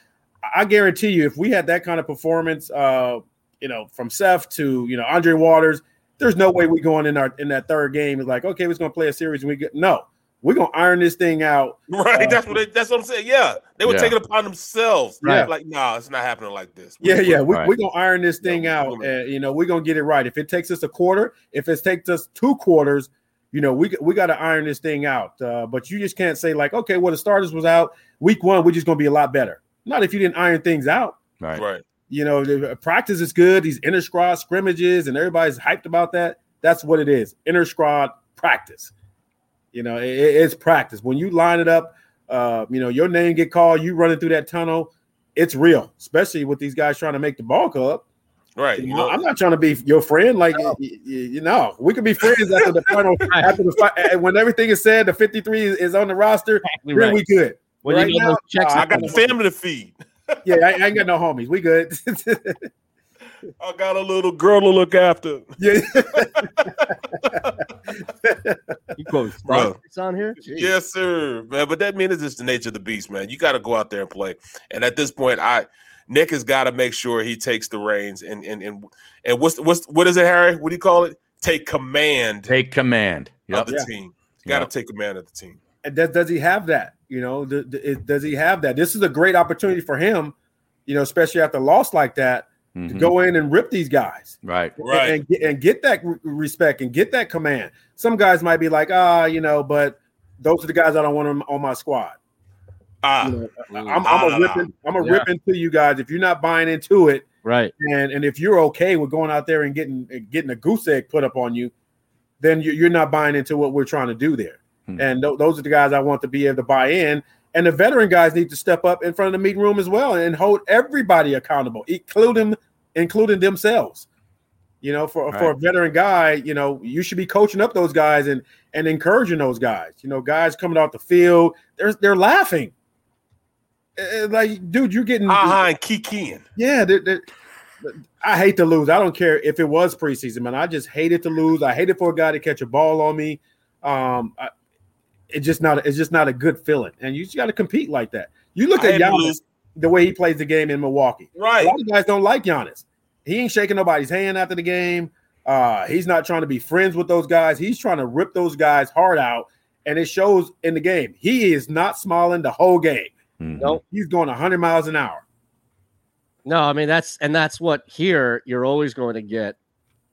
I guarantee you, if we had that kind of performance, uh, you know, from Seth to you know Andre Waters, there's no way we going in our in that third game is like, okay, we're gonna play a series and we get no, we're gonna iron this thing out. right, Uh, that's what they, that's what I'm saying. Yeah, they would Yeah. take it upon themselves. Right. like, nah, it's not happening like this. Yeah, yeah, we, Right. we're gonna iron this thing Yeah, out, we're and you know, we're gonna get it right. If it takes us a quarter, if it takes us two quarters, you know, we we got to iron this thing out. Uh, but you just can't say like, okay, well, the starters was out week one, we're just gonna be a lot better. Not if you didn't iron things out. Right. right. You know, the practice is good. These inter squad scrimmages, and everybody's hyped about that. That's what it is. Inter squad practice. You know, it- it- it's practice. When you line it up, uh, you know, your name get called, you running through that tunnel. It's real, especially with these guys trying to make the ball club. Right. You know, I'm not trying to be your friend. Like you, you know, we could be friends after the final. after the fi- when everything is said, the 53 is, is on the roster. Exactly then right. we good. When right you get now, those checks nah, I got the family to feed. yeah, I, I ain't got no homies. We good. I got a little girl to look after. yeah. You quote Bro. statistics on here? Jeez. Yes, sir, man. But that means it's just the nature of the beast, man. You got to go out there and play. And at this point, I Nick has got to make sure he takes the reins and and and and what's what's what is it, Harry? What do you call it? Take command Take command. Yep. of the Yeah. team. Got to Yep. take command of the team. And does, does he have that? You know, th- th- does he have that? This is a great opportunity for him, you know, especially after a loss like that, to Mhm. go in and rip these guys. Right. and- Right. and, get, and get that respect and get that command. Some guys might be like, ah, you know, but those are the guys I don't want on, on my squad. Ah, You know, Mm. I'm, Ah, I'm a ripping, I'm a Yeah. rip into you guys. If you're not buying into it, Right. and and if you're okay with going out there and getting getting a goose egg put up on you, then you- you're not buying into what we're trying to do there. Hmm. And th- those are the guys I want to be able to buy in. And the veteran guys need to step up in front of the meeting room as well and hold everybody accountable, including including themselves. You know, for for a veteran guy, you know, you should be coaching up those guys and and encouraging those guys. You know, guys coming off the field, they're they're laughing. Uh, Like, dude, you're getting aha, and kikiing. yeah, they're- they're- I hate to lose. I don't care if it was preseason, man. I just hated to lose. I hated for a guy to catch a ball on me. Um, I, it's just not. It's just not a good feeling, and you just got to compete like that. You look at Giannis, the way he plays the game in Milwaukee. Right. A lot of guys don't like Giannis. He ain't shaking nobody's hand after the game. Uh, he's not trying to be friends with those guys. He's trying to rip those guys hard out, and it shows in the game. He is not smiling the whole game. Mhm. Nope. He's going 100 miles an hour. No, I mean that's and that's what here you're always going to get.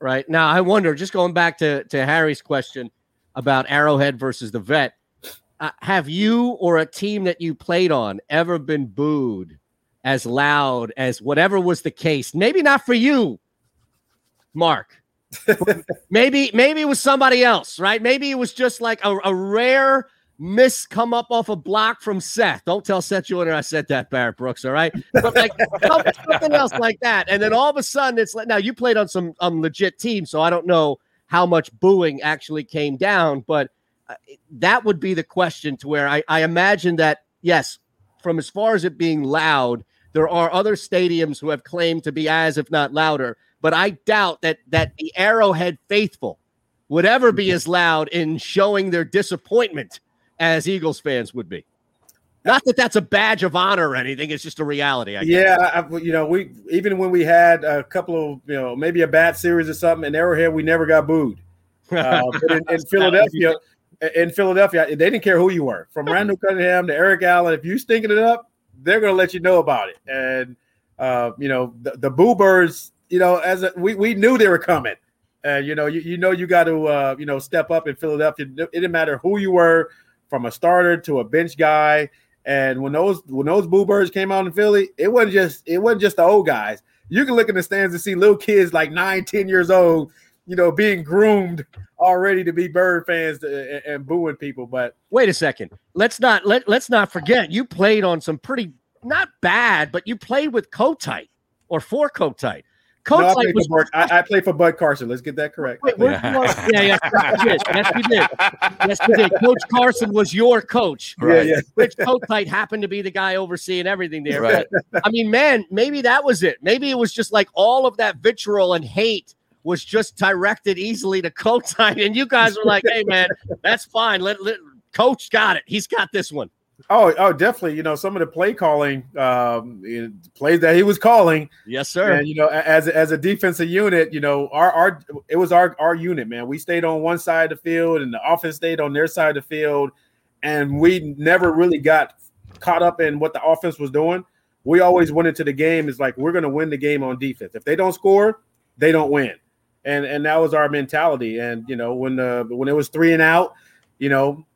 Right now, I wonder. Just going back to to Harry's question about Arrowhead versus the Vet, uh, have you or a team that you played on ever been booed as loud as whatever was the case? Maybe not for you, Mark. maybe maybe it was somebody else, right? Maybe it was just like a, a rare miss come up off a block from Seth. Don't tell Seth Joyner I said that, Barrett Brooks. All right, but like something else like that, and then all of a sudden it's like now you played on some um legit team, so I don't know how much booing actually came down, but that would be the question to where I, I imagine that yes, from as far as it being loud, there are other stadiums who have claimed to be as if not louder, but I doubt that that the Arrowhead faithful would ever be as loud in showing their disappointment as Eagles fans would be. Not that that's a badge of honor or anything; it's just a reality. I guess. Yeah, I, you know, we even when we had a couple of, you know, maybe a bad series or something in Arrowhead, we never got booed. Uh, but in, in Philadelphia, in Philadelphia, they didn't care who you were, from Randall Cunningham to Eric Allen. If you stinking it up, they're going to let you know about it. And uh, you know, the, the Boo Birds, you know, as a, we we knew they were coming. And you know, you, you know, you got to uh, you know step up in Philadelphia. It didn't matter who you were, from a starter to a bench guy. And when those when those Boo Birds came out in Philly, it wasn't just it wasn't just the old guys. You can look in the stands and see little kids like nine, 10 years old, you know, being groomed already to be Bird fans to, and, and booing people. But Wait a second. Let's not let let's not forget you played on some pretty not bad, but you played with Kotite or for Kotite. no, I, Kotite played was for Bud, I, I played for Bud Carson. Let's get that correct. Wait, where's yeah, yeah, yes, you did. Yes, you did. Yes, you did. Coach Carson was your coach. Yeah, yeah. Rich Kotite happened to be the guy overseeing everything there. Right. But, I mean, man, maybe that was it. Maybe it was just like all of that vitriol and hate was just directed easily to Kotite, and you guys were like, "Hey, man, that's fine. Let, let Coach got it. He's got this one." Oh, oh, definitely. You know, some of the play calling, um, plays that he was calling. Yes, sir. And you know, as as a defensive unit, you know, our our it was our our unit, man. We stayed on one side of the field, and the offense stayed on their side of the field, and we never really got caught up in what the offense was doing. We always went into the game is like we're going to win the game on defense. If they don't score, they don't win, and and that was our mentality. And you know, when the when it was three and out, you know,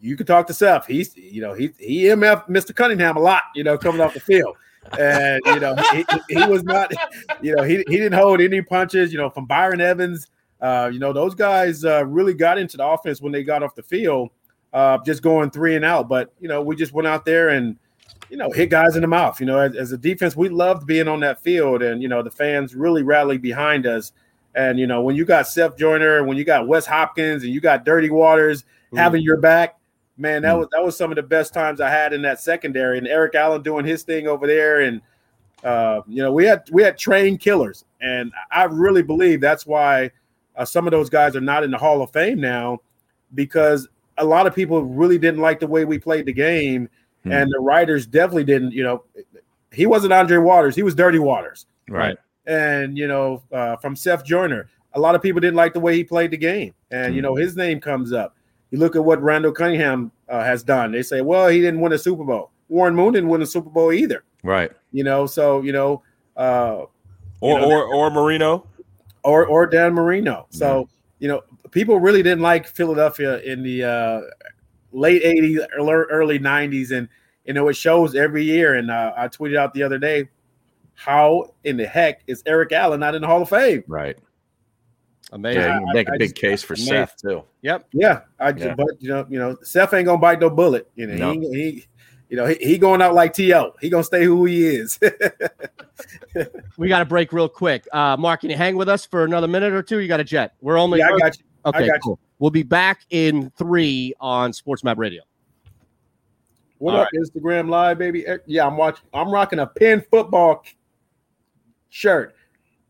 you could talk to Seth. He's you know he he MF Mr. Cunningham a lot. You know, coming off the field and you know he, he was not you know he, he didn't hold any punches you know from byron evans uh you know those guys uh really got into the offense when they got off the field uh just going three and out but you know we just went out there and you know, hit guys in the mouth. You know, as, as a defense, we loved being on that field, and you know, the fans really rallied behind us. And you know, when you got Seth Joyner, when you got Wes Hopkins, and you got Dirty Waters having your back, man, that was that was some of the best times I had in that secondary. And Eric Allen doing his thing over there, and uh, you know, we had we had trained killers, and I really believe that's why uh, some of those guys are not in the Hall of Fame now, because a lot of people really didn't like the way we played the game, Hmm. and the writers definitely didn't. You know, he wasn't Andre Waters; he was Dirty Waters, Right. And you know, uh, from Seth Joyner, a lot of people didn't like the way he played the game, and you Hmm. know, his name comes up. You look at what Randall Cunningham uh, has done. They say, well, he didn't win a Super Bowl. Warren Moon didn't win a Super Bowl either. Right. You know, so you know, uh, Or you know, or or Marino. or or Dan Marino. So you know, people really didn't like Philadelphia in the uh, late '80s, early, early '90s, and you know it shows every year. And uh, I tweeted out the other day, how in the heck is Eric Allen not in the Hall of Fame? Right. Amazing. Yeah, you I- make I a big just- case for amazing. Seth too. Yep. Yeah, I Yeah. but you know, you know, Seth ain't gonna bite no bullet. You know, No. he, he, you know, he, he going out like To. He gonna stay who he is. We got to break real quick. Uh, Mark, can you hang with us for another minute or two? You got a jet. We're only. Yeah, I got you. I Okay, got you. cool. We'll be back in three on Sports Map Radio. What All up, Instagram Live, baby? Yeah, I'm watching. I'm rocking a Penn football k- shirt.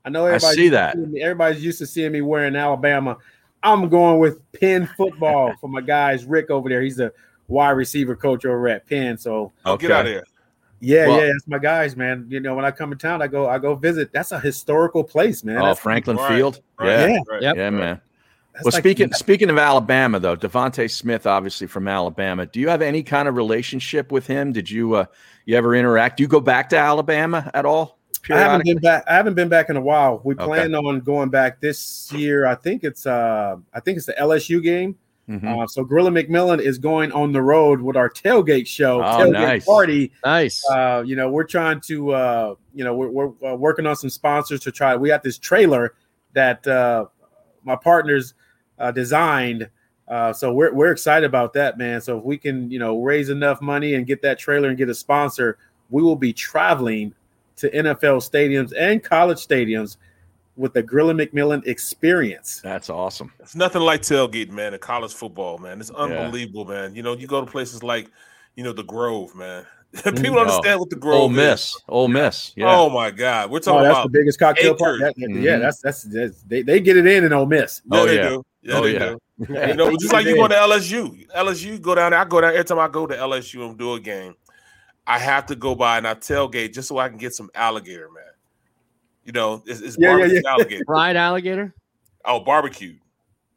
I know I see that. Everybody's used to seeing me wearing Alabama. I'm going with Penn football for my guys. Rick over there, he's the wide receiver coach over at Penn. So Oh, get out of here. yeah, Well- yeah, that's my guys, man. You know, when I come in town, I go, I go visit. That's a historical place, man. Oh, That's- Franklin Right, Field. right, yeah. right, Yep. Yeah, man. that's Well, like- speaking speaking of Alabama, though, Devonta Smith, obviously from Alabama. Do you have any kind of relationship with him? Did you uh, you ever interact? Do you go back to Alabama at all? I haven't been back. I haven't been back in a while. We Okay. plan on going back this year. I think it's uh I think it's the LSU game. Mhm. Uh, so Gorilla McMillian is going on the road with our tailgate show, Oh, tailgate nice. party. Nice. Uh, you know, we're trying to uh, you know, we're, we're uh, working on some sponsors to try. We got this trailer that uh, my partners uh, designed. Uh, so we're we're excited about that, man. So if we can, you know, raise enough money and get that trailer and get a sponsor, we will be traveling to NFL stadiums and college stadiums with the Gorilla McMillian experience. That's awesome. It's nothing like tailgate, man, in college football, man. It's unbelievable, man. You know, you go to places like, you know, the Grove, man. People Oh, understand what the Grove Ole is. Miss. Ole Miss. Yeah. Oh my God, we're Oh, talking that's about the biggest cocktail party. That- that- Yeah, Mhm. that's, that's that's they, they get it in in Ole Miss. Yeah, Oh, they yeah. do. Yeah, Oh, they yeah. do. You know, just like you go to LSU. LSU go down there. I go down every time I go to LSU and do a game. I have to go by and I tailgate just so I can get some alligator, man. You know, it's, it's Yeah, yeah, barbecue yeah. alligator. Fried alligator. Oh, barbecue.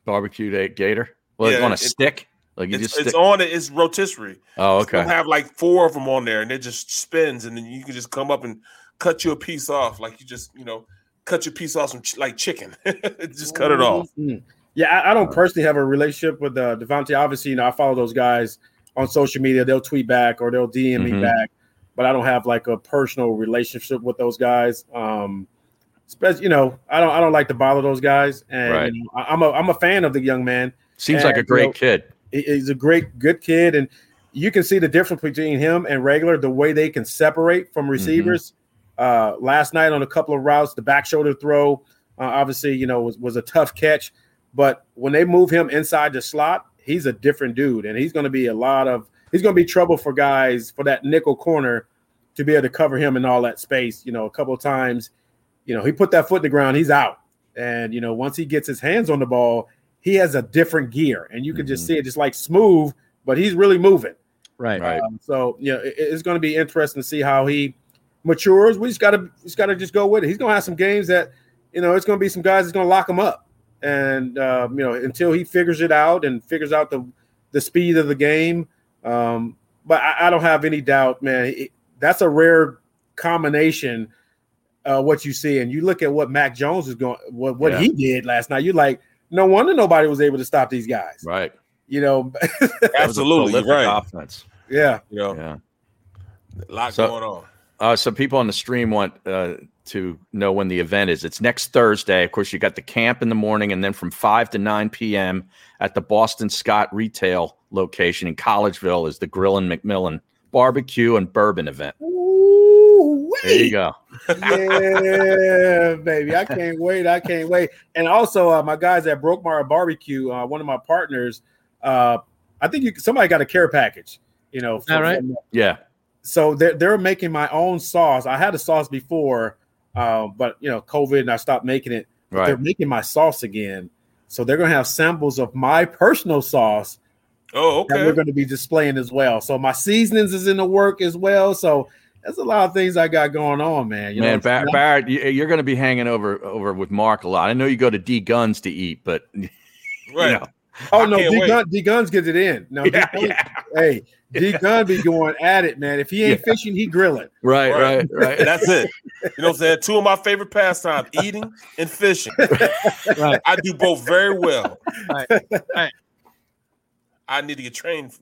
Barbecued egg gator. Well, it's Yeah, on a it- stick. Like you It's, just it's on it. It's rotisserie. oh, They'll okay. have like four of them on there, and it just spins, and then you can just come up and cut you a piece off, like you just you know cut your piece off some ch- like chicken. just cut it off. Mhm. Yeah, I, I don't personally have a relationship with uh, Devonta. Obviously, you know, I follow those guys on social media. They'll tweet back or they'll DM me Mhm. back, but I don't have like a personal relationship with those guys. Um, especially, you know, I don't I don't like to bother those guys, and Right. you know, I, I'm a I'm a fan of the young man. Seems like a great you know, kid. he's a great good kid and you can see the difference between him and regular the way they can separate from receivers uh last night on a couple of routes the back shoulder throw uh, obviously you know was, was a tough catch but when they move him inside the slot he's a different dude and he's going to be a lot of he's going to be trouble for guys for that nickel corner to be able to cover him in all that space you know a couple of times you know he put that foot in the ground he's out and you know once he gets his hands on the ball he has a different gear, and you can just see it, just like smooth, but he's really moving. Right. Right. Um, so you know, it- it's going to be interesting to see how he matures. We just got to, just got to just go with it. He's going to have some games that, you know, it's going to be some guys that's going to lock him up, and um, you know, until he figures it out and figures out the the speed of the game. Um, but I, I don't have any doubt, man. It- that's a rare combination. Uh, what you see, and you look at what Mac Jones is going, what what Yeah. he did last night. You're like, no wonder nobody was able to stop these guys. Right. You know, Absolutely, you're right. Offense. yeah. You know, Yeah. a lot So- going on. Uh, so people on the stream want uh, to know when the event is. It's next Thursday. Of course, you got the camp in the morning, and then from five to nine p.m. at the Boston Scott retail location in Collegeville is the Grill and McMillan barbecue and bourbon event. Ooh, There you go. yeah, baby. I can't wait. I can't wait. And also, uh, my guys at Brokemar Barbecue, uh, one of my partners, uh, I think you somebody got a care package. You know, that right? Yeah. So they're they're making my own sauce. I had a sauce before, uh, but you know, COVID, and I stopped making it. But Right. They're making my sauce again. So they're gonna have samples of my personal sauce. Oh, That okay. we're going to be displaying as well. So my seasonings is in the work as well. So there's a lot of things I got going on, man. You Man, know, Bar- Barrett, you- you're going to be hanging over over with Mark a lot. I know you go to D Guns to eat, but you Right. know, Oh I no, D. Gun, D Guns gets it in. No, D Yeah, Guns, hey, D Gun be going at it, man. If he ain't fishing, he grilling. right, right, right. That's it. You know what I'm saying? Two of my favorite pastimes, eating and fishing. Right. I do both very well. Right. Right. I need to get trained.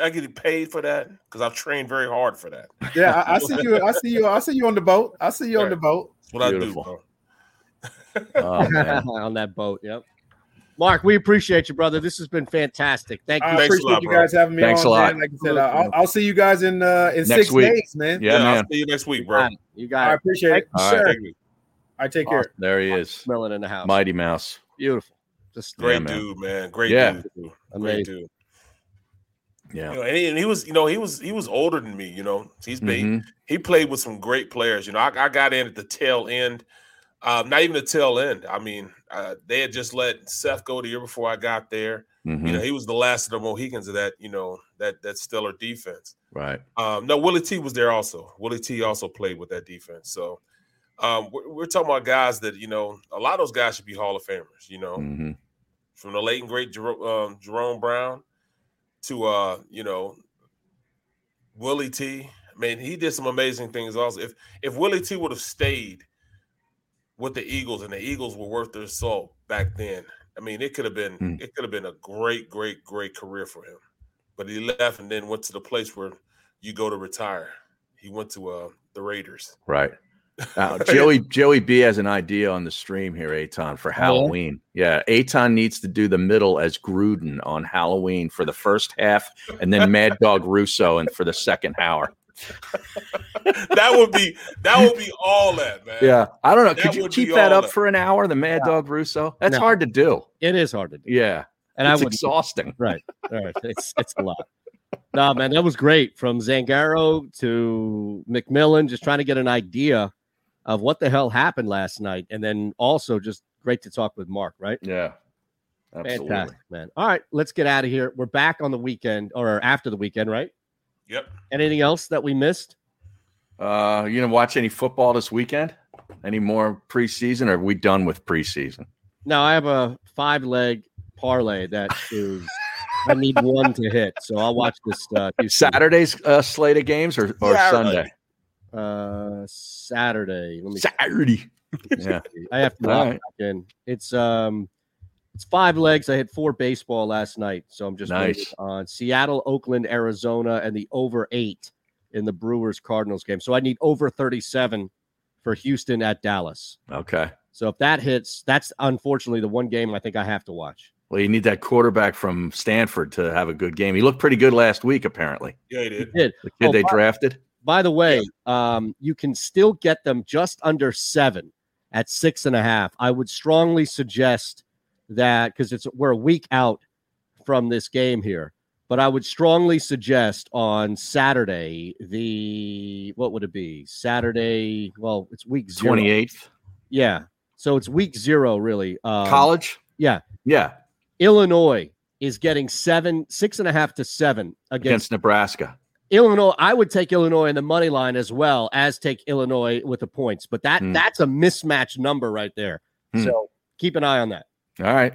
I get paid for that because I've trained very hard for that. Yeah, I, I see you. I see you. I see you on the boat. I see you on the boat. That's what Beautiful. I do, bro. Oh, man. on that boat. Yep. Mark, we appreciate you, brother. This has been fantastic. Thank you. I Thanks a appreciate lot, you bro. guys having me Thanks on. a lot. Man. Like I said, I'll, I'll see you guys in uh, in Next six week. days, man. Yeah, I'll see you next week, You bro. got it. You got I appreciate it, All sir. right. Thank you. I take care. There he is. Millen in the house. Mighty Mouse. Beautiful. Just Great Yeah, man. dude, man. Great Yeah. dude. Great Amazing. dude. Yeah. You know, and he, and he was, you know, he was he was older than me. You know, he's been Mhm. he played with some great players. You know, I, I got in at the tail end, um, not even the tail end. I mean, uh, they had just let Seth go the year before I got there. Mhm. You know, he was the last of the Mohicans of that. You know, that that stellar defense. Right. Um, no, Willie T was there also. Willie T also played with that defense. So um, we're, we're talking about guys that you know, a lot of those guys should be Hall of Famers. You know, hmm from the late and great Jerome, um, Jerome Brown to uh, you know Willie T. I mean, he did some amazing things also. If if Willie T would have stayed with the Eagles and the Eagles were worth their salt back then, I mean, it could have been Hmm. it could have been a great, great, great career for him. But he left and then went to the place where you go to retire. He went to uh, the Raiders. Right. Uh, Joey Joey B has an idea on the stream here, Eytan, for Halloween. Yeah, Eytan needs to do the middle as Gruden on Halloween for the first half, and then Mad Dog Russo and for the second hour. that would be that would be all that, man. Yeah, I don't know. That Could you keep that up that. for an hour? The Mad Dog Russo. That's No. hard to do. It is hard to do. Yeah, And I it's would exhausting. right. All right. It's it's a lot. No, man, that was great. From Zangaro to McMillian, just trying to get an idea of what the hell happened last night. And then also just great to talk with Mark, right? Yeah, absolutely. Fantastic, man. All right, let's get out of here. We're back on the weekend or after the weekend, right? Yep. Anything else that we missed? Uh, you gonna watch any football this weekend? Any more preseason? Or are we done with preseason? No, I have a five leg parlay that is I need one to hit. So I'll watch this uh Saturday's uh, slate of games or, or Saturday. Sunday? uh Saturday. Let me Saturday. Yeah. I have to All lock right. back in. It's um it's five legs. I hit four baseball last night, so I'm just Nice. on Seattle, Oakland, Arizona, and the over eight in the Brewers Cardinals game. So I need over 37 for Houston at Dallas. Okay. So if that hits, that's unfortunately the one game I think I have to watch. Well, you need that quarterback from Stanford to have a good game. He looked pretty good last week, apparently. Yeah, he did. Did The kid Oh, they by- drafted. By the way, um, you can still get them just under seven at six and a half. I would strongly suggest that because it's we're a week out from this game here, but I would strongly suggest on Saturday the what would it be? Saturday. Well, it's week zero. Twenty eighth. Yeah. So it's week zero, really. Um, College. Yeah. Yeah. Illinois is getting seven, six and a half to seven against Against Nebraska. Illinois, I would take Illinois in the money line as well as take Illinois with the points, but that Hmm. that's a mismatch number right there. Hmm. So keep an eye on that. All right.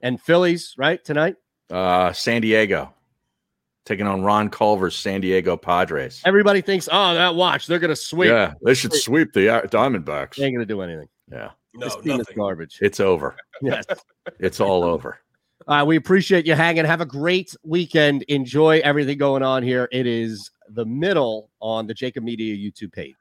And Phillies, right tonight. Uh, San Diego taking on Ron Culver's San Diego Padres. Everybody thinks, oh, that watch, they're gonna sweep. Yeah, they should sweep the uh, Diamondbacks. They ain't gonna do anything. Yeah, No, this team is garbage. it's over. Yes. It's all over. Uh, we appreciate you hanging. Have a great weekend. Enjoy everything going on here. It is the middle on the JAKIB Media YouTube page.